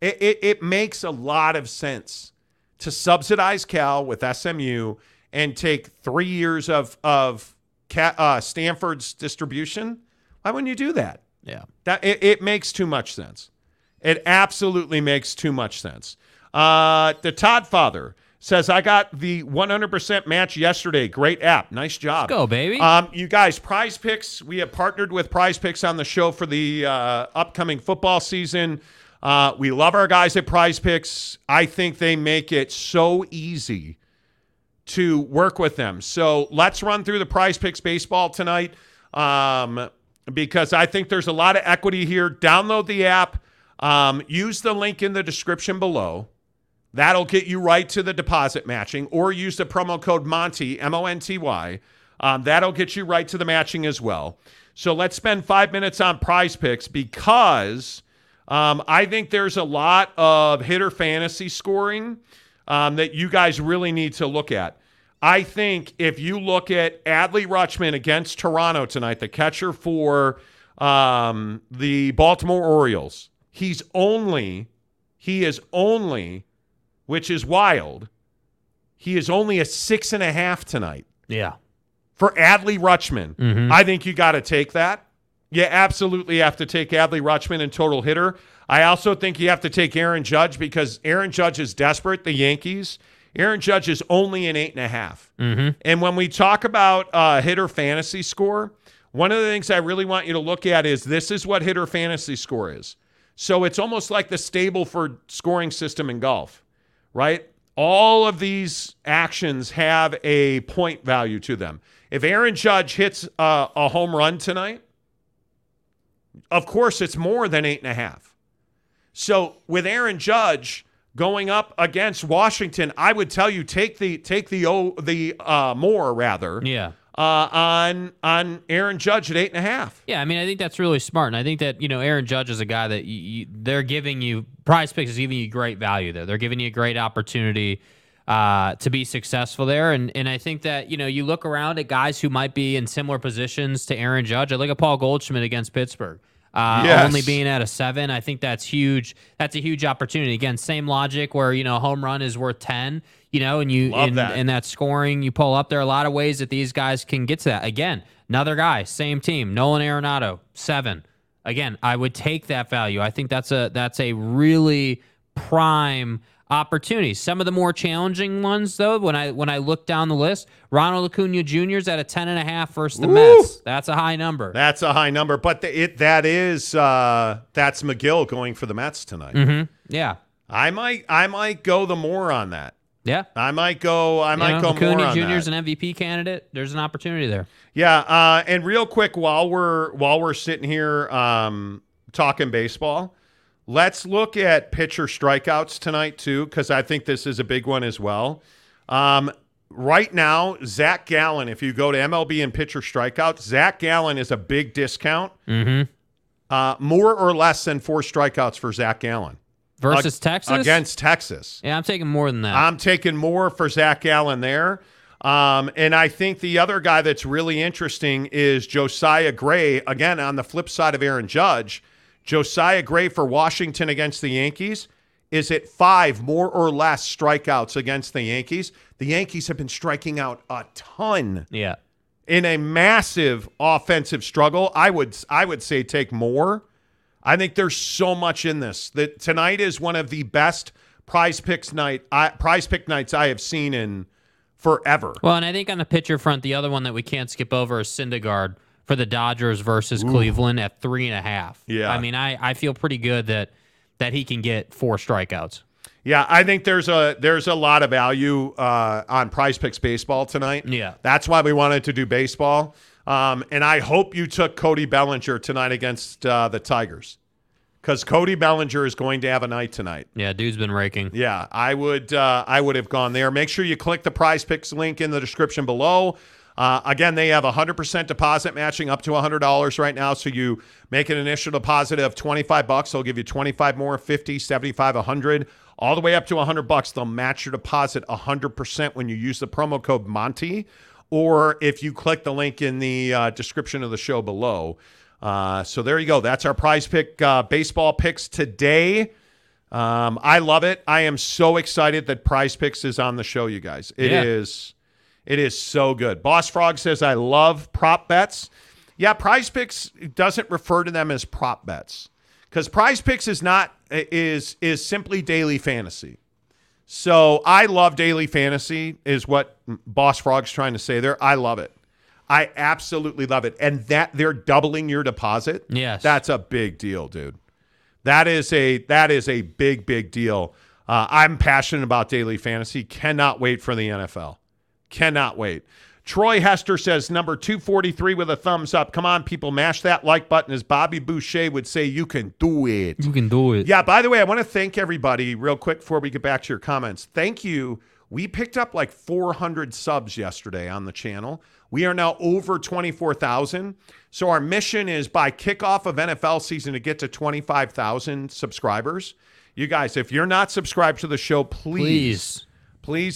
Speaker 2: It, it, it makes a lot of sense to subsidize Cal with SMU and take three years of, of uh, Stanford's distribution. Why wouldn't you do that?
Speaker 4: Yeah.
Speaker 2: That it, it makes too much sense. It absolutely makes too much sense. Uh, the Todd Father says, I got the 100% match yesterday. Great app. Nice job.
Speaker 4: Let's go, baby.
Speaker 2: Um, you guys, Prize Picks, we have partnered with Prize Picks on the show for the uh, upcoming football season. Uh, we love our guys at Prize Picks. I think they make it so easy to work with them. So let's run through the Prize Picks baseball tonight um, because I think there's a lot of equity here. Download the app. Um, use the link in the description below. That'll get you right to the deposit matching, or use the promo code Monty, M O N T Y. Um, that'll get you right to the matching as well. So let's spend five minutes on prize picks because um, I think there's a lot of hitter fantasy scoring um, that you guys really need to look at. I think if you look at Adley Rutschman against Toronto tonight, the catcher for um, the Baltimore Orioles, he's only he is only, which is wild, he is only a six and a half tonight.
Speaker 4: Yeah.
Speaker 2: For Adley Rutschman,
Speaker 4: Mhm.
Speaker 2: I think you got to take that. You absolutely have to take Adley Rutschman and total hitter. I also think you have to take Aaron Judge because Aaron Judge is desperate, the Yankees. Aaron Judge is only an eight and a half.
Speaker 4: Mm-hmm.
Speaker 2: And when we talk about uh, hitter fantasy score, one of the things I really want you to look at is this is what hitter fantasy score is. So it's almost like the Stableford scoring system in golf, right? All of these actions have a point value to them. If Aaron Judge hits uh, a home run tonight, of course it's more than eight and a half. So with Aaron Judge going up against Washington, I would tell you take the take the o the uh, more rather
Speaker 4: Yeah.
Speaker 2: uh, on on Aaron Judge at eight and a half.
Speaker 4: Yeah, I mean, I think that's really smart, and I think that you know Aaron Judge is a guy that you, you, they're giving you Prize Picks is giving you great value there. They're giving you a great opportunity uh, to be successful there, and and I think that you know you look around at guys who might be in similar positions to Aaron Judge. I look at Paul Goldschmidt against Pittsburgh. Uh,
Speaker 2: Yes.
Speaker 4: Only being at a seven, I think that's huge. That's a huge opportunity. Again, same logic where you know a home run is worth ten. You know, and you
Speaker 2: Love
Speaker 4: and,
Speaker 2: that.
Speaker 4: and that scoring you pull up. There are a lot of ways that these guys can get to that. Again, another guy, same team, Nolan Arenado, seven. Again, I would take that value. I think that's a that's a really prime opportunity. Some of the more challenging ones, though, when I when I look down the list, Ronald Acuna Jr. is at a ten and a half versus the
Speaker 2: Woo!
Speaker 4: Mets. That's a high number.
Speaker 2: That's a high number, but the, it that is uh, that's Megill going for the Mets tonight.
Speaker 4: hmm Yeah,
Speaker 2: I might I might go the more on that.
Speaker 4: yeah.
Speaker 2: I might go I
Speaker 4: You
Speaker 2: might
Speaker 4: know,
Speaker 2: go
Speaker 4: Acuna
Speaker 2: more on
Speaker 4: Jr.
Speaker 2: that.
Speaker 4: is an MVP candidate. There's an opportunity there.
Speaker 2: Yeah, uh, and real quick while we're while we're sitting here um, talking baseball, let's look at pitcher strikeouts tonight too, because I think this is a big one as well. Um, right now, Zach Gallen, if you go to MLB and pitcher strikeouts, Zach Gallen is a big discount,
Speaker 4: Mm-hmm.
Speaker 2: uh, more or less than four strikeouts for Zach Gallen
Speaker 4: Versus
Speaker 2: Ag-
Speaker 4: Texas
Speaker 2: against Texas.
Speaker 4: Yeah, I'm taking more than that.
Speaker 2: I'm taking more for Zach Gallen there. Um, and I think the other guy that's really interesting is Josiah Gray. Again, on the flip side of Aaron Judge, Josiah Gray for Washington against the Yankees is at five more or less strikeouts against the Yankees. The Yankees have been striking out a ton
Speaker 4: yeah.
Speaker 2: in a massive offensive struggle. I would I would say take more. I think there's so much in this that tonight is one of the best prize picks night I, prize pick nights I have seen in forever.
Speaker 4: Well, and I think on the pitcher front, the other one that we can't skip over is Syndergaard for the Dodgers versus Cleveland at three and a half.
Speaker 2: Yeah.
Speaker 4: I mean, I, I feel pretty good that that he can get four strikeouts.
Speaker 2: Yeah, I think there's a there's a lot of value uh, on Prize Picks baseball tonight.
Speaker 4: Yeah.
Speaker 2: that's why we wanted to do baseball. Um, and I hope you took Cody Bellinger tonight against uh, the Tigers, because Cody Bellinger is going to have a night tonight.
Speaker 4: Yeah, dude's been raking.
Speaker 2: Yeah, I would uh, I would have gone there. Make sure you click the Prize Picks link in the description below. Uh, again, they have a 100% deposit matching up to $100 right now. So you make an initial deposit of 25 bucks, they'll give you 25 more, 50, 75, 100, all the way up to 100 bucks. They'll match your deposit 100% when you use the promo code Monty or if you click the link in the uh, description of the show below. Uh, so there you go. That's our prize pick uh, baseball picks today. Um, I love it. I am so excited that Prize Picks is on the show, you guys. It is,
Speaker 4: Yeah.
Speaker 2: It is so good. Boss Frog says I love prop bets. Yeah, Prize Picks doesn't refer to them as prop bets because Prize Picks is not is is simply daily fantasy. So I love daily fantasy is what Boss Frog's trying to say there. I love it. I absolutely love it. And that they're doubling your deposit.
Speaker 4: Yes.
Speaker 2: That's a big deal, dude. That is a that is a big big deal. Uh, I'm passionate about daily fantasy. Cannot wait for the NFL. Cannot wait. Troy Hester says number 243 with a thumbs up. Come on, people, mash that like button. As Bobby Boucher would say, you can do it.
Speaker 4: You can do it.
Speaker 2: Yeah, by the way, I want to thank everybody real quick before we get back to your comments. Thank you. We picked up like 400 subs yesterday on the channel. We are now over 24,000. So our mission is by kickoff of NFL season to get to 25,000 subscribers. You guys, if you're not subscribed to the show, please, please,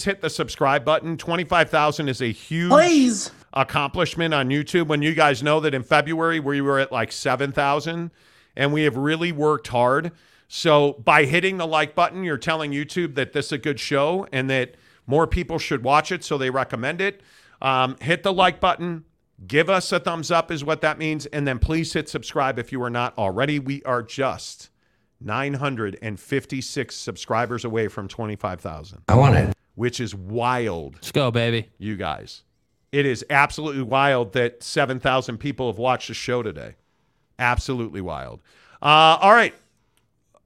Speaker 2: hit the subscribe button. 25,000 is a huge
Speaker 8: Please.
Speaker 2: accomplishment on YouTube when you guys know that in February we were at like 7,000 and we have really worked hard So by hitting the like button, you're telling YouTube that this is a good show and that more people should watch it, so they recommend it. Um, hit the like button. Give us a thumbs up, is what that means. And then please hit subscribe if you are not already. We are just 956 subscribers away from 25,000.
Speaker 7: I want it.
Speaker 2: Which is wild.
Speaker 4: Let's go, baby.
Speaker 2: You guys. It is absolutely wild that 7,000 people have watched the show today. Absolutely wild. Uh, all right.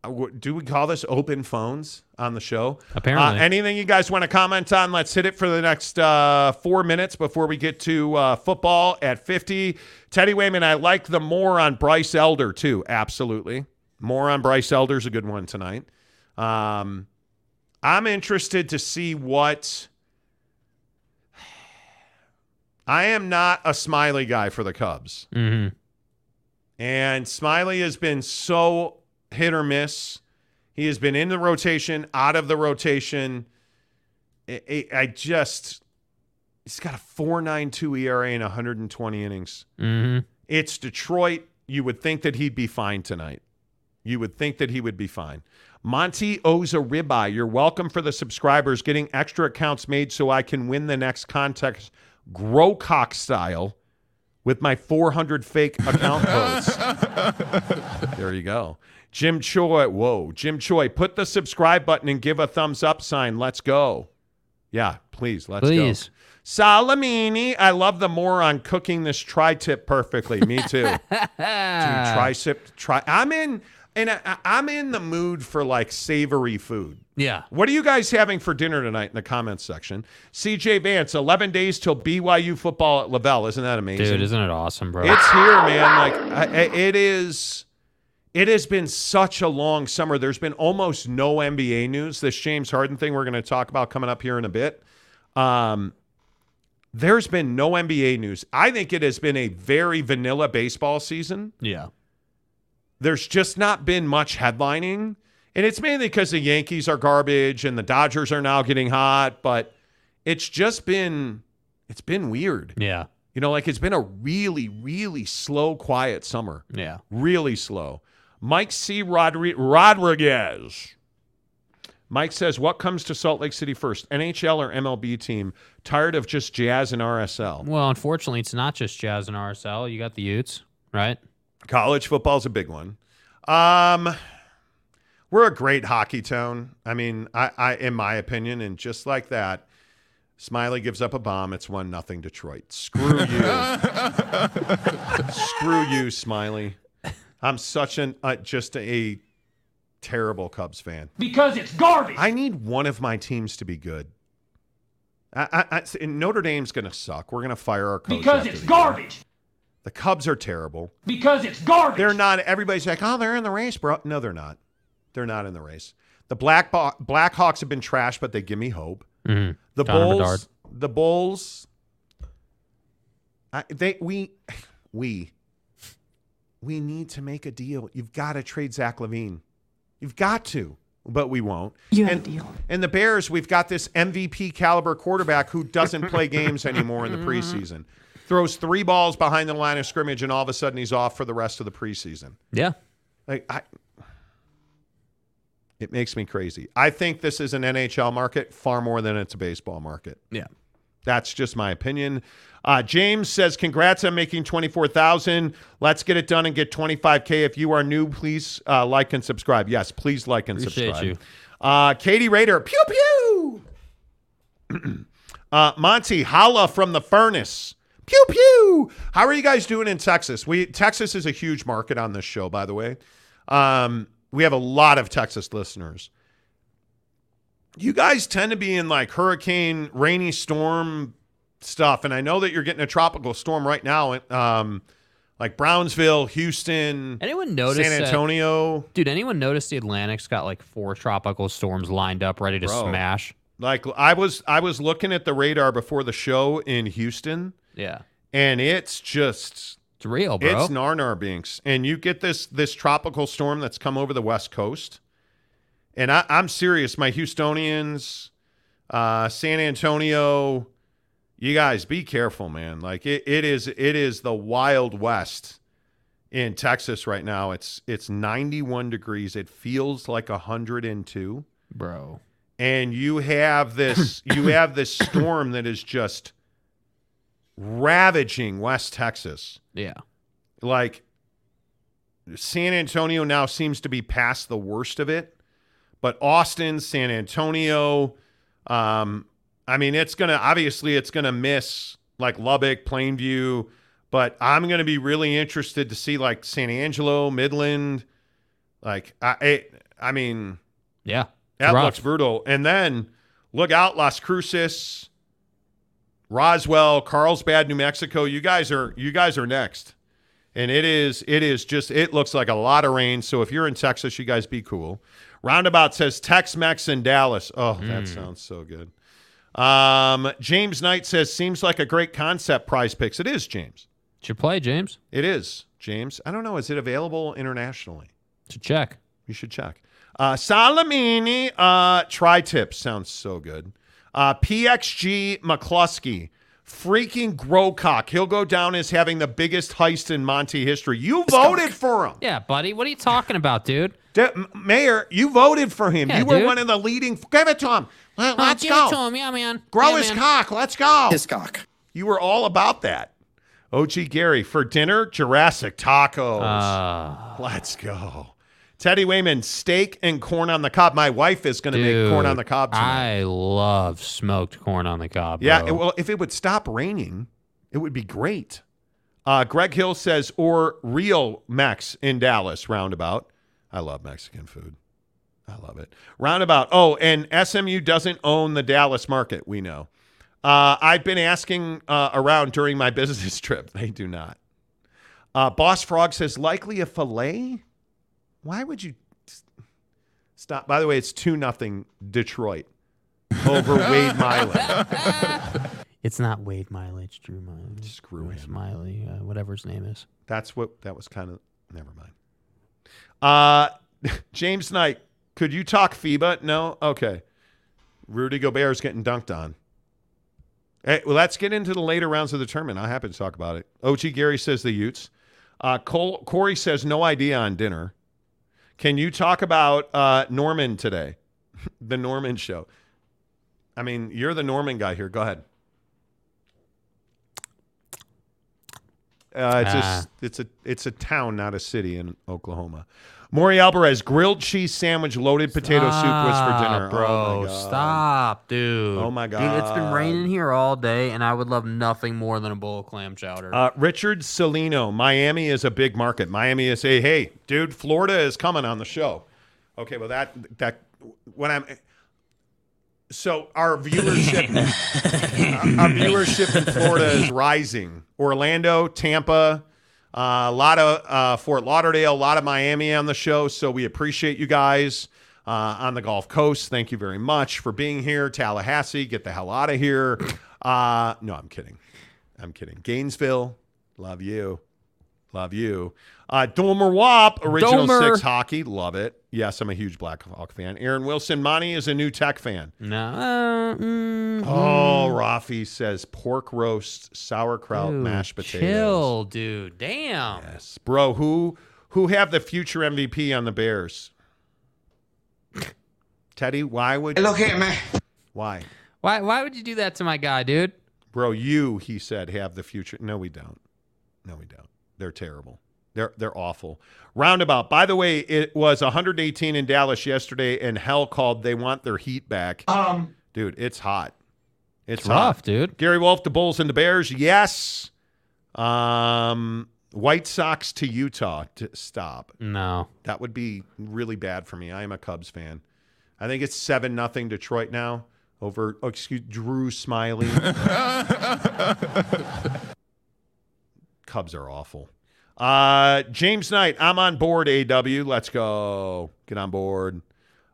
Speaker 2: Uh, do we call this open phones on the show?
Speaker 4: Apparently.
Speaker 2: Uh, anything you guys want to comment on? Let's hit it for the next uh, four minutes before we get to uh, football at 50. Teddy Wayman, I like the more on Bryce Elder, too. Absolutely. More on Bryce Elder's a good one tonight. Um, I'm interested to see what. I am not a Smyly guy for the Cubs.
Speaker 4: Mm-hmm.
Speaker 2: And Smyly has been so hit or miss. He has been in the rotation, out of the rotation. I, just, he's got a 4.92 ERA in 120 innings.
Speaker 4: Mm-hmm.
Speaker 2: It's Detroit. You would think that he'd be fine tonight. You would think that he would be fine. Monty owes a ribeye. You're welcome for the subscribers getting extra accounts made so I can win the next contest, Growcock style, with my 400 fake account codes. there you go. Jim Choi, whoa, Jim Choi, put the subscribe button and give a thumbs up sign. Let's go. Yeah, please, let's
Speaker 4: Please.
Speaker 2: go. Salamini, I love the more on cooking this tri-tip perfectly. Me too. Dude, tri-tip, try. I'm in, and I, I'm in the mood for like savory food.
Speaker 4: Yeah.
Speaker 2: What are you guys having for dinner tonight in the comments section? CJ Vance, 11 days till BYU football at LaVell. Isn't that amazing?
Speaker 4: Dude, isn't it awesome, bro?
Speaker 2: It's here, man. Like I, I- it is. It has been such a long summer. There's been almost no NBA news. This James Harden thing we're going to talk about coming up here in a bit. Um, there's been no NBA news. I think it has been a very vanilla baseball season.
Speaker 4: yeah.
Speaker 2: There's just not been much headlining. And it's mainly because the Yankees are garbage and the Dodgers are now getting hot, but it's just been it's been weird.
Speaker 4: Yeah.
Speaker 2: You know, like it's been a really, really slow, quiet summer.
Speaker 4: Yeah.
Speaker 2: Really slow. Mike C. Rodri- Rodriguez. Mike says, What comes to Salt Lake City first, NHL or MLB team? Tired of just Jazz and RSL.
Speaker 4: Well, unfortunately, it's not just Jazz and RSL. You got the Utes, right?
Speaker 2: College football's a big one. Um, we're a great hockey town. I mean, I, I in my opinion, and just like that, Smyly gives up a bomb. It's one nothing Detroit. Screw you. Screw you, Smyly. I'm such an uh, just a terrible Cubs fan.
Speaker 6: Because it's garbage.
Speaker 2: I need one of my teams to be good. I, I, I, Notre Dame's going to suck. We're going to fire our coach
Speaker 6: Because it's
Speaker 2: garbage. year.
Speaker 6: Garbage.
Speaker 2: The Cubs are terrible.
Speaker 6: Because it's garbage.
Speaker 2: They're not. Everybody's like, oh, they're in the race, bro. No, they're not. They're not in the race. The Black Bo- Blackhawks have been trash, but they give me hope.
Speaker 4: Mm-hmm.
Speaker 2: The
Speaker 4: Connor
Speaker 2: Bulls.
Speaker 4: Bedard.
Speaker 2: The Bulls. I, they we we we need to make a deal. You've got to trade Zach LaVine. You've got to, but we won't.
Speaker 15: You have
Speaker 2: and,
Speaker 15: a deal.
Speaker 2: And the Bears, we've got this MVP caliber quarterback who doesn't play games anymore in the preseason. Throws three balls behind the line of scrimmage, and all of a sudden he's off for the rest of the preseason.
Speaker 4: Yeah.
Speaker 2: Like I, it makes me crazy. I think this is an NHL market far more than it's a baseball market.
Speaker 4: Yeah.
Speaker 2: That's just my opinion. Uh, James says, "Congrats on making twenty four thousand. Let's get it done and get twenty five k. If you are new, please uh, like and subscribe. Yes, please like and
Speaker 4: Appreciate
Speaker 2: subscribe.
Speaker 4: you.
Speaker 2: Uh, Katie Raider, pew pew. uh, Monty, holla from the furnace. Pew pew. How are you guys doing in Texas? We Texas is a huge market on this show, by the way. Um, we have a lot of Texas listeners. You guys tend to be in like hurricane, rainy storm stuff, and I know that you're getting a tropical storm right now. Um, like Brownsville, Houston,
Speaker 4: Anyone notice
Speaker 2: San
Speaker 4: that-
Speaker 2: Antonio.
Speaker 4: Dude, anyone notice the Atlantic's got like four tropical storms lined up ready to
Speaker 2: Bro.
Speaker 4: smash?
Speaker 2: Like I was, I was looking at the radar before the show in Houston,
Speaker 4: Yeah.
Speaker 2: and it's just
Speaker 4: It's real, bro.
Speaker 2: It's narnar binks, and you get this this tropical storm that's come over the west coast, and I, I'm serious. My Houstonians, uh, San Antonio, you guys be careful, man. Like it, it is it is the wild west in Texas right now. It's it's 91 degrees. It feels like 102.
Speaker 4: Bro.
Speaker 2: And you have this you have this storm that is just ravaging West Texas.
Speaker 4: Yeah.
Speaker 2: Like San Antonio now seems to be past the worst of it, but Austin, San Antonio, um, I mean, it's gonna obviously it's gonna miss like Lubbock, Plainview, but I'm gonna be really interested to see like San Angelo, Midland, like I, it, I mean,
Speaker 4: Yeah.
Speaker 2: that
Speaker 4: rough.
Speaker 2: looks brutal. And then look out, Las Cruces, Roswell, Carlsbad, New Mexico. You guys are you guys are next. And it is it is just it looks like a lot of rain. So if you're in Texas, you guys be cool. Roundabout says Tex Mex in Dallas. Oh, that sounds so good. Um, James Knight says seems like a great concept. Prize picks. It is, James.
Speaker 4: Should play, James.
Speaker 2: It is, James. I don't know. Is it available internationally?
Speaker 4: To check.
Speaker 2: You should check. Uh, Salamini, uh, tri tips sounds so good. Uh, PXG McCluskey, freaking Grocock. He'll go down as having the biggest heist in Monty history. You voted for him.
Speaker 4: Yeah, buddy. What are you talking about, dude?
Speaker 2: D- M- Mayor, you voted for him.
Speaker 4: Yeah,
Speaker 2: you were
Speaker 4: dude.
Speaker 2: one of the leading. Give it to him. Let,
Speaker 4: Oh,
Speaker 2: us
Speaker 4: give
Speaker 2: go.
Speaker 4: it to him. Yeah, man.
Speaker 2: Grow
Speaker 4: Yeah,
Speaker 2: his
Speaker 4: man.
Speaker 2: cock. Let's go.
Speaker 15: His cock.
Speaker 2: You were all about that. OG Gary, for dinner, Jurassic tacos.
Speaker 4: Uh,
Speaker 2: Let's go. Teddy Wayman, steak and corn on the cob. My wife is going to make corn on the cob tonight.
Speaker 4: I love smoked corn on the cob.
Speaker 2: yeah, it- well, if it would stop raining, it would be great. Uh, Greg Hill says, or real Mex in Dallas, roundabout. I love Mexican food. I love it. Roundabout. Oh, and SMU doesn't own the Dallas market, we know. Uh, I've been asking uh, around during my business trip. They do not. Uh, Boss Frog says, likely a filet? Why would you stop? By the way, it's 2 nothing Detroit over Wade Miley.
Speaker 4: It's not Wade Miley, it's Drew Miley.
Speaker 2: Screw
Speaker 4: Or Smyly, uh, whatever his name is.
Speaker 2: That's what that was kind of. Never mind. Uh, James Knight, could you talk FIBA? No. Okay. Rudy Gobert's getting dunked on. Hey, well, let's get into the later rounds of the tournament. I'm happy to talk about it. OG Gary says the Utes. Uh, Cole, Corey says no idea on dinner. Can you talk about uh, Norman today? the Norman show. I mean, you're the Norman guy here. Go ahead. Uh, it's,
Speaker 4: Ah.
Speaker 2: a, it's a it's a town, not a city in Oklahoma. Maury Alvarez grilled cheese sandwich, loaded potato soup was for dinner.
Speaker 4: Bro.
Speaker 2: Oh.
Speaker 4: Stop, dude.
Speaker 2: Oh my
Speaker 4: Dude, it's been raining here all day, and I would love nothing more than a bowl of clam chowder.
Speaker 2: Uh, Richard Salino, Miami is a big market. Miami is a hey, dude. Florida is coming on the show. Okay, well that that when I'm so our viewership our our viewership in Florida is rising. Orlando, Tampa, uh, a lot of uh, Fort Lauderdale, a lot of Miami on the show. So we appreciate you guys uh, on the Gulf Coast. Thank you very much for being here. Tallahassee, get the hell out of here. Uh, no, I'm kidding. I'm kidding. Gainesville, love you. Love you. Uh, Domer Wop, original
Speaker 4: Domer.
Speaker 2: six hockey, love it. Yes, I'm a huge Black Hawk fan. Aaron Wilson, Monty is a new Tech fan.
Speaker 4: no. Uh, mm,
Speaker 2: Oh, Rafi says pork roast, sauerkraut,
Speaker 4: dude,
Speaker 2: mashed potatoes.
Speaker 4: Chill, dude. Damn.
Speaker 2: Yes, bro. Who who have the future MVP on the Bears? Teddy, why would you
Speaker 15: Look at me.
Speaker 2: why,
Speaker 4: Why? Why would you do that to my guy, dude?
Speaker 2: bro? You, he said, have the future. No, we don't. No, we don't. They're terrible. They're they're awful. Roundabout. By the way, it was 118 in Dallas yesterday, and hell called. They want their heat back.
Speaker 6: Um,
Speaker 2: Dude, it's hot. It's,
Speaker 4: It's rough, dude.
Speaker 2: Gary Wolf, the Bulls and the Bears. Yes. Um, White Sox to Utah. To stop.
Speaker 4: No.
Speaker 2: That would be really bad for me. I am a Cubs fan. I think it's seven nothing Detroit now over. Oh, excuse Drew Smyly. Cubs are awful. Uh, James Knight, I'm on board. AW, let's go. Get on board.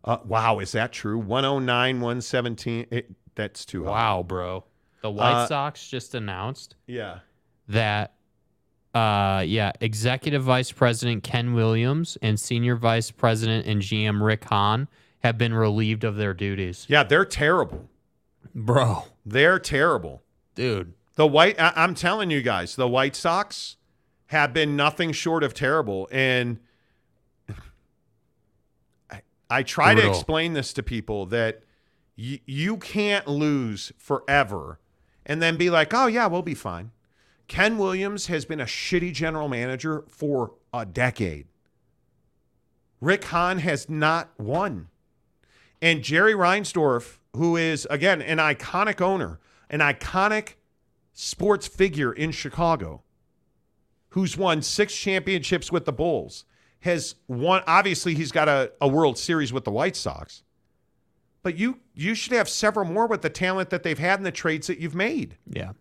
Speaker 2: Uh, wow, is that true? 109, 117. It, that's too high.
Speaker 4: Wow, bro. The White
Speaker 2: Uh,
Speaker 4: Sox just announced
Speaker 2: Yeah.
Speaker 4: that uh yeah, executive vice president Ken Williams and senior vice president and GM Rick Hahn have been relieved of their duties.
Speaker 2: Yeah, they're terrible.
Speaker 4: Bro,
Speaker 2: They're terrible.
Speaker 4: dude.
Speaker 2: The White, I, I'm telling you guys, the White Sox have been nothing short of terrible. And I, I try to explain this to people that y- you can't lose forever and then be like, oh, yeah, we'll be fine. Ken Williams has been a shitty general manager for a decade. Rick Hahn has not won. And Jerry Reinsdorf, who is, again, an iconic owner, an iconic sports figure in Chicago, who's won six championships with the Bulls, has won. Obviously, he's got a, a World Series with the White Sox. But you you should have several more with the talent that they've had and the trades that you've made.
Speaker 4: Yeah.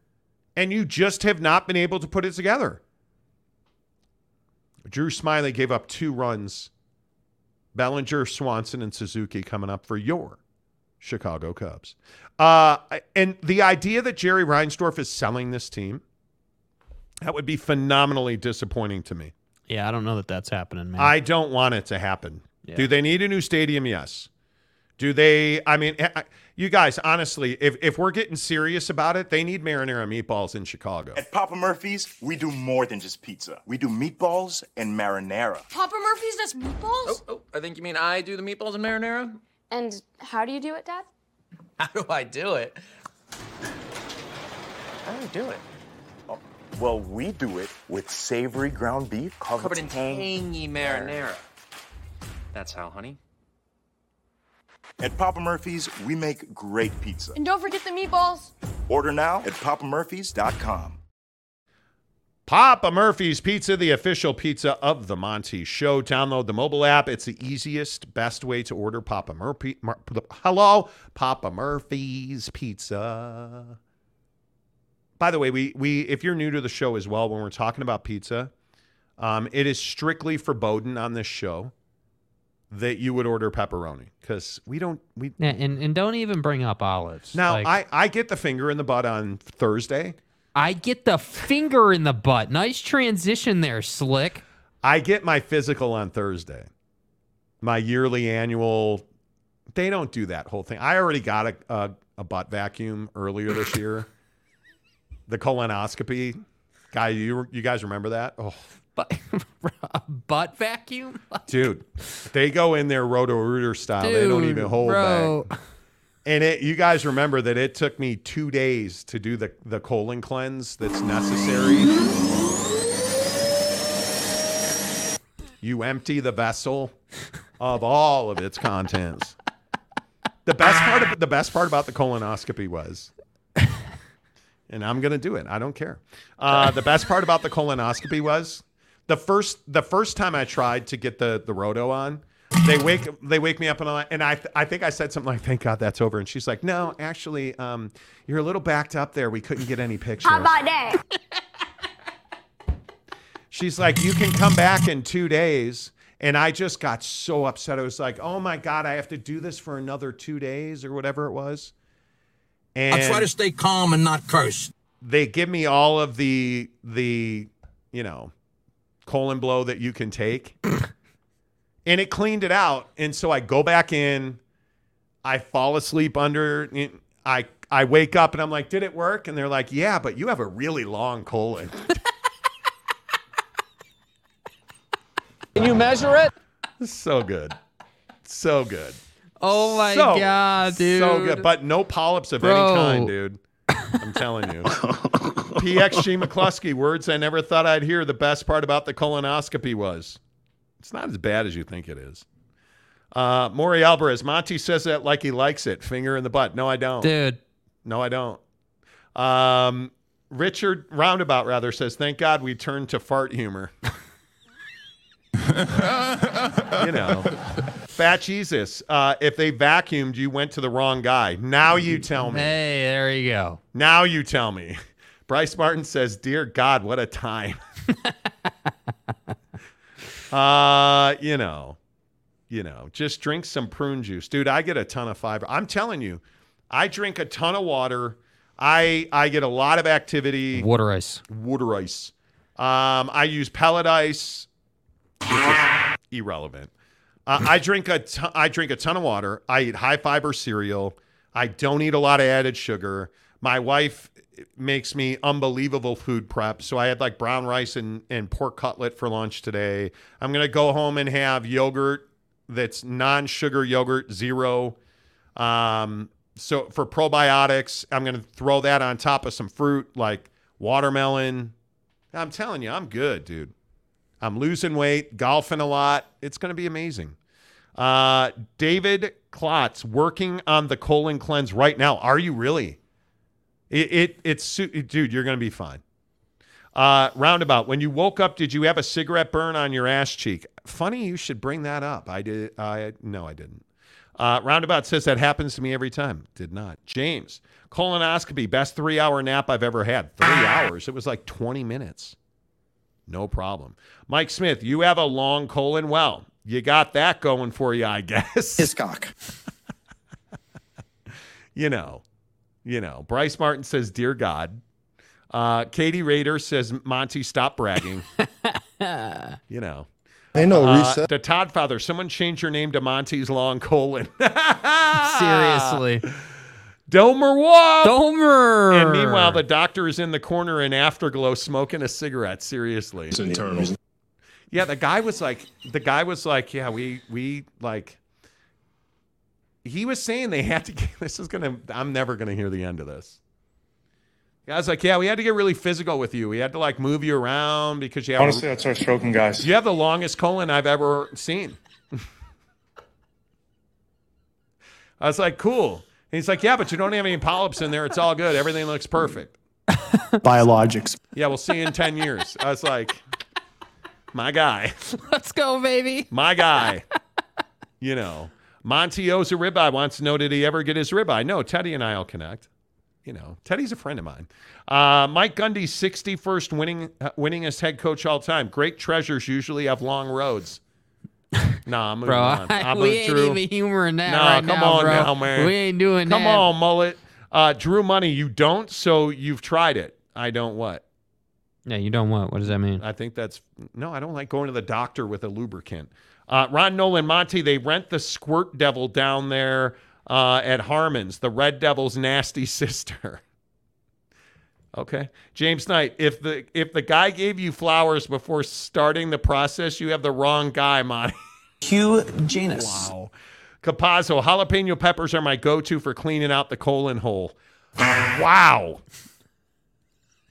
Speaker 2: And you just have not been able to put it together. Drew Smyly gave up two runs. Bellinger, Swanson, and Suzuki coming up for your Chicago Cubs. Uh, and the idea that Jerry Reinsdorf is selling this team, that would be phenomenally disappointing to me.
Speaker 4: Yeah, I don't know that that's happening, man.
Speaker 2: I don't want it to happen.
Speaker 4: Yeah.
Speaker 2: Do they need a new stadium? Yes. Do they? I mean, I- I- you guys, honestly, if, if we're getting serious about it, they need marinara meatballs in Chicago.
Speaker 5: At Papa Murphy's, we do more than just pizza. We do meatballs and marinara.
Speaker 10: Papa Murphy's does meatballs?
Speaker 11: Oh, oh I think you mean I do the meatballs and marinara?
Speaker 10: And how do you do it, Dad?
Speaker 11: How do I do it? How do I do it?
Speaker 5: Well, we do it with savory ground beef covered,
Speaker 11: Covered in
Speaker 5: tang-
Speaker 11: tangy marinara. That's how, honey.
Speaker 5: At Papa Murphy's, we make great pizza.
Speaker 10: And don't forget the meatballs.
Speaker 5: Order now at papamurphys.com.
Speaker 2: Papa Murphy's Pizza, the official pizza of the Monty Show. Download the mobile app. It's the easiest, best way to order Papa Murphy. Mur- hello, Papa Murphy's Pizza. By the way, we we if you're new to the show as well, when we're talking about pizza, um, it is strictly forbidden on this show that you would order pepperoni because we don't we
Speaker 4: Yeah, and, and don't even bring up olives.
Speaker 2: now
Speaker 4: Like,
Speaker 2: I I get the finger in the butt on Thursday.
Speaker 4: I get the finger in the butt. Nice transition there, Slick.
Speaker 2: I get my physical on Thursday. My yearly annual. They don't do that whole thing. I already got a a, a butt vacuum earlier this year. The colonoscopy. Guy, you you guys remember that? Oh,
Speaker 4: But butt vacuum?
Speaker 2: dude, they go in there roto rooter style. they don't even hold
Speaker 4: bro.
Speaker 2: back. And it, you guys remember that it took me two days to do the the colon cleanse that's necessary. You empty the vessel of all of its contents. The best part of the best part about the colonoscopy was, and I'm gonna do it. I don't care. Uh, the best part about the colonoscopy was the first the first time I tried to get the the roto on. They wake they wake me up and I and I th- I think I said something like "Thank God that's over," and she's like, "No, actually, um, you're a little backed up there. We couldn't get any pictures."
Speaker 10: How about that?
Speaker 2: She's like, you can come back in two days. And I just got so upset. I was like, oh my God, I have to do this for another two days or whatever it was. And
Speaker 15: I try to stay calm and not curse.
Speaker 2: they give me all of the the, you know, colon blow that you can take. and it cleaned it out. And so I go back in, I fall asleep under I I wake up and I'm like, did it work? And they're like, yeah, but you have a really long colon.
Speaker 15: Can you measure it?
Speaker 2: so good. So good.
Speaker 4: Oh my
Speaker 2: So-
Speaker 4: god, dude.
Speaker 2: So good. But no polyps of
Speaker 4: Bro.
Speaker 2: any kind, dude. I'm telling you. PXG McCluskey, words I never thought I'd hear. The best part about the colonoscopy was it's not as bad as you think it is. Uh, Maury Alvarez, Monty says that like he likes it. Finger in the butt. No, I don't.
Speaker 4: Dude.
Speaker 2: No, I don't. Um, Richard Roundabout rather says, "Thank God we turned to fart humor." you know, Fat Jesus. Uh, if they vacuumed, you went to the wrong guy. Now you tell me.
Speaker 4: Hey, there you go.
Speaker 2: Now you tell me. Bryce Martin says, "Dear God, what a time." uh, you know, you know, just drink some prune juice, dude. I get a ton of fiber. I'm telling you, I drink a ton of water. I I get a lot of activity.
Speaker 4: Water ice.
Speaker 2: Water ice. Um, I use pellet ice. irrelevant. Uh, I drink a ton, I drink a ton of water. I eat high fiber cereal. I don't eat a lot of added sugar. My wife makes me unbelievable food prep. So I had like brown rice and, and pork cutlet for lunch today. I'm to go home and have yogurt that's non sugar yogurt, zero. Um, so for probiotics, I'm to throw that on top of some fruit like watermelon. I'm telling you, I'm good, dude. I'm losing weight, golfing a lot. It's going to be amazing. Uh, David Klotz working on the colon cleanse right now. Are you really? It, it it's dude, you're going to be fine. Uh, roundabout. When you woke up, did you have a cigarette burn on your ass cheek? Funny, you should bring that up. I did. I no, I didn't. Uh, roundabout says that happens to me every time. Did not. James, colonoscopy, best three hour nap I've ever had. Three hours. It was like 20 minutes. No problem. Mike Smith, you have a long colon. Well, you got that going for you, I guess.
Speaker 16: Hiscock.
Speaker 2: you know, you know. Bryce Martin says, "Dear God." Uh, Katie Rader says, "Monty, stop bragging." you know.
Speaker 14: Ain't know,
Speaker 2: Uh,
Speaker 14: reset.
Speaker 2: the Todd Father, someone change your name to Monty's Long Colon.
Speaker 4: Seriously.
Speaker 2: Domer Wop.
Speaker 4: Domer.
Speaker 2: And meanwhile, the doctor is in the corner in Afterglow smoking a cigarette. Seriously.
Speaker 7: It's internal.
Speaker 2: Yeah, the guy was like, the guy was like, yeah, we we like. He was saying they had to get. This is gonna. I'm never gonna hear the end of this. The guy's like, yeah, we had to get really physical with you. We had to like move you around because you have.
Speaker 14: Honestly, I'd start stroking guys.
Speaker 2: You have the longest colon I've ever seen. I was like, cool. And he's like, yeah, but you don't have any polyps in there. It's all good. Everything looks perfect.
Speaker 14: Biologics.
Speaker 2: Yeah, we'll see you in 10 years. I was like, my guy,
Speaker 4: Let's go, baby.
Speaker 2: my guy. You know, Monty owes a ribeye wants to know, did he ever get his ribeye? No, Teddy and I will connect. You know, Teddy's a friend of mine. Uh, Mike Gundy, 61st winning, uh, winningest head coach all time. Great treasures usually have long roads. Nah, I'm
Speaker 4: Bro,
Speaker 2: on. I'm
Speaker 4: we ain't
Speaker 2: through.
Speaker 4: even humoring that
Speaker 2: No,
Speaker 4: right
Speaker 2: come
Speaker 4: now,
Speaker 2: on
Speaker 4: bro.
Speaker 2: now, man.
Speaker 4: We ain't doing
Speaker 2: Come
Speaker 4: that.
Speaker 2: on, mullet. Uh, Drew Money, you don't, so you've tried it. I don't what?
Speaker 4: Yeah, you don't what? What does that mean?
Speaker 2: I think that's no. I don't like going to the doctor with a lubricant. Uh, Ron Nolan Monty, they rent the Squirt Devil down there uh, at Harmon's, the Red Devil's nasty sister. Okay, James Knight. If the if the guy gave you flowers before starting the process, you have the wrong guy, Monty.
Speaker 16: Hugh Janus.
Speaker 2: Wow. Capazzo, jalapeno peppers are my go-to for cleaning out the colon hole. wow.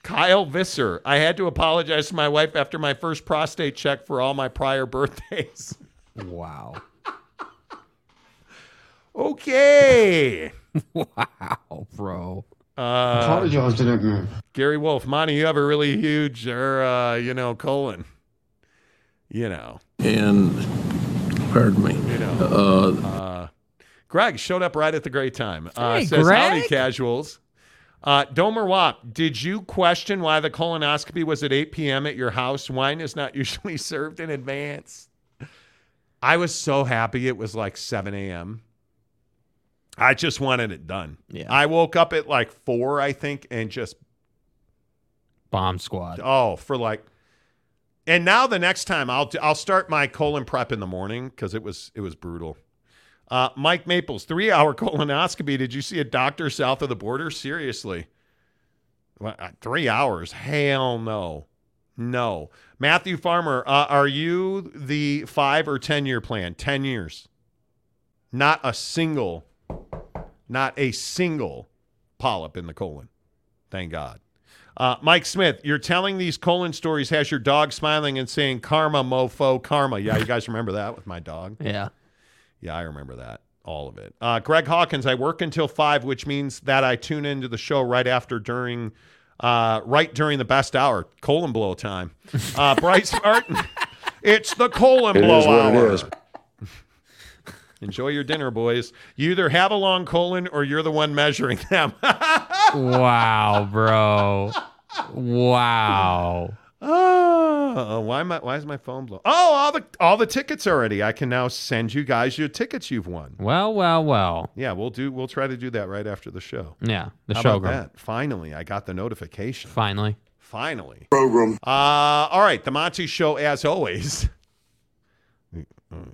Speaker 2: Kyle Visser, I had to apologize to my wife after my first prostate check for all my prior birthdays.
Speaker 4: Wow.
Speaker 2: okay.
Speaker 4: wow, bro.
Speaker 2: Uh,
Speaker 14: Apologize to that man.
Speaker 2: Gary Wolf, Monty, you have a really huge, or uh, you know, colon. You know,
Speaker 17: And, pardon me.
Speaker 2: you know.
Speaker 17: Uh,
Speaker 2: Uh, Greg showed up right at the great time. Uh,
Speaker 4: Hey,
Speaker 2: says, howdy, casuals. Uh, Domer Wap, did you question why the colonoscopy was at 8 p.m. at your house? Wine is not usually served in advance. I was so happy it was like 7 a.m. I just wanted it done.
Speaker 4: Yeah.
Speaker 2: I woke up at like 4, I think, and just,
Speaker 4: Bomb squad.
Speaker 2: oh, for like, and now the next time I'll I'll start my colon prep in the morning because it was it was brutal. Uh, Mike Maples, three hour colonoscopy. Did you see a doctor south of the border? Seriously. What, uh, three hours? Hell no. No. Matthew Farmer, uh, are you the five or 10 year plan? 10 years. Not a single, not a single polyp in the colon. Thank God. Uh, Mike Smith, you're telling these colon stories, has your dog smiling and saying, Karma, mofo, karma. Yeah, you guys remember that with my dog?
Speaker 4: Yeah.
Speaker 2: Yeah, I remember that. All of it. Uh, Greg Hawkins, I work until five, which means that I tune into the show right after, during, uh, right during the best hour, colon blow time. Uh, Bryce Martin, it's the colon
Speaker 14: It
Speaker 2: blow
Speaker 14: is what
Speaker 2: hour.
Speaker 14: It is.
Speaker 2: Enjoy your dinner, boys. You either have a long colon or you're the one measuring them.
Speaker 4: wow, bro. Wow.
Speaker 2: Oh, why am I, why is my phone blow? Oh, all the all the tickets already. I can now send you guys your tickets you've won.
Speaker 4: Well, well, well.
Speaker 2: Yeah, we'll do. We'll try to do that right after the show.
Speaker 4: Yeah, the
Speaker 2: How
Speaker 4: show
Speaker 2: about that? Finally, I got the notification.
Speaker 4: Finally.
Speaker 2: Finally.
Speaker 9: Program.
Speaker 2: Uh, all right, the Monty Show, as always.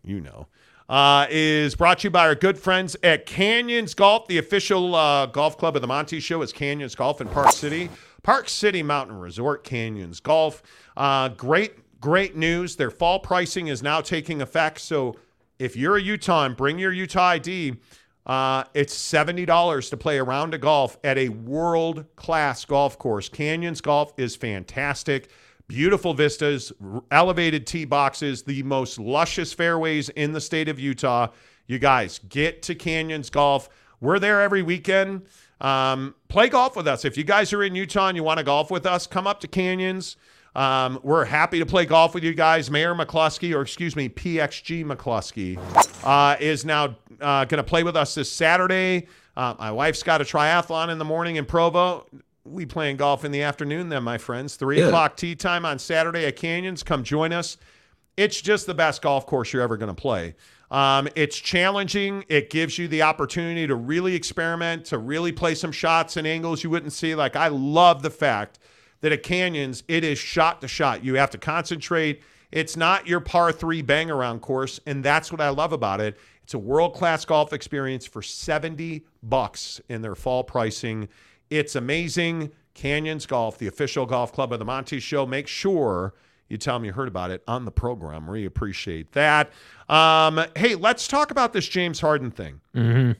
Speaker 2: You know. Uh, is brought to you by our good friends at Canyons Golf. The official uh, golf club of the Monty Show is Canyons Golf in Park City. Park City Mountain Resort, Canyons Golf. Uh, great, great news. Their fall pricing is now taking effect. So if you're a Utah bring your Utah ID, uh, it's $70 to play a round of golf at a world class golf course. Canyons Golf is fantastic. Beautiful vistas, elevated tee boxes, the most luscious fairways in the state of Utah. You guys get to Canyons Golf. We're there every weekend. Um, play golf with us. If you guys are in Utah and you want to golf with us, come up to Canyons. Um, we're happy to play golf with you guys. Mayor McCluskey, or excuse me, PXG McCluskey, uh, is now uh, going to play with us this Saturday. Uh, my wife's got a triathlon in the morning in Provo. We playing golf in the afternoon, then, my friends. Three
Speaker 17: Yeah.
Speaker 2: o'clock tea time on Saturday at Canyons. Come join us. It's just the best golf course you're ever going to play. Um, it's challenging. It gives you the opportunity to really experiment, to really play some shots and angles you wouldn't see. Like, I love the fact that at Canyons, it is shot to shot. You have to concentrate. It's not your par three bang around course. And that's what I love about it. It's a world class golf experience for 70 bucks in their fall pricing. It's amazing. Canyons Golf, the official golf club of the Monty Show. Make sure you tell them you heard about it on the program. We appreciate that. Um, hey, let's talk about this James Harden thing
Speaker 4: Mm-hmm.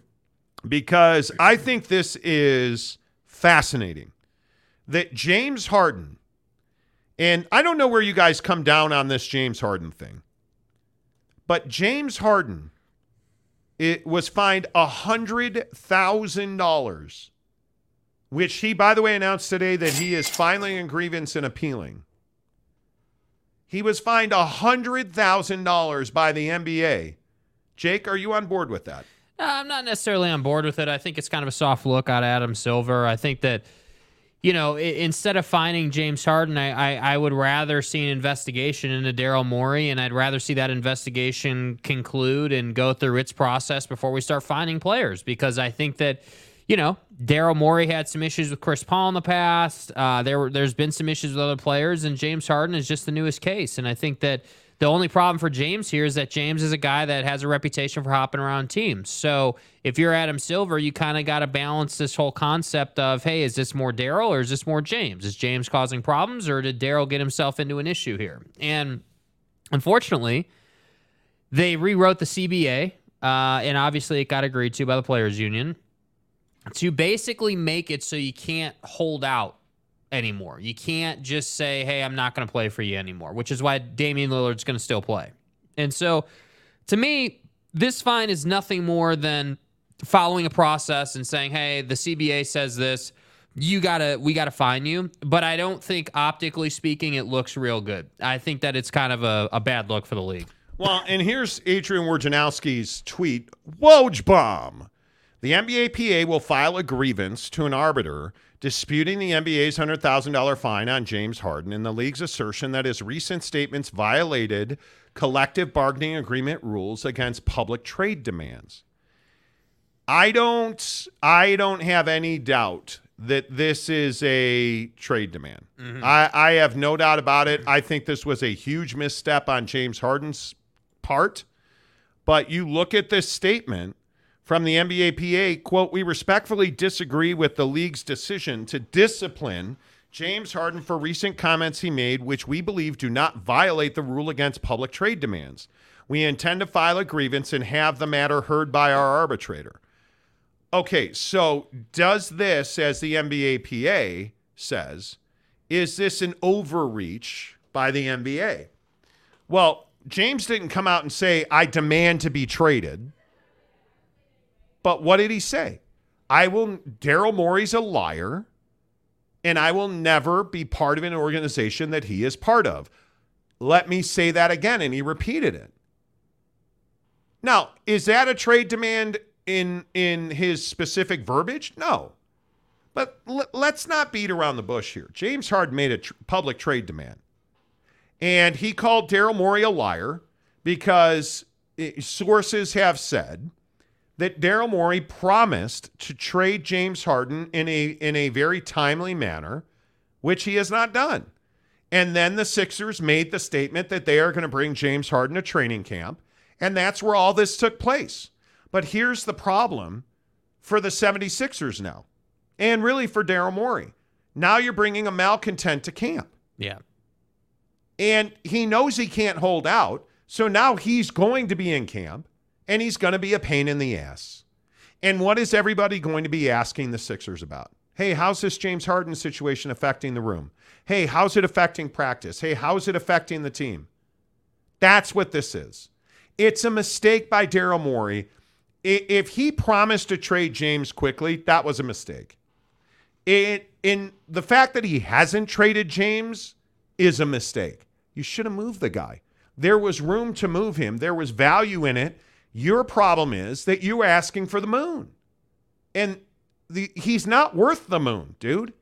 Speaker 2: because I think this is fascinating. That James Harden, and I don't know where you guys come down on this James Harden thing, but James Harden it was fined a hundred thousand dollars, which he, by the way, announced today that he is filing a grievance and appealing. He was fined a hundred thousand dollars by the NBA. Jake, are you on board with that?
Speaker 4: Uh, I'm not necessarily on board with it. I think it's kind of a soft look at Adam Silver. I think that, you know, instead of finding James Harden, I, I, I would rather see an investigation into Daryl Morey, and I'd rather see that investigation conclude and go through its process before we start finding players. Because I think that, you know, Daryl Morey had some issues with Chris Paul in the past. Uh, there were, there's been some issues with other players, and James Harden is just the newest case. And I think that the only problem for James here is that James is a guy that has a reputation for hopping around teams. So if you're Adam Silver, you kind of got to balance this whole concept of, hey, is this more Daryl or is this more James? Is James causing problems or did Daryl get himself into an issue here? And unfortunately, they rewrote the CBA, uh, and obviously it got agreed to by the players' union to basically make it so you can't hold out anymore. You can't just say, "Hey, I'm not going to play for you anymore," which is why Damian Lillard's going to still play. And so, to me, this fine is nothing more than following a process and saying, "Hey, the CBA says this. You gotta, we gotta fine you." But I don't think, optically speaking, it looks real good. I think that it's kind of a, a bad look for the league.
Speaker 2: Well, and here's Adrian Wojnarowski's tweet Woj bomb. The NBA PA will file a grievance to an arbiter disputing the NBA's $100,000 fine on James Harden and the league's assertion that his recent statements violated collective bargaining agreement rules against public trade demands. I don't I don't have any doubt that this is a trade demand. Mm-hmm. I, I have no doubt about it. I think this was a huge misstep on James Harden's part. But you look at this statement from the NBA PA, quote, we respectfully disagree with the league's decision to discipline James Harden for recent comments he made, which we believe do not violate the rule against public trade demands. We intend to file a grievance and have the matter heard by our arbitrator. Okay, so does this, as the NBA PA says, is this an overreach by the NBA? Well, James didn't come out and say, I demand to be traded. But what did he say? I will, Daryl Morey's a liar, and I will never be part of an organization that he is part of. Let me say that again. And he repeated it. Now, is that a trade demand in in his specific verbiage? No. But l- let's not beat around the bush here. James Harden made a tr- public trade demand. And he called Daryl Morey a liar because eh, sources have said that Daryl Morey promised to trade James Harden in a in a very timely manner, which he has not done. And then the Sixers made the statement that they are going to bring James Harden to training camp. And that's where all this took place. But here's the problem for the 76ers now, and really for Daryl Morey. Now you're bringing a malcontent to camp.
Speaker 4: Yeah.
Speaker 2: And he knows he can't hold out. So now he's going to be in camp and he's going to be a pain in the ass. And what is everybody going to be asking the Sixers about? Hey, how's this James Harden situation affecting the room? Hey, how's it affecting practice? Hey, how's it affecting the team? That's what this is. It's a mistake by Daryl Morey. If he promised to trade James quickly, that was a mistake. It in the fact that he hasn't traded James is a mistake. You should have moved the guy. There was room to move him. There was value in it. Your problem is that you are asking for the moon. And the, he's not worth the moon, dude.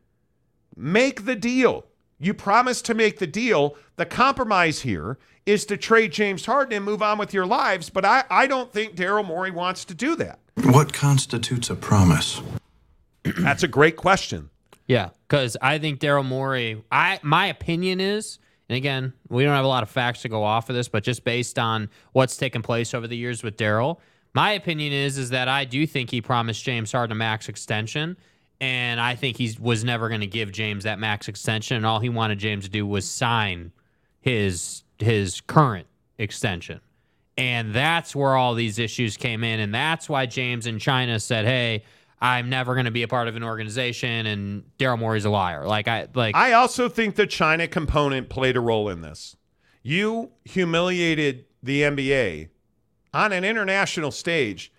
Speaker 2: Make the deal. You promised to make the deal. The compromise here is to trade James Harden and move on with your lives, but I, I don't think Daryl Morey wants to do that.
Speaker 18: What constitutes a promise?
Speaker 2: That's a great question.
Speaker 4: Yeah, because I think Daryl Morey. I my opinion is, and again, we don't have a lot of facts to go off of this, but just based on what's taken place over the years with Daryl, my opinion is is that I do think he promised James Harden a max extension, and I think he was never going to give James that max extension, and all he wanted James to do was sign his his current extension. And that's where all these issues came in. And that's why James in China said, Hey, I'm never going to be a part of an organization. And Daryl Morey's a liar. Like, I, like,
Speaker 2: I also think the China component played a role in this. You humiliated the NBA on an international stage.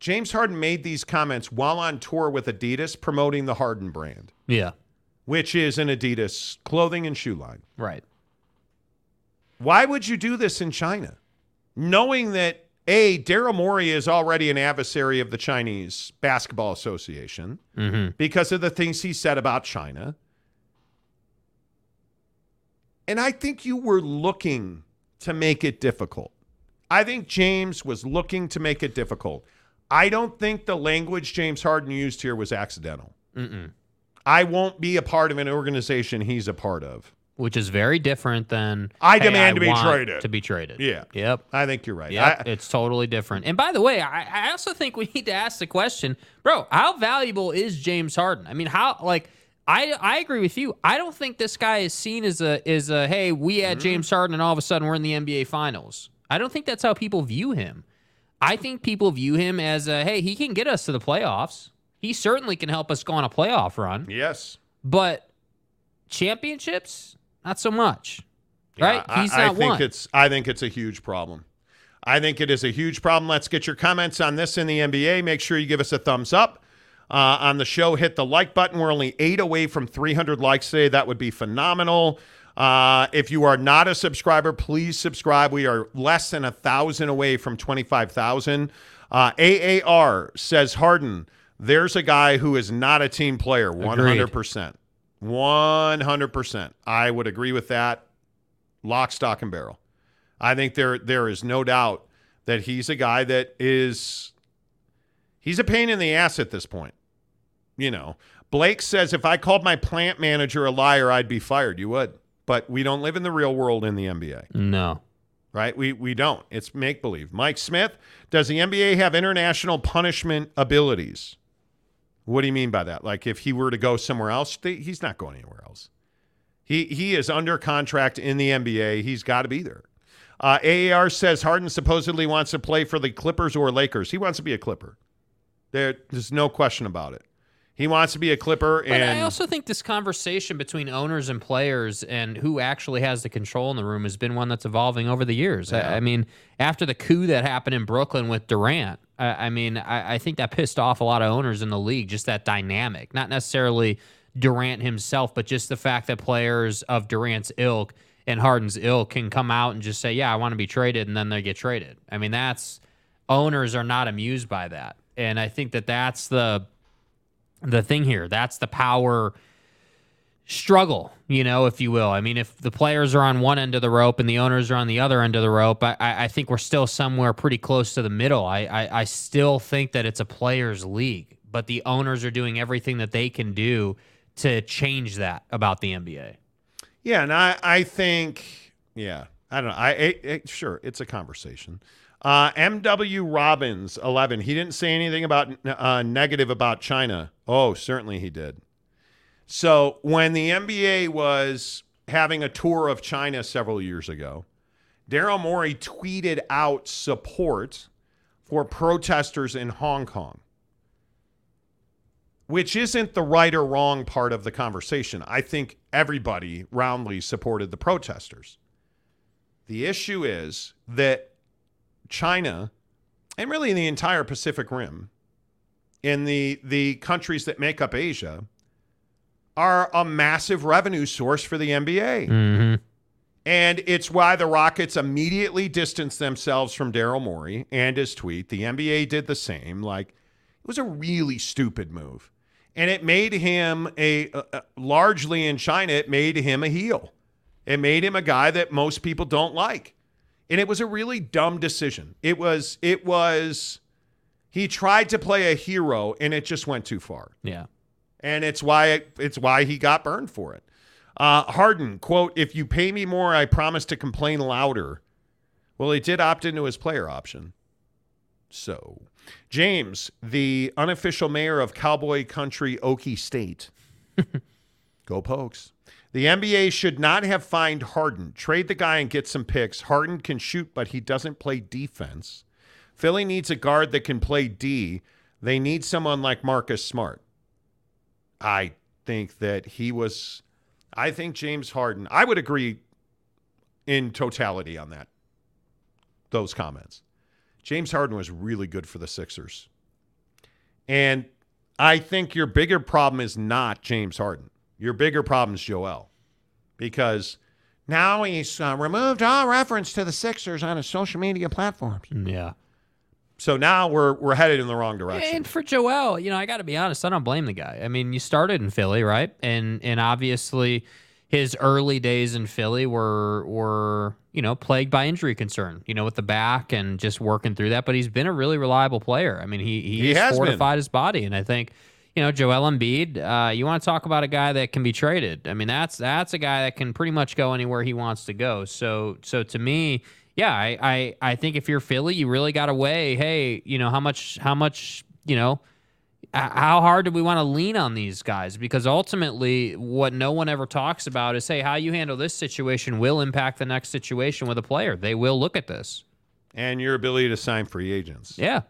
Speaker 2: James Harden made these comments while on tour with Adidas promoting the Harden brand,
Speaker 4: yeah,
Speaker 2: which is an Adidas clothing and shoe line.
Speaker 4: right.
Speaker 2: Why would you do this in China? Knowing that A, Daryl Morey is already an adversary of the Chinese Basketball Association
Speaker 4: Mm-hmm.
Speaker 2: because of the things he said about China. And I think you were looking to make it difficult. I think James was looking to make it difficult. I don't think the language James Harden used here was accidental.
Speaker 4: Mm-mm.
Speaker 2: I won't be a part of an organization he's a part of.
Speaker 4: Which is very different than
Speaker 2: I
Speaker 4: "Hey,
Speaker 2: demand to be traded."
Speaker 4: To be traded.
Speaker 2: Yeah.
Speaker 4: Yep.
Speaker 2: I think you're right.
Speaker 4: Yep,
Speaker 2: I-
Speaker 4: it's totally different. And by the way, I, I also think we need to ask the question, bro, how valuable is James Harden? I mean, how like I I agree with you. I don't think this guy is seen as a is a hey, we had mm-hmm. James Harden and all of a sudden we're in the NBA finals. I don't think that's how people view him. I think people view him as a hey, he can get us to the playoffs. He certainly can help us go on a playoff run.
Speaker 2: Yes.
Speaker 4: But championships, not so much. right?
Speaker 2: I-
Speaker 4: He's
Speaker 2: I,
Speaker 4: not
Speaker 2: think
Speaker 4: one.
Speaker 2: it's I think it's a huge problem. I think it is a huge problem. Let's get your comments on this in the NBA. Make sure you give us a thumbs up uh, on the show. Hit the like button. We're only eight away from 300 likes today. That would be phenomenal. Uh, if you are not a subscriber, please subscribe. We are less than a thousand away from 25,000. Uh, AAR says Harden. There's a guy who is not a team player. 100%. 100%. I would agree with that lock, stock, and barrel. I think there there is no doubt that he's a guy that is he's a pain in the ass at this point. You know, Blake says if I called my plant manager a liar, I'd be fired. You would, but we don't live in the real world in the NBA,
Speaker 4: No.
Speaker 2: right? We we don't. It's make believe. Mike Smith, does the NBA have international punishment abilities? What do you mean by that? Like if he were to go somewhere else, th- he's not going anywhere else. He he is under contract in the NBA. He's got to be there. Uh, AAR says Harden supposedly wants to play for the Clippers or Lakers. He wants to be a Clipper. There, there's no question about it. He wants to be a Clipper,
Speaker 4: But
Speaker 2: and
Speaker 4: I also think this conversation between owners and players and who actually has the control in the room has been one that's evolving over the years. I, I mean, after the coup that happened in Brooklyn with Durant, I, I mean, I, I think that pissed off a lot of owners in the league, just that dynamic. Not necessarily Durant himself, but just the fact that players of Durant's ilk and Harden's ilk can come out and just say, yeah, I want to be traded, and then they get traded. I mean, that's owners are not amused by that. And I think that that's the the thing here. That's the power struggle, you know, if you will. I mean, if the players are on one end of the rope and the owners are on the other end of the rope, I, I I think we're still somewhere pretty close to the middle. I, I, I still think that it's a players' league, but the owners are doing everything that they can do to change that about the NBA.
Speaker 2: yeah, and I I think yeah I don't know I it, it- sure it's a conversation. Uh, MW Robbins, 11. He didn't say anything about uh, negative about China. Oh, certainly he did. So when the NBA was having a tour of China several years ago, Daryl Morey tweeted out support for protesters in Hong Kong, which isn't the right or wrong part of the conversation. I think everybody roundly supported the protesters. The issue is that China, and really the entire Pacific Rim, in the the countries that make up Asia, are a massive revenue source for the NBA.
Speaker 4: Mm-hmm.
Speaker 2: And it's why the Rockets immediately distanced themselves from Daryl Morey and his tweet. The NBA did the same. Like, it was a really stupid move. And it made him a, a largely in China, it made him a heel. It made him a guy that most people don't like. And it was a really dumb decision. It was, it was, he tried to play a hero and it just went too far.
Speaker 4: Yeah.
Speaker 2: And it's why, it's why he got burned for it. Uh, Harden, quote, if you pay me more, I promise to complain louder. Well, he did opt into his player option. So, James, the unofficial mayor of cowboy country Okie State. Go Pokes. The NBA should not have fined Harden. Trade the guy and get some picks. Harden can shoot, but he doesn't play defense. Philly needs a guard that can play D. They need someone like Marcus Smart. I think that he was. I think James Harden. I would agree in totality on that. Those comments. James Harden was really good for the Sixers. And I think your bigger problem is not James Harden. Your bigger problem is Joel. Because now he's uh, removed all reference to the Sixers on his social media platforms.
Speaker 4: Yeah.
Speaker 2: So now we're we're headed in the wrong direction.
Speaker 4: And for Joel, you know, I got to be honest, I don't blame the guy. I mean, you started in Philly, right? And and obviously his early days in Philly were were, you know, plagued by injury concern, you know, with the back and just working through that, but he's been a really reliable player. I mean, he he, has fortified
Speaker 2: been.
Speaker 4: his body and I think you know, Joel Embiid, uh, you want to talk about a guy that can be traded. I mean, that's that's a guy that can pretty much go anywhere he wants to go. So so to me, yeah, I I, I think if you're Philly, you really got to weigh, hey, you know, how much how much, you know, how hard do we want to lean on these guys? Because ultimately, what no one ever talks about is, hey, how you handle this situation will impact the next situation with a player. They will look at this.
Speaker 2: and your ability to sign free agents.
Speaker 4: Yeah.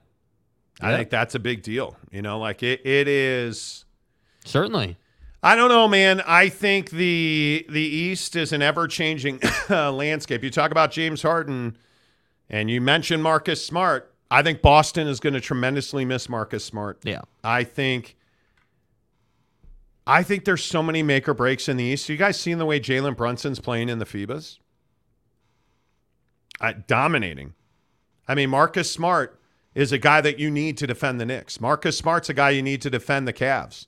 Speaker 2: I
Speaker 4: Yeah.
Speaker 2: think that's a big deal. You know, like it, it is.
Speaker 4: Certainly.
Speaker 2: I don't know, man. I think the the East is an ever changing landscape. You talk about James Harden, and you mentioned Marcus Smart. I think Boston is going to tremendously miss Marcus Smart.
Speaker 4: Yeah.
Speaker 2: I think. I think there's so many make or breaks in the East. You guys seen the way Jalen Brunson's playing in the FIBAs? Uh, dominating. I mean, Marcus Smart is a guy that you need to defend the Knicks. Marcus Smart's a guy you need to defend the Cavs.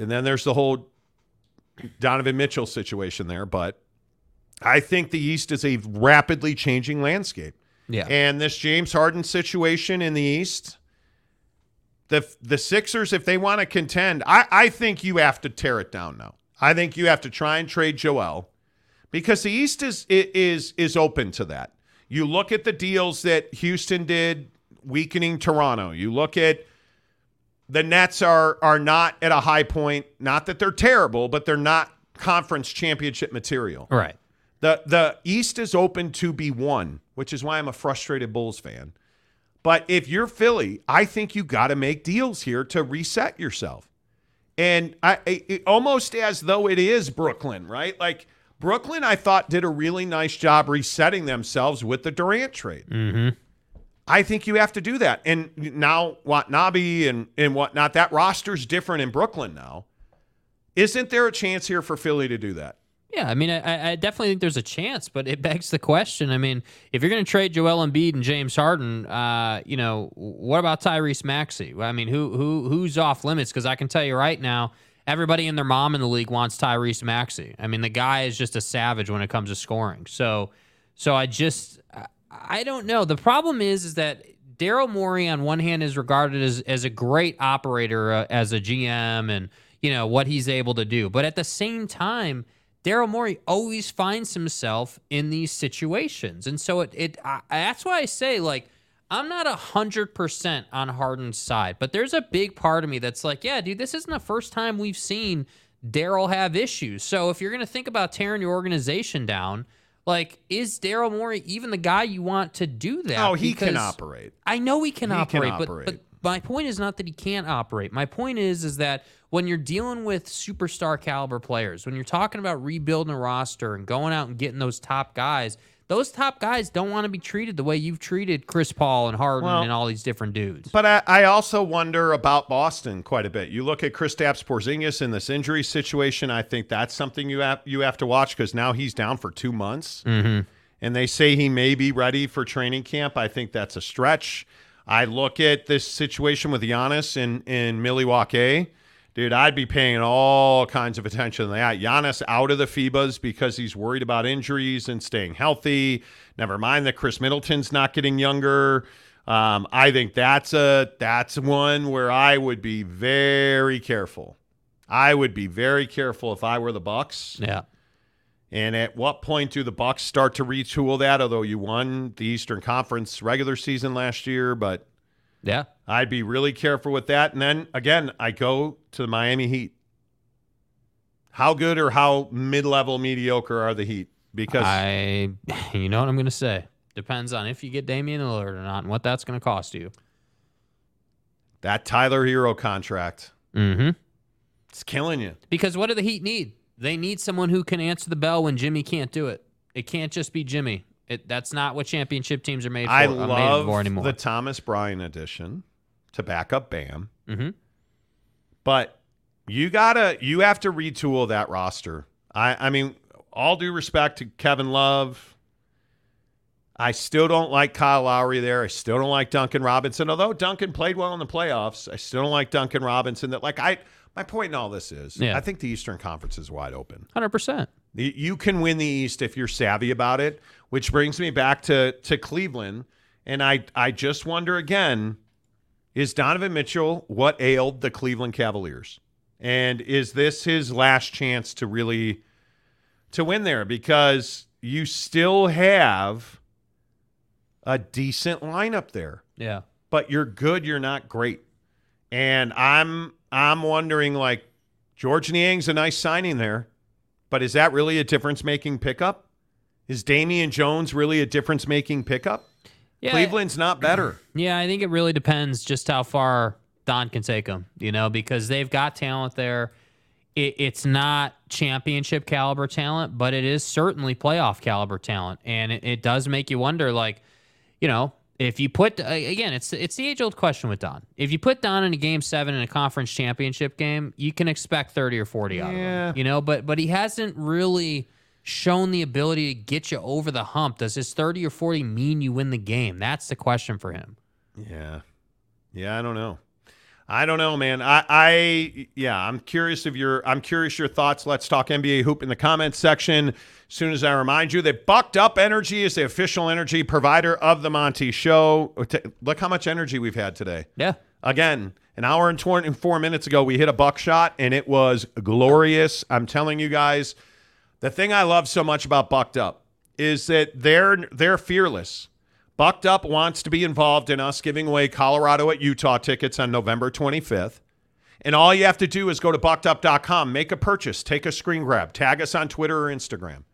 Speaker 2: And then there's the whole Donovan Mitchell situation there. But I think the East is a rapidly changing landscape.
Speaker 4: Yeah.
Speaker 2: And this James Harden situation in the East, the the Sixers, if they want to contend, I, I think you have to tear it down now. I think you have to try and trade Joel because the East is is is open to that. You look at the deals that Houston did, weakening Toronto. You look at the Nets are are not at a high point. Not that they're terrible, but they're not conference championship material.
Speaker 4: Right.
Speaker 2: The the East is open to be won, which is why I'm a frustrated Bulls fan. But if you're Philly, I think you got to make deals here to reset yourself. And I it, almost as though it is Brooklyn, right? Like Brooklyn, I thought did a really nice job resetting themselves with the Durant trade.
Speaker 4: Mm-hmm.
Speaker 2: I think you have to do that. And now Watanabe and and whatnot, that roster's different in Brooklyn now. Isn't there a chance here for Philly to do that?
Speaker 4: Yeah, I mean, I, I definitely think there's a chance, but it begs the question. I mean, if you're going to trade Joel Embiid and James Harden, uh, you know, what about Tyrese Maxey? I mean, who who who's off limits? Because I can tell you right now, everybody and their mom in the league wants Tyrese Maxey. I mean, the guy is just a savage when it comes to scoring. So, so I just, I- don't know. The problem is, is that Daryl Morey on one hand is regarded as as a great operator uh, as a GM and you know what he's able to do, but at the same time Daryl Morey always finds himself in these situations. And so it, it I, that's why I say, like, I'm not a hundred percent on Harden's side, but there's a big part of me that's like, yeah, dude, this isn't the first time we've seen Daryl have issues. So if you're gonna think about tearing your organization down, like, is Daryl Morey even the guy you want to do that?
Speaker 2: Oh, he can operate.
Speaker 4: I know he can
Speaker 2: He can
Speaker 4: operate, but
Speaker 2: operate.
Speaker 4: but my point is not that he can't operate. My point is is that when you're dealing with superstar caliber players, when you're talking about rebuilding a roster and going out and getting those top guys, those top guys don't want to be treated the way you've treated Chris Paul and Harden
Speaker 2: Well,
Speaker 4: and all these different dudes.
Speaker 2: But I, I also wonder about Boston quite a bit. You look at Kristaps Porzingis in this injury situation. I think that's something you have you have to watch because now he's down for two months,
Speaker 4: Mhm.
Speaker 2: and they say he may be ready for training camp. I think that's a stretch. I look at this situation with Giannis in in Milwaukee. Dude, I'd be paying all kinds of attention to that. Giannis out of the FIBAs because he's worried about injuries and staying healthy. Never mind that Khris Middleton's not getting younger. Um, I think that's a that's one where I would be very careful. I would be very careful if I were the Bucks.
Speaker 4: Yeah.
Speaker 2: And at what point do the Bucks start to retool that? Although you won the Eastern Conference regular season last year, but
Speaker 4: yeah,
Speaker 2: I'd be really careful with that. And then again, I go to the Miami Heat. How good or how mid-level mediocre are the Heat? Because
Speaker 4: I, you know what I'm going to say. Depends on if you get Damian Lillard or not, and what that's going to cost you.
Speaker 2: that Tyler Herro contract,
Speaker 4: Mm-hmm.
Speaker 2: it's killing you.
Speaker 4: Because what do the Heat need? They need someone who can answer the bell when Jimmy can't do it. It can't just be Jimmy. It, that's not what championship teams are made for,
Speaker 2: I
Speaker 4: made
Speaker 2: love
Speaker 4: for anymore.
Speaker 2: the Thomas Bryant edition to back up Bam.
Speaker 4: Mhm.
Speaker 2: But you gotta you have to retool that roster. I I mean, all due respect to Kevin Love. I still don't like Kyle Lowry there. I still don't like Duncan Robinson. Although Duncan played well in the playoffs, I still don't like Duncan Robinson. That like I my point in all this is
Speaker 4: Yeah.
Speaker 2: I think the Eastern Conference is wide open.
Speaker 4: 100%.
Speaker 2: You- You can win the East if you're savvy about it, which brings me back to to Cleveland. And I I just wonder again, is Donovan Mitchell what ailed the Cleveland Cavaliers? And is this his last chance to really to win there? Because you still have a decent lineup there
Speaker 4: Yeah.
Speaker 2: but you're good, you're not great. And I'm I'm wondering like George Niang's a nice signing there, but is that really a difference making pickup? Is Damian Jones really a difference making pickup?
Speaker 4: Yeah.
Speaker 2: Cleveland's not better.
Speaker 4: Yeah, I think it really depends just how far Don can take them, you know, because they've got talent there. It, it's not championship caliber talent, but it is certainly playoff caliber talent. And it, it does make you wonder, like, you know, if you put uh, again, it's it's the age old question with Don. If you put Don in a game seven in a conference championship game, you can expect thirty or forty out of him. You know, but but he hasn't really shown the ability to get you over the hump. Does his thirty or forty mean you win the game? That's the question for him.
Speaker 2: Yeah. Yeah, I don't know. I don't know, man. I, I yeah, I'm curious of your I'm curious your thoughts. Let's talk NBA hoop in the comments section. As soon as I remind you that Bucked Up Energy is the official energy provider of the Monty Show. Oh, look how much energy we've had today.
Speaker 4: Yeah.
Speaker 2: Again, an hour and 24 minutes ago, we hit a buckshot and it was glorious. I'm telling you guys, the thing I love so much about Bucked Up is that they're they're fearless. Bucked Up wants to be involved in us giving away Colorado at Utah tickets on November 25th. And all you have to do is go to buckedup.com, make a purchase, take a screen grab, tag us on Twitter or Instagram,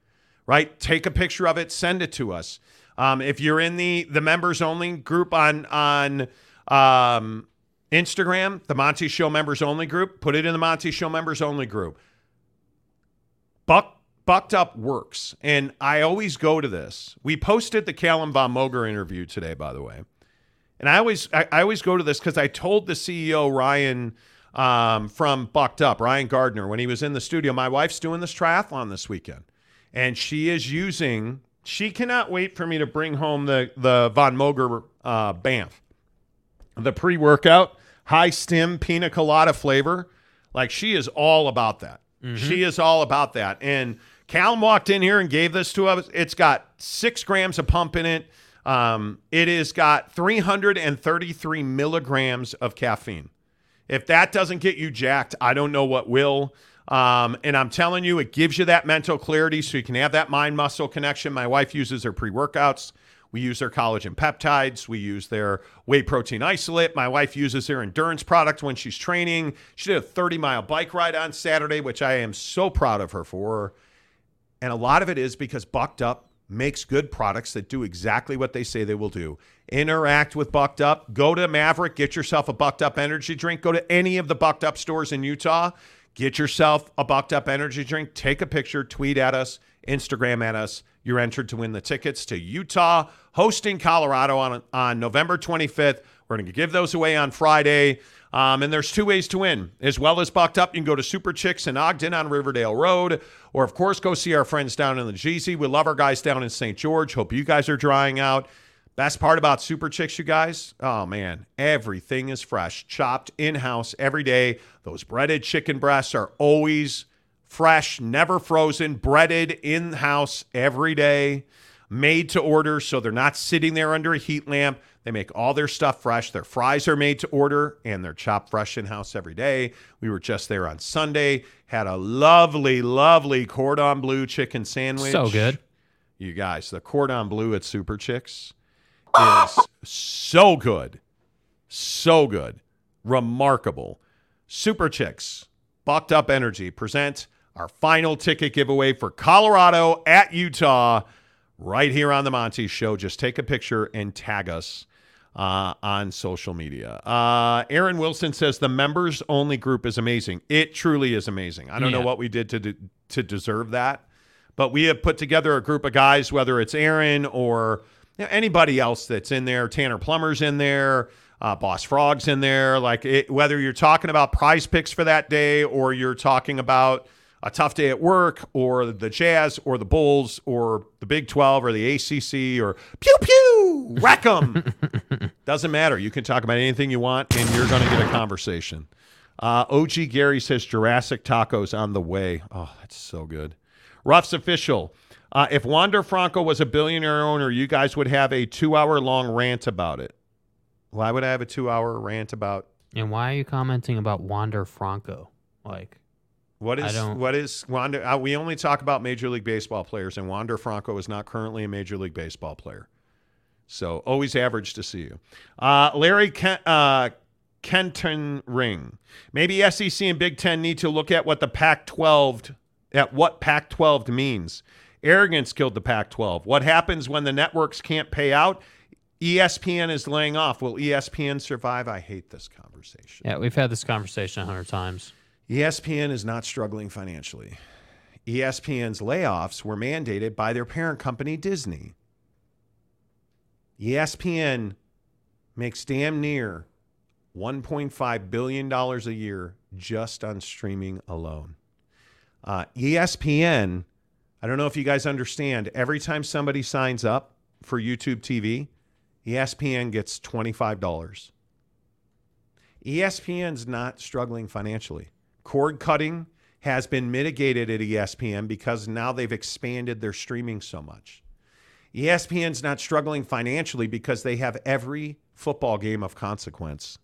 Speaker 2: right? Take a picture of it, send it to us. Um, if you're in the the members only group on on um, Instagram, the Monty Show members only group, put it in the Monty Show members only group. Buck Bucked Up works. And I always go to this. We posted the Callum Von Moger interview today, by the way. And I always I, I always go to this because I told the CEO Ryan um, from Bucked Up, Ryan Gardner, when he was in the studio, my wife's doing this triathlon this weekend. And she is using, she cannot wait for me to bring home the the Von Moger uh, Banff. The pre-workout, high stim pina colada flavor. Like she is all about that. She is all about that. And Callum walked in here and gave this to us. It's got six grams of pump in it. Um, it has got 333 milligrams of caffeine. If that doesn't get you jacked, I don't know what will. Um, and I'm telling you, it gives you that mental clarity so you can have that mind muscle connection. My wife uses her pre workouts. We use their collagen peptides. We use their whey protein isolate. My wife uses their endurance product when she's training. She did a 30 mile bike ride on Saturday, which I am so proud of her for. And a lot of it is because Bucked Up makes good products that do exactly what they say they will do. Interact with Bucked Up. Go to Maverik, get yourself a Bucked Up energy drink. Go to any of the Bucked Up stores in Utah. Get yourself a Bucked Up energy drink. Take a picture, tweet at us, Instagram at us. You're entered to win the tickets to Utah, hosting Colorado on, on November 25th. We're going to give those away on Friday. Um, and there's two ways to win. As well as Bucked Up, you can go to Super Chicks in Ogden on Riverdale Road, or of course, go see our friends down in the Jeezy. We love our guys down in St. George. Hope you guys are drying out. Best part about Super Chicks, you guys, oh man, everything is fresh, chopped in house every day. Those breaded chicken breasts are always fresh, never frozen, breaded in house every day, made to order. So they're not sitting there under a heat lamp. They make all their stuff fresh. Their fries are made to order and they're chopped fresh in house every day. We were just there on Sunday, had a lovely, lovely cordon bleu chicken sandwich.
Speaker 4: So good.
Speaker 2: You guys, the cordon bleu at Super Chicks is so good. So good. Remarkable. Super Chicks, Bucked Up Energy present our final ticket giveaway for Colorado at Utah right here on the Monty Show. Just take a picture and tag us uh, on social media. Uh, Aaron Wilson says the members only group is amazing. It truly is amazing. I don't
Speaker 4: Yeah.
Speaker 2: know what we did to de- to deserve that, but we have put together a group of guys, whether it's Aaron or you know, anybody else that's in there. Tanner Plummer's in there. Uh, Boss Frog's in there. Like it, whether you're talking about prize picks for that day or you're talking about a tough day at work or the Jazz or the Bulls or the Big 12 or the ACC or pew pew, whack 'em. Doesn't matter. You can talk about anything you want and you're going to get a conversation. Uh, OG Gary says Jurassic tacos on the way. Oh, that's so good. Ruff's official. Uh, if Wander Franco was a billionaire owner, you guys would have a two hour long rant about it. Why would I have a two hour rant about
Speaker 4: And why are you commenting about Wander Franco? Like,
Speaker 2: What is what is Wander? Uh, we only talk about Major League Baseball players, and Wander Franco is not currently a Major League Baseball player. So always average to see you. Uh, Larry Ken, uh, Kenton Ring. Maybe SEC and Big Ten need to look at what the Pac-12 at what Pac-12 means. Arrogance killed the Pac-12. What happens when the networks can't pay out? ESPN is laying off. Will ESPN survive? I hate this conversation.
Speaker 4: yeah, we've had this conversation a hundred times.
Speaker 2: ESPN is not struggling financially. ESPN's layoffs were mandated by their parent company, Disney. ESPN makes damn near $1.5 billion a year just on streaming alone. Uh, ESPN, I don't know if you guys understand, every time somebody signs up for YouTube TV, ESPN gets $25. ESPN's not struggling financially. Cord cutting has been mitigated at ESPN because now they've expanded their streaming so much. ESPN's not struggling financially because they have every football game of consequence.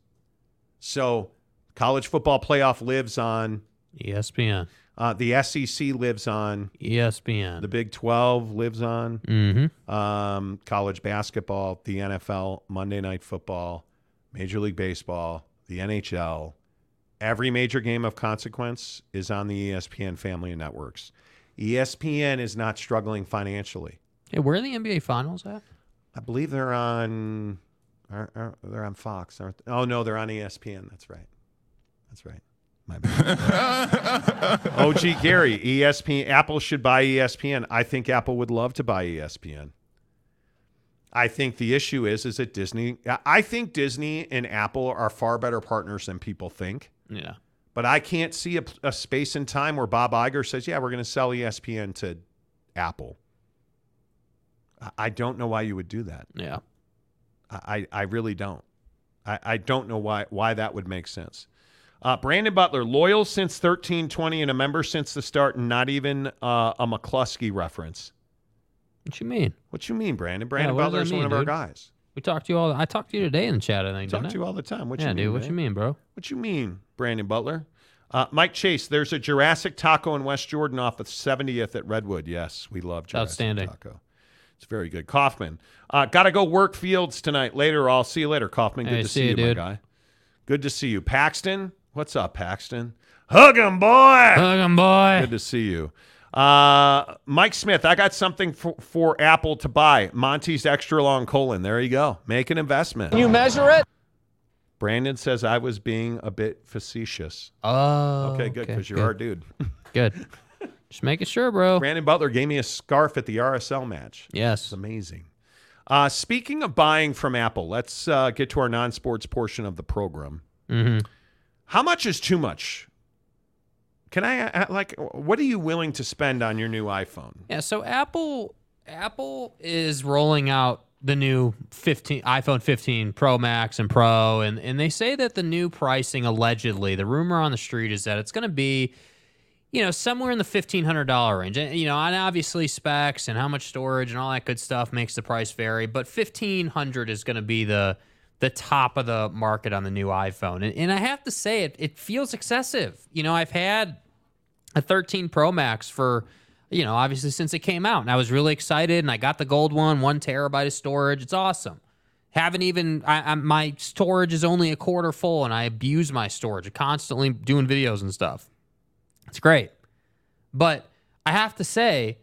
Speaker 2: So, college football playoff lives on
Speaker 4: ESPN.
Speaker 2: uh, the SEC lives on
Speaker 4: ESPN.
Speaker 2: the Big 12 lives on
Speaker 4: Mm-hmm.
Speaker 2: um, college basketball, the NFL, Monday Night Football, Major League Baseball, the NHL. Every major game of consequence is on the ESPN family of networks. ESPN is not struggling financially.
Speaker 4: Hey, where are the NBA Finals at?
Speaker 2: I believe they're on. Are, are- they're on Fox. Aren't they? Oh no, they're on ESPN. That's right. That's right. My bad. OG Gary, ESPN. Apple should buy ESPN. I think Apple would love to buy ESPN. I think the issue is is that Disney. I think Disney and Apple are far better partners than people think.
Speaker 4: Yeah.
Speaker 2: But I can't see a, a space in time where Bob Iger says, "Yeah, we're going to sell ESPN to Apple." I- I don't know why you would do that.
Speaker 4: Yeah.
Speaker 2: I, I really don't. I, I don't know why why that would make sense. Uh, Brandon Butler, loyal since thirteen twenty and a member since the start, and not even uh, a McCluskey reference.
Speaker 4: What you mean?
Speaker 2: What you mean, Brandon? Brandon
Speaker 4: what does
Speaker 2: Butler
Speaker 4: that
Speaker 2: is one of our guys.
Speaker 4: We talked to you all. I talked to you today in the chat. I think.
Speaker 2: Talk
Speaker 4: didn't
Speaker 2: to
Speaker 4: I?
Speaker 2: you all the time. What
Speaker 4: yeah,
Speaker 2: you mean,
Speaker 4: dude. What
Speaker 2: man?
Speaker 4: you mean, bro?
Speaker 2: What you mean, Brandon Butler? Uh, Mike Chase, there's a Jurassic Taco in West Jordan off of 70th at Redwood. Yes, we love Jurassic
Speaker 4: Outstanding.
Speaker 2: Taco. It's very good. Kaufman, uh, got to go work fields tonight. Later, I'll see you later, Kaufman. Good
Speaker 4: Hey,
Speaker 2: to
Speaker 4: see
Speaker 2: see
Speaker 4: you, dude.
Speaker 2: guy. Good to see you. Paxton, what's up, Paxton? Hug him, boy.
Speaker 4: Hug him, boy.
Speaker 2: Good to see you. Uh, Mike Smith, I got something for, for Apple to buy. Monty's extra long colon. There you go. Make an investment.
Speaker 15: Can you measure it?
Speaker 2: Brandon says I was being a bit facetious.
Speaker 4: Oh.
Speaker 2: Okay, good, because you're
Speaker 4: good.
Speaker 2: our dude.
Speaker 4: Good. Just making sure, bro.
Speaker 2: Brandon Butler gave me a scarf at the RSL match.
Speaker 4: Yes.
Speaker 2: It's amazing. Uh, speaking of buying from Apple, let's uh, get to our non sports portion of the program.
Speaker 4: Mm-hmm.
Speaker 2: How much is too much? Can I, uh, like, what are you willing to spend on your new iPhone?
Speaker 4: Yeah, so Apple Apple is rolling out the new 15 iPhone 15 Pro Max and Pro and and they say that the new pricing allegedly, the rumor on the street is that it's going to be you know, somewhere in the $1500 range. And you know, and obviously specs and how much storage and all that good stuff makes the price vary, but 1500 is going to be the the top of the market on the new iPhone. And, and I have to say it it feels excessive. You know, I've had a 13 Pro Max for, you know, obviously since it came out. And I was really excited and I got the gold one, one terabyte of storage. It's awesome. Haven't even, I, I, my storage is only a quarter full and I abuse my storage, constantly doing videos and stuff. It's great. But I have to say,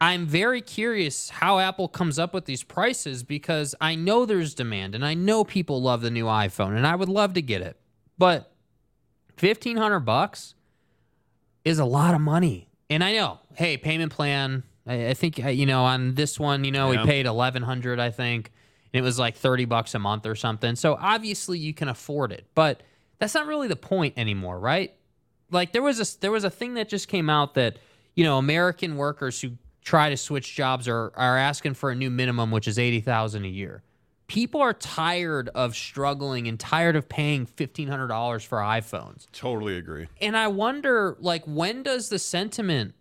Speaker 4: I'm very curious how Apple comes up with these prices because I know there's demand and I know people love the new iPhone and I would love to get it. But 1500 bucks is a lot of money. And I know, hey, payment plan, I, I think you know, on this one, you know,
Speaker 2: Yeah.
Speaker 4: we paid 1100, I think. And it was like 30 bucks a month or something. So obviously you can afford it. But that's not really the point anymore, right? like there was a there was a thing that just came out that you know American workers who try to switch jobs are are asking for a new minimum, which is eighty thousand a year. People are tired of struggling and tired of paying fifteen hundred dollars for iPhones.
Speaker 2: Totally agree.
Speaker 4: And I wonder, like, when does the sentiment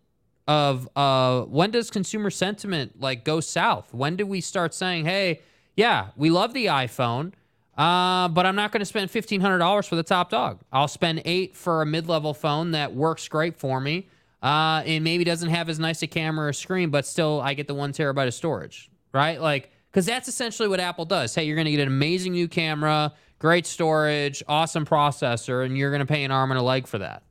Speaker 4: of uh when does consumer sentiment like go south? When do we start saying, hey, yeah, we love the iPhone, uh, but I'm not going to spend fifteen hundred dollars for the top dog. I'll spend eight for a mid-level phone that works great for me, uh, and maybe doesn't have as nice a camera or screen, but still I get the one terabyte of storage, right? Like, because that's essentially what Apple does. Hey, you're going to get an amazing new camera, great storage, awesome processor, and you're going to pay an arm and a leg for that.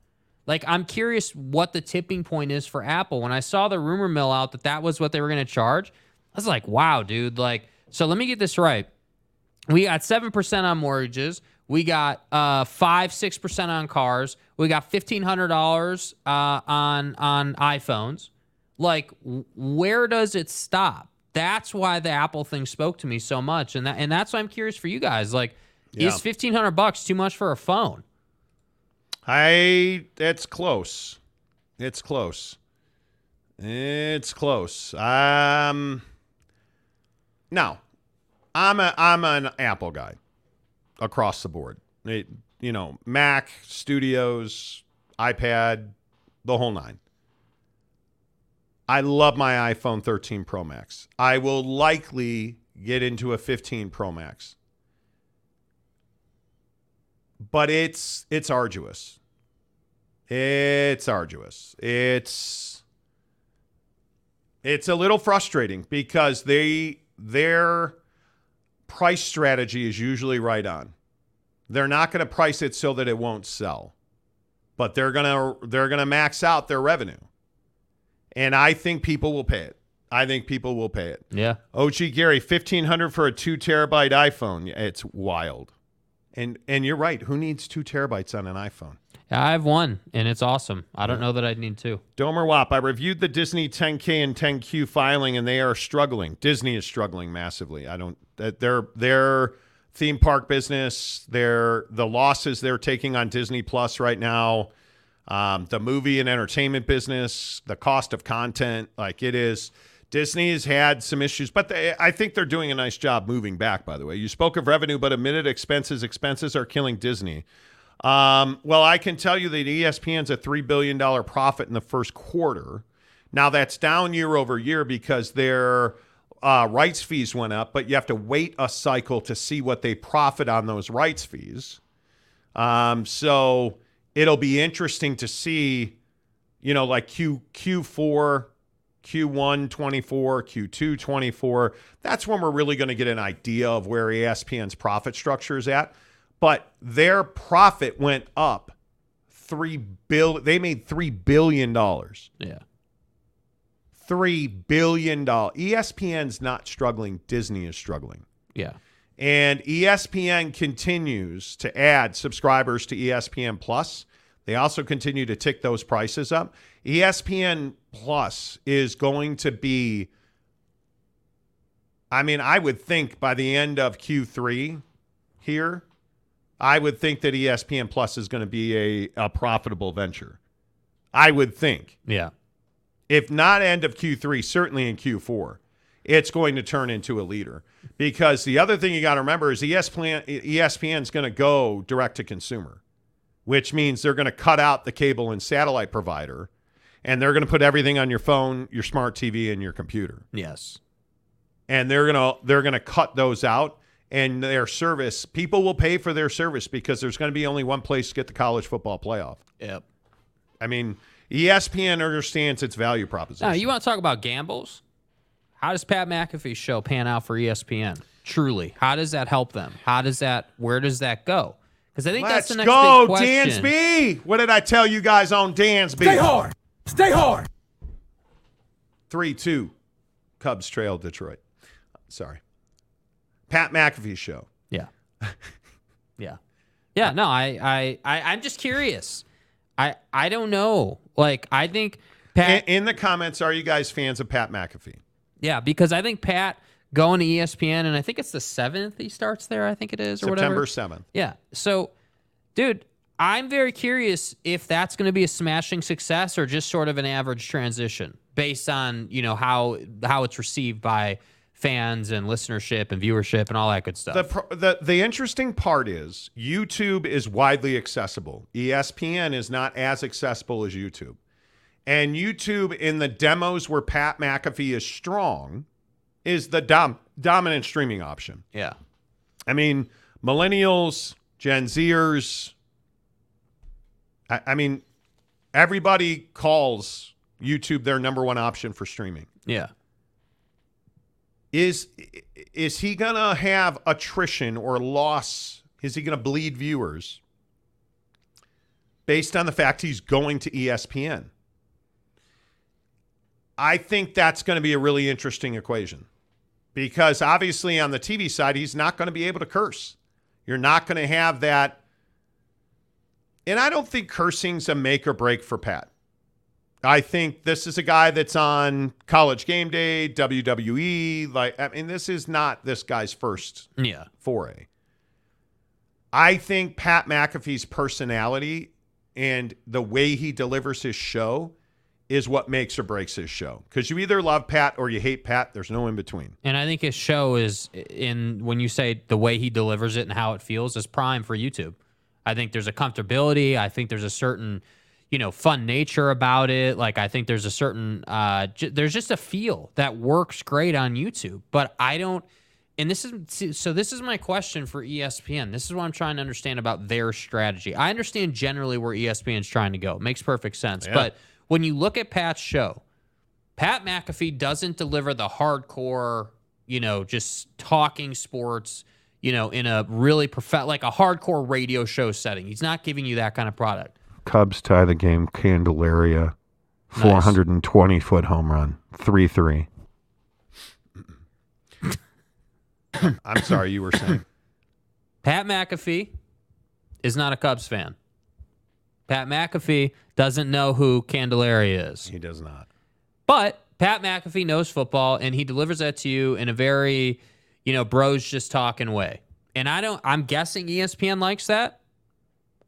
Speaker 4: Like, I'm curious what the tipping point is for Apple. When I saw the rumor mill out that that was what they were going to charge, I was like, wow, dude. Like, so let me get this right. We got 7% on mortgages. We got uh, 5 6% on cars. We got $1,500 uh, on, on iPhones. Like, where does it stop? That's why the Apple thing spoke to me so much. And, that, and that's why I'm curious for you guys. Like,
Speaker 2: Yeah.
Speaker 4: is 1500 bucks too much for a phone?
Speaker 2: I it's close. It's close. It's close. Um now, I'm a I'm an Apple guy across the board. It, you know, Mac, Studios, iPad, the whole nine. I love my iPhone 13 Pro Max. I will likely get into a 15 Pro Max. But it's it's arduous. It's arduous. It's it's a little frustrating because they their price strategy is usually right on. They're not going to price it so that it won't sell. But they're going to they're going to max out their revenue. And I think people will pay it. I think people will pay it.
Speaker 4: Yeah.
Speaker 2: OG Gary, fifteen hundred for a two terabyte iPhone. It's wild. And and you're right. Who needs two terabytes on an iPhone?
Speaker 4: I have one, and it's awesome. I don't know that I'd need two.
Speaker 2: Domer Wap, I reviewed the Disney 10K and 10Q filing, and they are struggling. Disney is struggling massively. I don't. that Their their theme park business, their the losses they're taking on Disney Plus right now, um, the movie and entertainment business, the cost of content, like it is. Disney has had some issues, but they, I think they're doing a nice job moving back. By the way, you spoke of revenue, but admitted expenses. Expenses are killing Disney. Um, well, I can tell you that ESPN's a $3 billion profit in the first quarter. Now, that's down year over year because their uh, rights fees went up, but you have to wait a cycle to see what they profit on those rights fees. Um, so it'll be interesting to see, you know, like Q Q4, Q1 24, Q2 24. That's when we're really going to get an idea of where ESPN's profit structure is at. But their profit went up three bill. They made three billion dollars.
Speaker 4: Yeah.
Speaker 2: Three billion dollars. ESPN's not struggling. Disney is struggling.
Speaker 4: Yeah.
Speaker 2: And ESPN continues to add subscribers to ESPN Plus. They also continue to tick those prices up. ESPN Plus is going to be, I mean, I would think by the end of Q3 here, I would think that ESPN Plus is going to be a, a profitable venture. I would think.
Speaker 4: Yeah.
Speaker 2: If not end of Q3, certainly in Q4, it's going to turn into a leader. Because the other thing you got to remember is ESPN ESPN's going to go direct to consumer, which means they're going to cut out the cable and satellite provider, and they're going to put everything on your phone, your smart TV, and your computer.
Speaker 4: Yes.
Speaker 2: And they're gonna they're gonna cut those out, and their service people will pay for their service because there's going to be only one place to get the college football playoff.
Speaker 4: Yep.
Speaker 2: I mean, ESPN understands its value proposition.
Speaker 4: Now, you want to talk about gambles? How does Pat McAfee's show pan out for ESPN? Truly, how does that help them? How does that? Where does that go? Because I think
Speaker 2: Let's
Speaker 4: that's the next
Speaker 2: go,
Speaker 4: big question.
Speaker 2: Dansby. What did I tell you guys on Dansby?
Speaker 15: Stay hard. Stay hard.
Speaker 2: 3 2. Cubs trail Detroit. Sorry. Pat McAfee show.
Speaker 4: Yeah. yeah. Yeah. No, I, I, I, I'm just curious. I, I don't know. Like, I think Pat.
Speaker 2: In, in the comments, are you guys fans of Pat McAfee?
Speaker 4: Yeah, because I think Pat going to ESPN, and I think it's the seventh he starts there. I think it is, or
Speaker 2: September 7th.
Speaker 4: Yeah. So, dude, I'm very curious if that's going to be a smashing success or just sort of an average transition based on you know how how it's received by fans and listenership and viewership and all that good stuff.
Speaker 2: The, pro- the the interesting part is YouTube is widely accessible. ESPN is not as accessible as YouTube. And YouTube in the demos where Pat McAfee is strong is the dom- dominant streaming option.
Speaker 4: yeah.
Speaker 2: I mean, millennials, Gen Zers, I, I mean, everybody calls YouTube their number one option for streaming.
Speaker 4: Yeah.
Speaker 2: Is is he gonna have attrition or loss? Is he gonna bleed viewers based on the fact he's going to ESPN? I think that's going to be a really interesting equation because obviously on the TV side, he's not going to be able to curse. You're not going to have that. And I don't think cursing's a make or break for Pat. I think this is a guy that's on college game day, WWE. Like, I mean, this is not this guy's first
Speaker 4: Yeah.
Speaker 2: foray. I think Pat McAfee's personality and the way he delivers his show is what makes or breaks his show. Because you either love Pat or you hate Pat. There's no in between.
Speaker 4: And I think his show is in when you say the way he delivers it and how it feels is prime for YouTube. I think there's a comfortability. I think there's a certain, you know, fun nature about it. Like I think there's a certain, uh, j- there's just a feel that works great on YouTube. But I don't. And this is so. This is my question for ESPN. This is what I'm trying to understand about their strategy. I understand generally where E ESPN's trying to go. It makes perfect sense.
Speaker 2: Yeah.
Speaker 4: But when you look at Pat's show, Pat McAfee doesn't deliver the hardcore, you know, just talking sports, you know, in a really prof- like a hardcore radio show setting. He's not giving you that kind of product.
Speaker 2: Cubs tie the game. Candelario, 420 foot home run, 3 3. I'm sorry, you were saying.
Speaker 4: Pat McAfee is not a Cubs fan. Pat McAfee doesn't know who Candelario is.
Speaker 2: He does not.
Speaker 4: But Pat McAfee knows football and he delivers that to you in a very, you know, bros just talking way. And I don't I'm guessing ESPN likes that.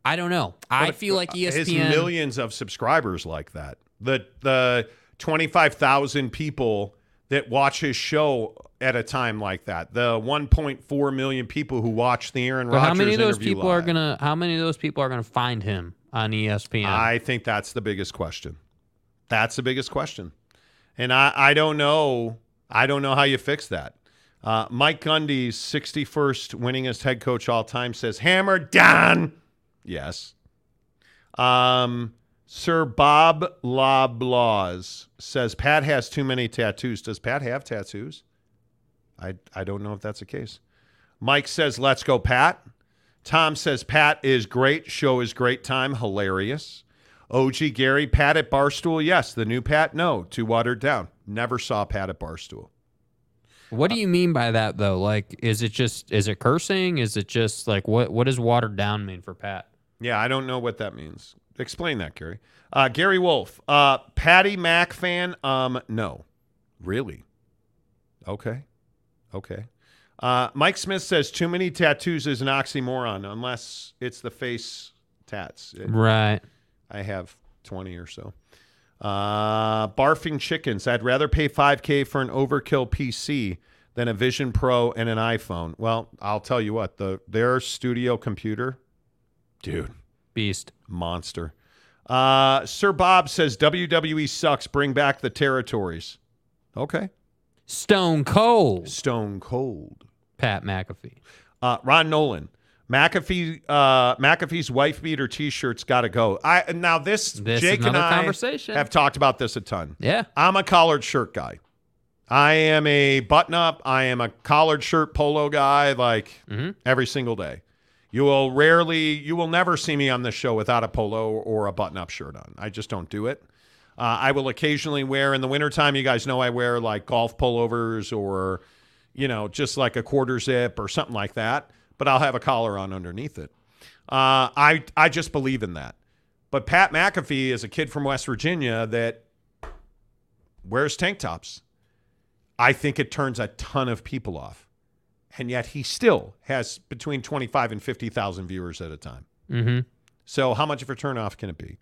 Speaker 4: I don't know. I
Speaker 2: But
Speaker 4: feel like E ESPN
Speaker 2: His millions of subscribers like that. The the 25,000 people that watch his show at a time like that. The 1.4 million people who watch the Aaron
Speaker 4: But
Speaker 2: Rodgers
Speaker 4: how many of those people are gonna how many of those people are gonna find him on ESPN?
Speaker 2: I think that's the biggest question. That's the biggest question. And I, I don't know. I don't know how you fix that. Uh, Mike Gundy's 61st winningest head coach all time says, hammer down. Yes. Um, Sir Bob Loblaws says Pat has too many tattoos. Does Pat have tattoos? I I don't know if that's the case. Mike says, "Let's go, Pat." Tom says, "Pat is great. Show is great time. Hilarious." OG Gary, Pat at Barstool. Yes, the new Pat. No, too watered down. Never saw Pat at Barstool.
Speaker 4: What do you mean by that though? Like, is it just is it cursing? Is it just like what what does watered down mean for Pat?
Speaker 2: Yeah, I don't know what that means. Explain that, Gary. Uh, Gary Wolf, uh, Patty Mac fan. Um, no, really. Okay, okay. Uh, Mike Smith says too many tattoos is an oxymoron unless it's the face tats. It-
Speaker 4: Right.
Speaker 2: I have twenty or so. Uh, barfing chickens. I'd rather pay 5K for an overkill PC than a Vision Pro and an iPhone. Well, I'll tell you what, the their studio computer, dude,
Speaker 4: beast,
Speaker 2: monster. Uh, Sir Bob says WWE sucks. Bring back the territories. Okay.
Speaker 4: Stone Cold.
Speaker 2: Stone Cold.
Speaker 4: Pat McAfee.
Speaker 2: Uh, Ron Nolan. McAfee, uh, McAfee's wife beater T-shirts got to go. I now this,
Speaker 4: This is
Speaker 2: Jake and I
Speaker 4: conversation.
Speaker 2: have talked about this a ton.
Speaker 4: Yeah.
Speaker 2: I'm a collared shirt guy. I am a button up. I am a collared shirt polo guy. Like
Speaker 4: Mm-hmm.
Speaker 2: every single day. You will rarely, you will never see me on this show without a polo or a button up shirt on. I just don't do it. Uh, I will occasionally wear in the wintertime, you guys know I wear like golf pullovers or, you know, just like a quarter zip or something like that. But I'll have a collar on underneath it. Uh, I I just believe in that. But Pat McAfee is a kid from West Virginia that wears tank tops. I think it turns a ton of people off. And yet he still has between 25 and 50,000 viewers at a time.
Speaker 4: Mm-hmm.
Speaker 2: So how much of a turnoff can it be?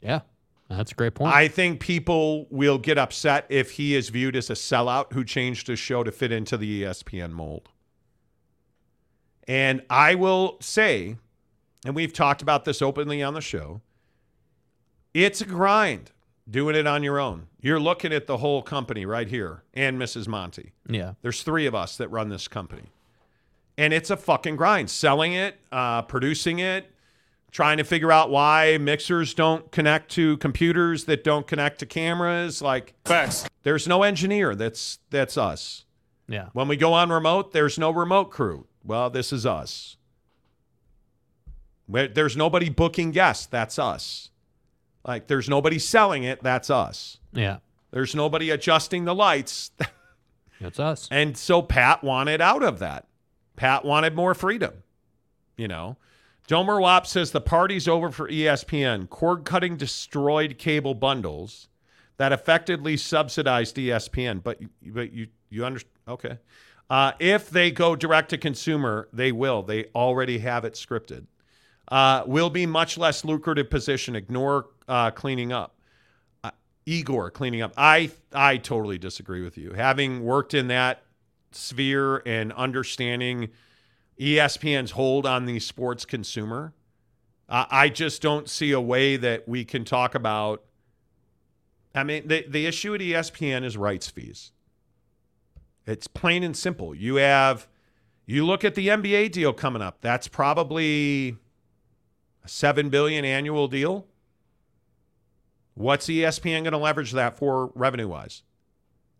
Speaker 4: Yeah. That's a great point.
Speaker 2: I think people will get upset if he is viewed as a sellout who changed his show to fit into the ESPN mold. And I will say, and we've talked about this openly on the show, it's a grind doing it on your own. You're looking at the whole company right here and Mrs. Monty.
Speaker 4: yeah.
Speaker 2: There's three of us that run this company. And it's a fucking grind. Selling it, uh, producing it, trying to figure out why mixers don't connect to computers that don't connect to cameras. Like
Speaker 12: Facts.
Speaker 2: there's no engineer. That's that's us.
Speaker 4: Yeah.
Speaker 2: When we go on remote, there's no remote crew. Well, this is us. Where- There's nobody booking guests. That's us. Like there's nobody selling it. That's us.
Speaker 4: Yeah.
Speaker 2: There's nobody adjusting the lights.
Speaker 4: That's us.
Speaker 2: And so Pat wanted out of that. Pat wanted more freedom. You know, Domer Wap says the party's over for ESPN. Cord cutting destroyed cable bundles that effectively subsidized ESPN. But but you you understand? Okay. Uh, if they go direct to consumer, they will. They already have it scripted. Uh, will be much less lucrative position. Ignore uh, cleaning up. Uh, Igor cleaning up. I I totally disagree with you. Having worked in that sphere and understanding ESPN's hold on the sports consumer, I just don't see a way that we can talk about. I mean, the the issue at ESPN is rights fees. It's plain and simple. You have, you look at the NBA deal coming up. That's probably a seven billion annual deal. What's ESPN going to leverage that for revenue wise?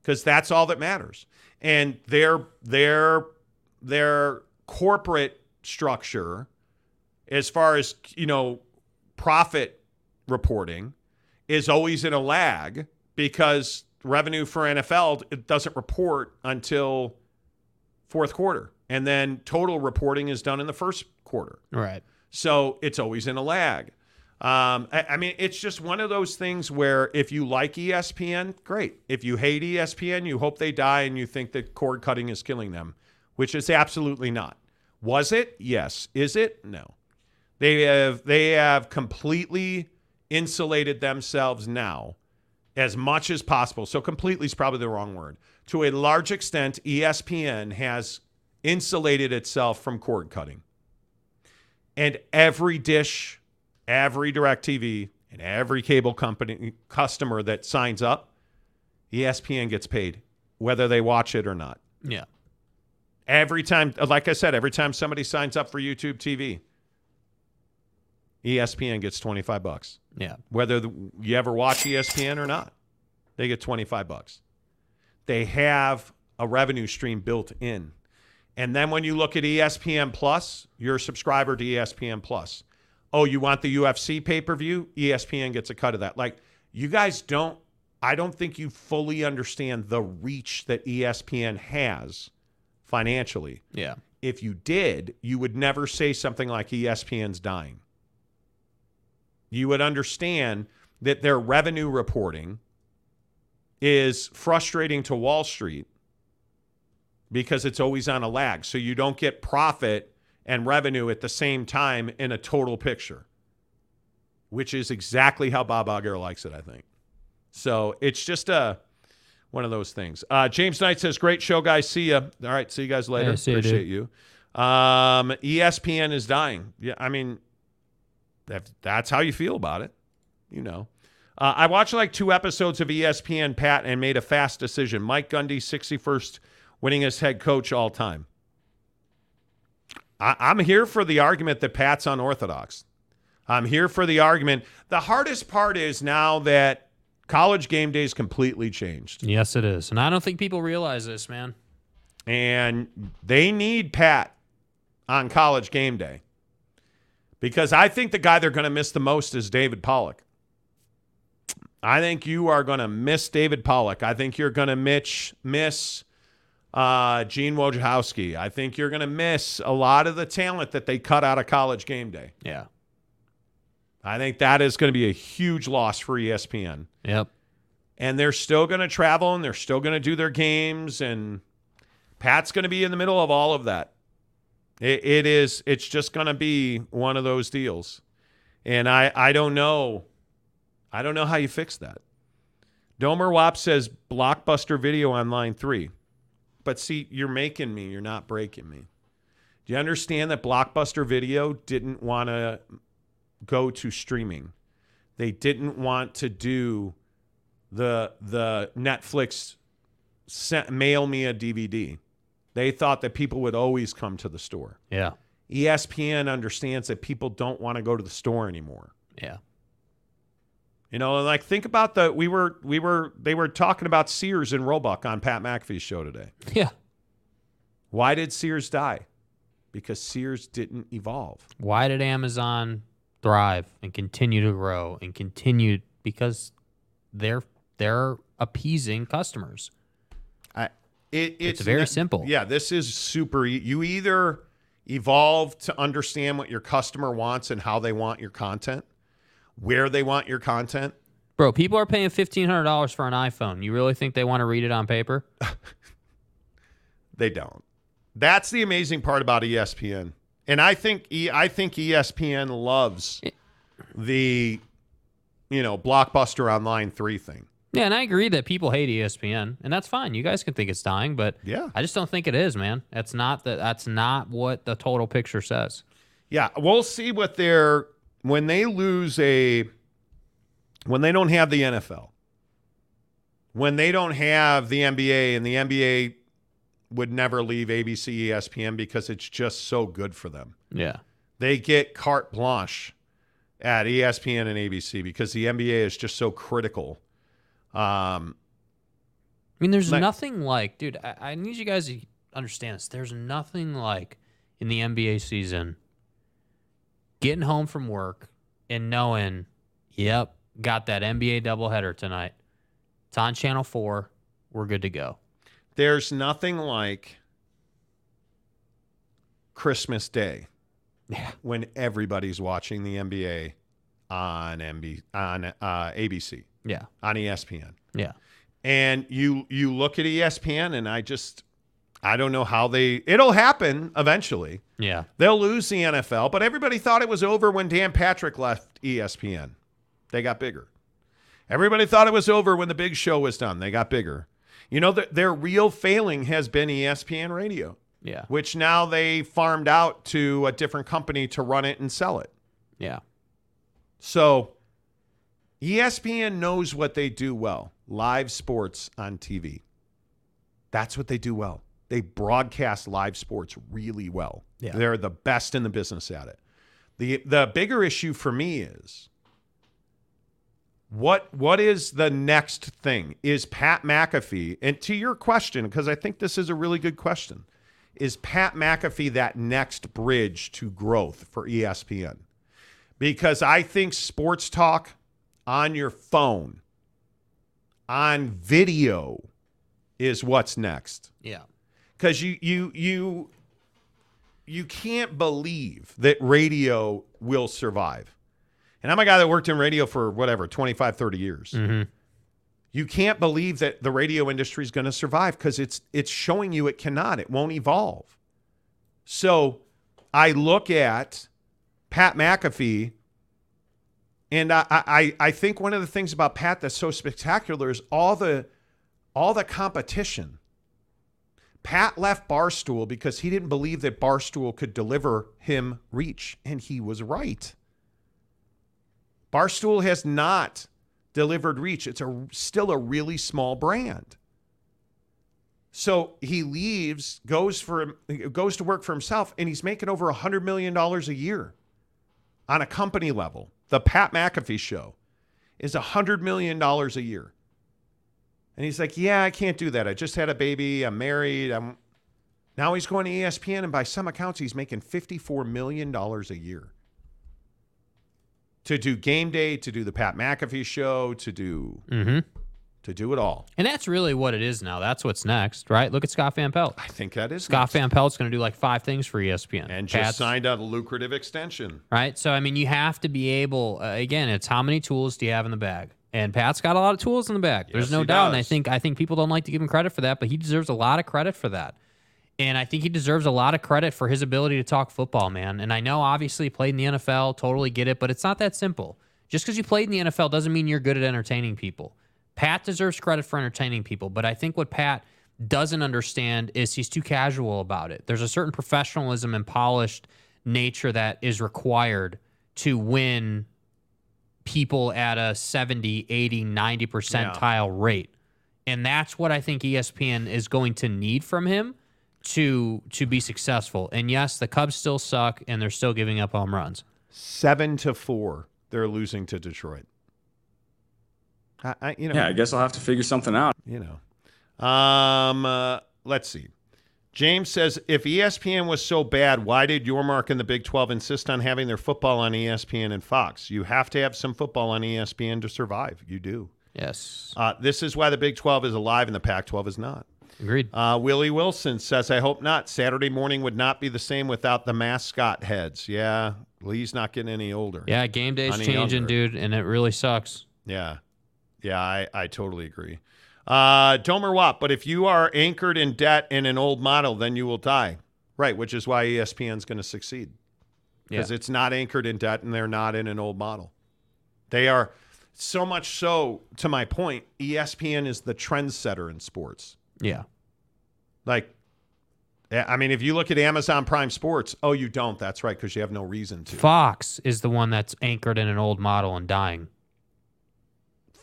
Speaker 2: Because that's all that matters. And their their their corporate structure, as far as you know, profit reporting, is always in a lag because revenue for NFL it doesn't report until fourth quarter, and then total reporting is done in the first quarter.
Speaker 4: Right.
Speaker 2: So it's always in a lag. Um, I, I mean, it's just one of those things where if you like ESPN, great. If you hate ESPN, you hope they die and you think that cord cutting is killing them, which is absolutely not. Was it? Yes. Is it? No. They have they have completely insulated themselves now as much as possible. So completely is probably the wrong word. To a large extent, ESPN has insulated itself from cord cutting. And every dish, every DirecTV, and every cable company customer that signs up, ESPN gets paid, whether they watch it or not.
Speaker 4: Yeah.
Speaker 2: Every time, like I said, every time somebody signs up for YouTube TV, ESPN gets 25 bucks.
Speaker 4: Yeah.
Speaker 2: Whether the, you ever watch ESPN or not, they get 25 bucks. They have a revenue stream built in. And then when you look at ESPN Plus, you're a subscriber to ESPN Plus. Oh, you want the UFC pay-per-view? E ESPN gets a cut of that. Like you guys don't I don't think you fully understand the reach that ESPN has financially.
Speaker 4: Yeah.
Speaker 2: If you did, you would never say something like ESPN's dying. You would understand that their revenue reporting is frustrating to Wall Street because it's always on a lag. So you don't get profit and revenue at the same time in a total picture, which is exactly how Bob Iger likes it, I think. So it's just a one of those things. Uh, James Knight says, "Great show, guys. See ya. All right, see you guys later. Appreciate you." Um, ESPN is dying. Yeah, I mean, if that's how you feel about it, you know. Uh, I watched like two episodes of ESPN Pat and made a fast decision. Mike Gundy, 61st winningest head coach all time. I, I'm here for the argument that Pat's unorthodox. I'm here for the argument. The hardest part is now that college game day is completely changed.
Speaker 4: Yes, it is. And I don't think people realize this, man.
Speaker 2: And they need Pat on college game day because I think the guy they're going to miss the most is David Pollack. I think you are going to miss David Pollack. I think you're going to Mitch miss uh, Gene Wojciechowski. I think you're going to miss a lot of the talent that they cut out of college game day.
Speaker 4: Yeah.
Speaker 2: I think that is going to be a huge loss for ESPN.
Speaker 4: Yep.
Speaker 2: And they're still going to travel and they're still going to do their games. And Pat's going to be in the middle of all of that. It, it is, it's just going to be one of those deals. And I, I don't know. I don't know how you fix that. Domer Wap says blockbuster video on line three. But see, you're making me, you're not breaking me. Do you understand that Blockbuster Video didn't want to go to streaming? They didn't want to do the the Netflix sent, mail me a DVD. They thought that people would always come to the store.
Speaker 4: Yeah.
Speaker 2: ESPN understands that people don't want to go to the store anymore.
Speaker 4: Yeah.
Speaker 2: You know, like think about the we were we were they were talking about Sears and Roebuck on Pat McAfee's show today.
Speaker 4: Yeah.
Speaker 2: Why did Sears die? Because Sears didn't evolve.
Speaker 4: Why did Amazon thrive and continue to grow and continue because they're they're appeasing customers.
Speaker 2: I it, it's,
Speaker 4: very
Speaker 2: not-
Speaker 4: simple.
Speaker 2: Yeah, this is super. You either evolve to understand what your customer wants and how they want your content, where they want your content.
Speaker 4: Bro, people are paying fifteen hundred dollars for an iPhone. You really think they want to read it on paper?
Speaker 2: They don't. That's the amazing part about ESPN. And I think E I think ESPN loves the you know, blockbuster online 3 thing.
Speaker 4: Yeah, and I agree that people hate ESPN, and that's fine. You guys can think it's dying, but
Speaker 2: Yeah.
Speaker 4: I just don't think it is, man. That's not the, That's not what the total picture says.
Speaker 2: Yeah, we'll see what they're when they lose a when they don't have the NFL. When they don't have the NBA and the NBA would never leave ABC ESPN because it's just so good for them.
Speaker 4: Yeah.
Speaker 2: They get carte blanche at ESPN and ABC because the NBA is just so critical. Um,
Speaker 4: I mean, there's
Speaker 2: Like-
Speaker 4: nothing like, dude. I, I need you guys to understand this. There's nothing like in the NBA season getting home from work and knowing, yep, got that NBA doubleheader tonight. It's on Channel Four. We're good to go.
Speaker 2: there's nothing like Christmas Day
Speaker 4: Yeah.
Speaker 2: when everybody's watching the NBA on MB on uh, ABC
Speaker 4: Yeah.
Speaker 2: on ESPN.
Speaker 4: Yeah.
Speaker 2: And you you look at ESPN and I just I don't know how they it'll happen eventually.
Speaker 4: Yeah.
Speaker 2: They'll lose the NFL, but everybody thought it was over when Dan Patrick left ESPN. They got bigger. Everybody thought it was over when the big show was done. They got bigger. You know, th- their real failing has been ESPN radio,
Speaker 4: Yeah.
Speaker 2: which now they farmed out to a different company to run it and sell it.
Speaker 4: Yeah.
Speaker 2: So ESPN knows what they do well live sports on TV. That's what they do well. They broadcast live sports really well.
Speaker 4: Yeah.
Speaker 2: They're the best in the business at it. The the bigger issue for me is what what is the next thing? Is Pat McAfee, and to your question, because I think this is a really good question, is Pat McAfee that next bridge to growth for ESPN? Because I think sports talk on your phone, on video, is what's next
Speaker 4: Yeah.
Speaker 2: Because you you you you can't believe that radio will survive. And i'm a guy that worked in radio for whatever 25 30 years.
Speaker 4: Mm-hmm.
Speaker 2: you can't believe that the radio industry is going to survive because it's it's showing you it cannot. It won't evolve. So i look at pat mcafee and I, I i think one of the things about pat that's so spectacular is all the all the competition Pat left Barstool because he didn't believe that Barstool could deliver him reach, and he was right. Barstool has not delivered reach. It's a still a really small brand. So he leaves, goes for goes to work for himself, and he's making over hundred million dollars a year on a company level. The Pat McAfee show is hundred million dollars a year. And he's like, Yeah, I can't do that. I just had a baby. I'm married. I'm now he's going to ESPN, and by some accounts, he's making $54 million a year. To do game day, to do the Pat McAfee show, to do
Speaker 4: Mm-hmm.
Speaker 2: to do it all.
Speaker 4: And that's really what it is now. That's what's next, right? Look at Scott Van Pelt.
Speaker 2: I think that is
Speaker 4: Scott
Speaker 2: next.
Speaker 4: Van Pelt's going to do like five things for ESPN.
Speaker 2: and just
Speaker 4: Pat's-
Speaker 2: signed a lucrative extension.
Speaker 4: right? So I mean, you have to be able. Uh, again, it's how many tools do you have in the bag? And Pat's got a lot of tools in the bag. There's
Speaker 2: Yes,
Speaker 4: no doubt. And I think I think people don't like to give him credit for that, but he deserves a lot of credit for that. And I think he deserves a lot of credit for his ability to talk football, man. And I know obviously he played in the NFL, totally get it, but it's not that simple. Just because you played in the NFL doesn't mean you're good at entertaining people. Pat deserves credit for entertaining people, but I think what Pat doesn't understand is he's too casual about it. There's a certain professionalism and polished nature that is required to win people at a 70, 80, 90 percentile rate. And that's what I think ESPN is going to need from him to to be successful. And yes, the Cubs still suck and they're still giving up home runs.
Speaker 2: Seven to four, they're losing to Detroit. I, I you know,
Speaker 19: Yeah, I guess I'll have to figure something out.
Speaker 2: you know. Um, uh, let's see. James says, if ESPN was so bad, why did Yormark and the Big 12 insist on having their football on ESPN and Fox? You have to have some football on ESPN to survive. You do.
Speaker 4: Yes.
Speaker 2: Uh, this is why the Big 12 is alive and the Pac 12 is not.
Speaker 4: Agreed.
Speaker 2: Uh, Willie Wilson says, I hope not. Saturday morning would not be the same without the mascot heads. Yeah, Lee's not getting any older.
Speaker 4: Yeah, game day's changing,
Speaker 2: younger.
Speaker 4: dude, and it really sucks.
Speaker 2: Yeah. Yeah, I, I totally agree. Uh, Domer Watt, but if you are anchored in debt in an old model, then you will die. Right, which is why E ESPN's going to succeed. Because
Speaker 4: Yeah.
Speaker 2: it's not anchored in debt and they're not in an old model. They are so much so, to my point, ESPN is the trendsetter in sports.
Speaker 4: Yeah.
Speaker 2: Like, I mean, if you look at Amazon Prime Sports, oh, you don't. That's right, because you have no reason to.
Speaker 4: Fox is the one that's anchored in an old model and dying.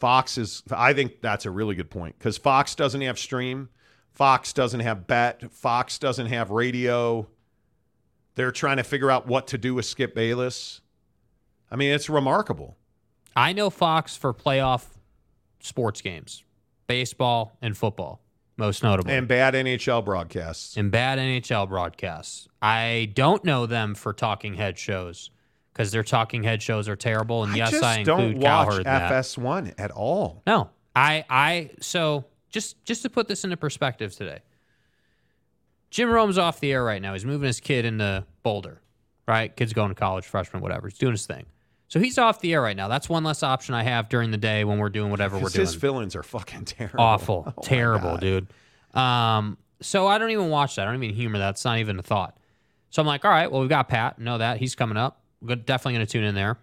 Speaker 2: Fox is, I think that's a really good point because Fox doesn't have stream. Fox doesn't have bet. Fox doesn't have radio. They're trying to figure out what to do with Skip Bayless. I mean, it's remarkable.
Speaker 4: I know Fox for playoff sports games, baseball and football, most notably.
Speaker 2: And bad NHL broadcasts.
Speaker 4: and bad NHL broadcasts. I don't know them for talking head shows because their talking head shows are terrible. And
Speaker 2: I
Speaker 4: yes, I include
Speaker 2: don't watch
Speaker 4: Cowherd in that.
Speaker 2: FS1 at all.
Speaker 4: No, I, I, so just, just to put this into perspective today, Jim Rome's off the air right now. He's moving his kid into Boulder, right? Kid's going to college, freshman, whatever. He's doing his thing. So he's off the air right now. That's one less option I have during the day when we're doing whatever we're doing.
Speaker 2: His fill-ins are fucking terrible.
Speaker 4: awful,
Speaker 2: Oh
Speaker 4: terrible, dude. Um, so I don't even watch that. I don't even humor that. It's not even a thought. So I'm like, all right, well, we've got Pat. Know that he's coming up. Definitely going to tune in there.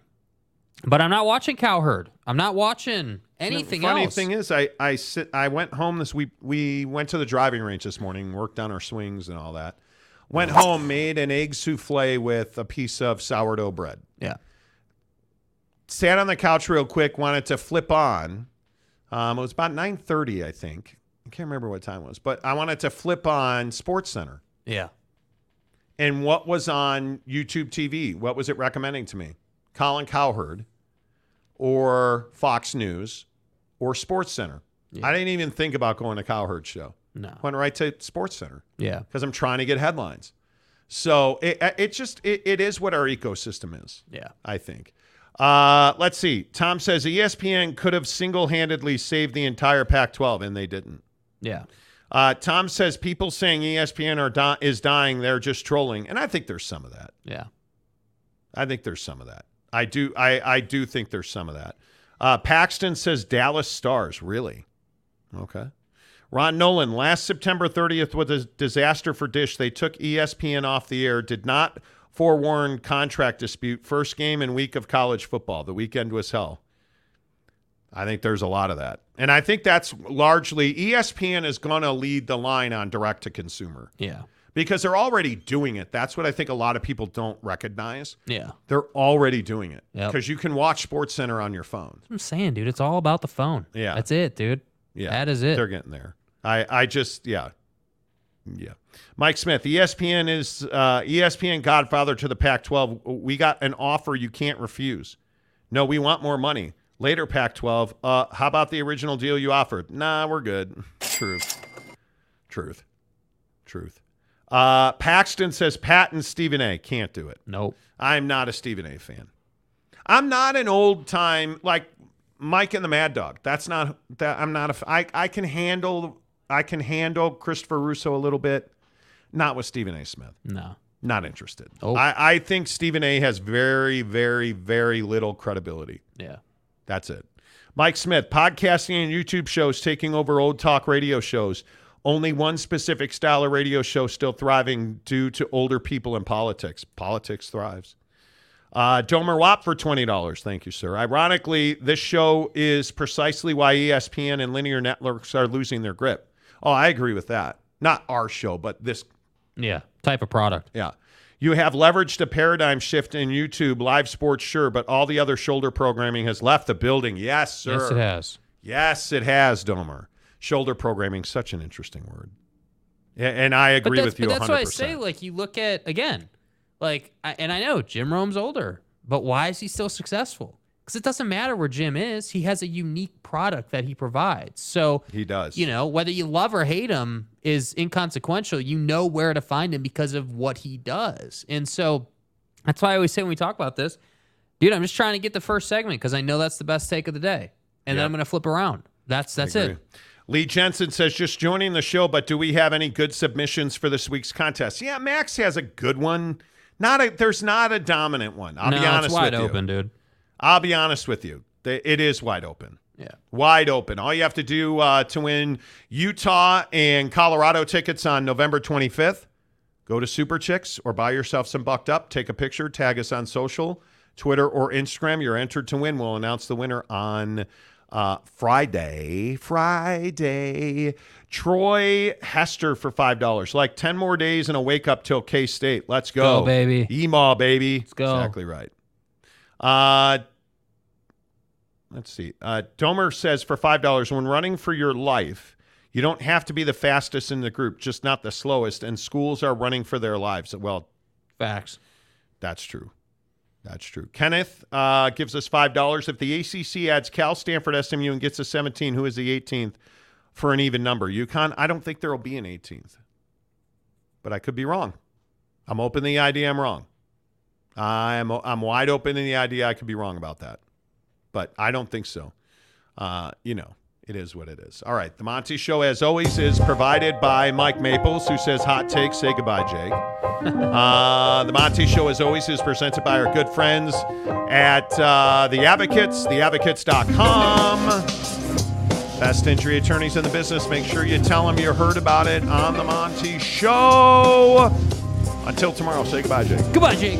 Speaker 4: But I'm not watching Cowherd. I'm not watching anything else.
Speaker 2: the funny
Speaker 4: else.
Speaker 2: thing is, I I sit. I went home this week. We went to the driving range this morning, worked on our swings and all that. Went home, made an egg souffle with a piece of sourdough bread.
Speaker 4: Yeah.
Speaker 2: Sat on the couch real quick. Wanted to flip on. Um, it was about nine thirty, I think. I can't remember what time it was, but I wanted to flip on Sports Center.
Speaker 4: Yeah.
Speaker 2: And what was on YouTube TV? What was it recommending to me? Colin Cowherd or Fox News or Sports Center. I didn't even think about going to Cowherd's show.
Speaker 4: No.
Speaker 2: Went right to Sports Center
Speaker 4: Yeah.
Speaker 2: because I'm trying to get headlines. So it, it just it, it is what our ecosystem is.
Speaker 4: Yeah.
Speaker 2: I think. Uh, let's see. Tom says ESPN could have single-handedly saved the entire Pac-12, and they didn't.
Speaker 4: Yeah.
Speaker 2: Uh, Tom says people saying ESPN are di- is dying, they're just trolling, and I think there's some of that.
Speaker 4: Yeah.
Speaker 2: I think there's some of that. I do. I I do think there's some of that. Uh, Paxton says Dallas Stars. Really? Okay. Ron Nolan. Last September 30th was a disaster for Dish. They took ESPN off the air. Did not forewarn contract dispute. First game and week of college football. The weekend was hell. I think there's a lot of that, and I think that's largely ESPN is going to lead the line on direct to consumer
Speaker 4: Yeah.
Speaker 2: because they're already doing it. That's what I think a lot of people don't recognize.
Speaker 4: Yeah.
Speaker 2: They're already doing it
Speaker 4: Yep.
Speaker 2: because you can watch Sports Center on your phone.
Speaker 4: I'm saying, dude, it's all about the phone.
Speaker 2: Yeah.
Speaker 4: That's it, dude.
Speaker 2: Yeah,
Speaker 4: That is it.
Speaker 2: They're getting there. I, I just, yeah, yeah. Mike Smith, ESPN is uh, ESPN Godfather to the Pac-12. We got an offer you can't refuse. No, we want more money. Later, Pac-12. Uh, how about the original deal you offered? Nah, we're good. Truth, truth, truth. Uh, Paxton says Pat and Stephen A. can't do it.
Speaker 4: Nope.
Speaker 2: I'm not a Stephen A. fan. I'm not an old time like Mike and the Mad Dog. That's not that I'm not a f- I I can handle I can handle Christopher Russo a little bit. Not with Stephen A. Smith.
Speaker 4: No.
Speaker 2: Not interested.
Speaker 4: Oh.
Speaker 2: I, I think Stephen A. has very, very, very little credibility.
Speaker 4: Yeah.
Speaker 2: That's it. Mike Smith, podcasting and YouTube shows taking over old talk radio shows. Only one specific style of radio show still thriving due to older people in politics. Politics thrives. Uh, Domer Watt for $20. Thank you, sir. Ironically, this show is precisely why ESPN and linear networks are losing their grip. Oh, I agree with that. Not our show, but this
Speaker 4: Yeah. Type of product.
Speaker 2: yeah. You have leveraged a paradigm shift in YouTube, live sports, sure, but all the other shoulder programming has left the building. Yes, sir.
Speaker 4: Yes, it has.
Speaker 2: Yes, it has, Domer. Shoulder programming, such an interesting word. And I agree with you
Speaker 4: but that's
Speaker 2: 100%.
Speaker 4: why I say, like, you look at again, like, and I know Jim Rome's older, but why is he still successful? Because it doesn't matter where Jim is; he has a unique product that he provides. So
Speaker 2: he does.
Speaker 4: you know, whether you love or hate him is inconsequential. You know where to find him because of what he does, and so that's why I always say when we talk about this, dude, I'm just trying to get the first segment because I know that's the best take of the day, and then I'm going to flip around. That's that's it.
Speaker 2: Lee Jensen says, just joining the show, but do we have any good submissions for this week's contest? Yeah, Max has a good one. Not a, there's not a dominant one. I'll
Speaker 4: no,
Speaker 2: be honest
Speaker 4: it's wide
Speaker 2: with you.
Speaker 4: open, dude.
Speaker 2: I'll be honest with you. It is wide open.
Speaker 4: Yeah.
Speaker 2: Wide open. All you have to do uh, to win Utah and Colorado tickets on November 25th, go to Super Chicks or buy yourself some bucked up. Take a picture, tag us on social, Twitter or Instagram. You're entered to win. We'll announce the winner on uh, Friday. Friday. Troy Hester for $5. Like 10 more days and a wake up till K State. Let's go.
Speaker 4: Go, baby.
Speaker 2: Emaw, baby. Let's
Speaker 4: go.
Speaker 2: Exactly right. Uh, let's see. Uh, Domer says for five dollars, when running for your life, you don't have to be the fastest in the group, just not the slowest. And schools are running for their lives. Well,
Speaker 4: Facts.
Speaker 2: that's true. That's true. Kenneth uh, gives us five dollars. If the ACC adds Cal, Stanford, SMU, and gets a 17, who is the 18th for an even number? UConn. I don't think there will be an 18th, but I could be wrong. I'm open to the idea I'm wrong. I'm I'm wide open in the idea I could be wrong about that, but I don't think so. Uh, you know, it is what it is. All right, the Monty Show, as always, is provided by Mike Maples, who says hot takes. Say goodbye, Jake. uh, the Monty Show, as always, is presented by our good friends at uh, the Advocates, theadvocates.com. Best injury attorneys in the business. Make sure you tell them you heard about it on the Monty Show. Until tomorrow, say goodbye, Jake.
Speaker 4: Goodbye, Jake.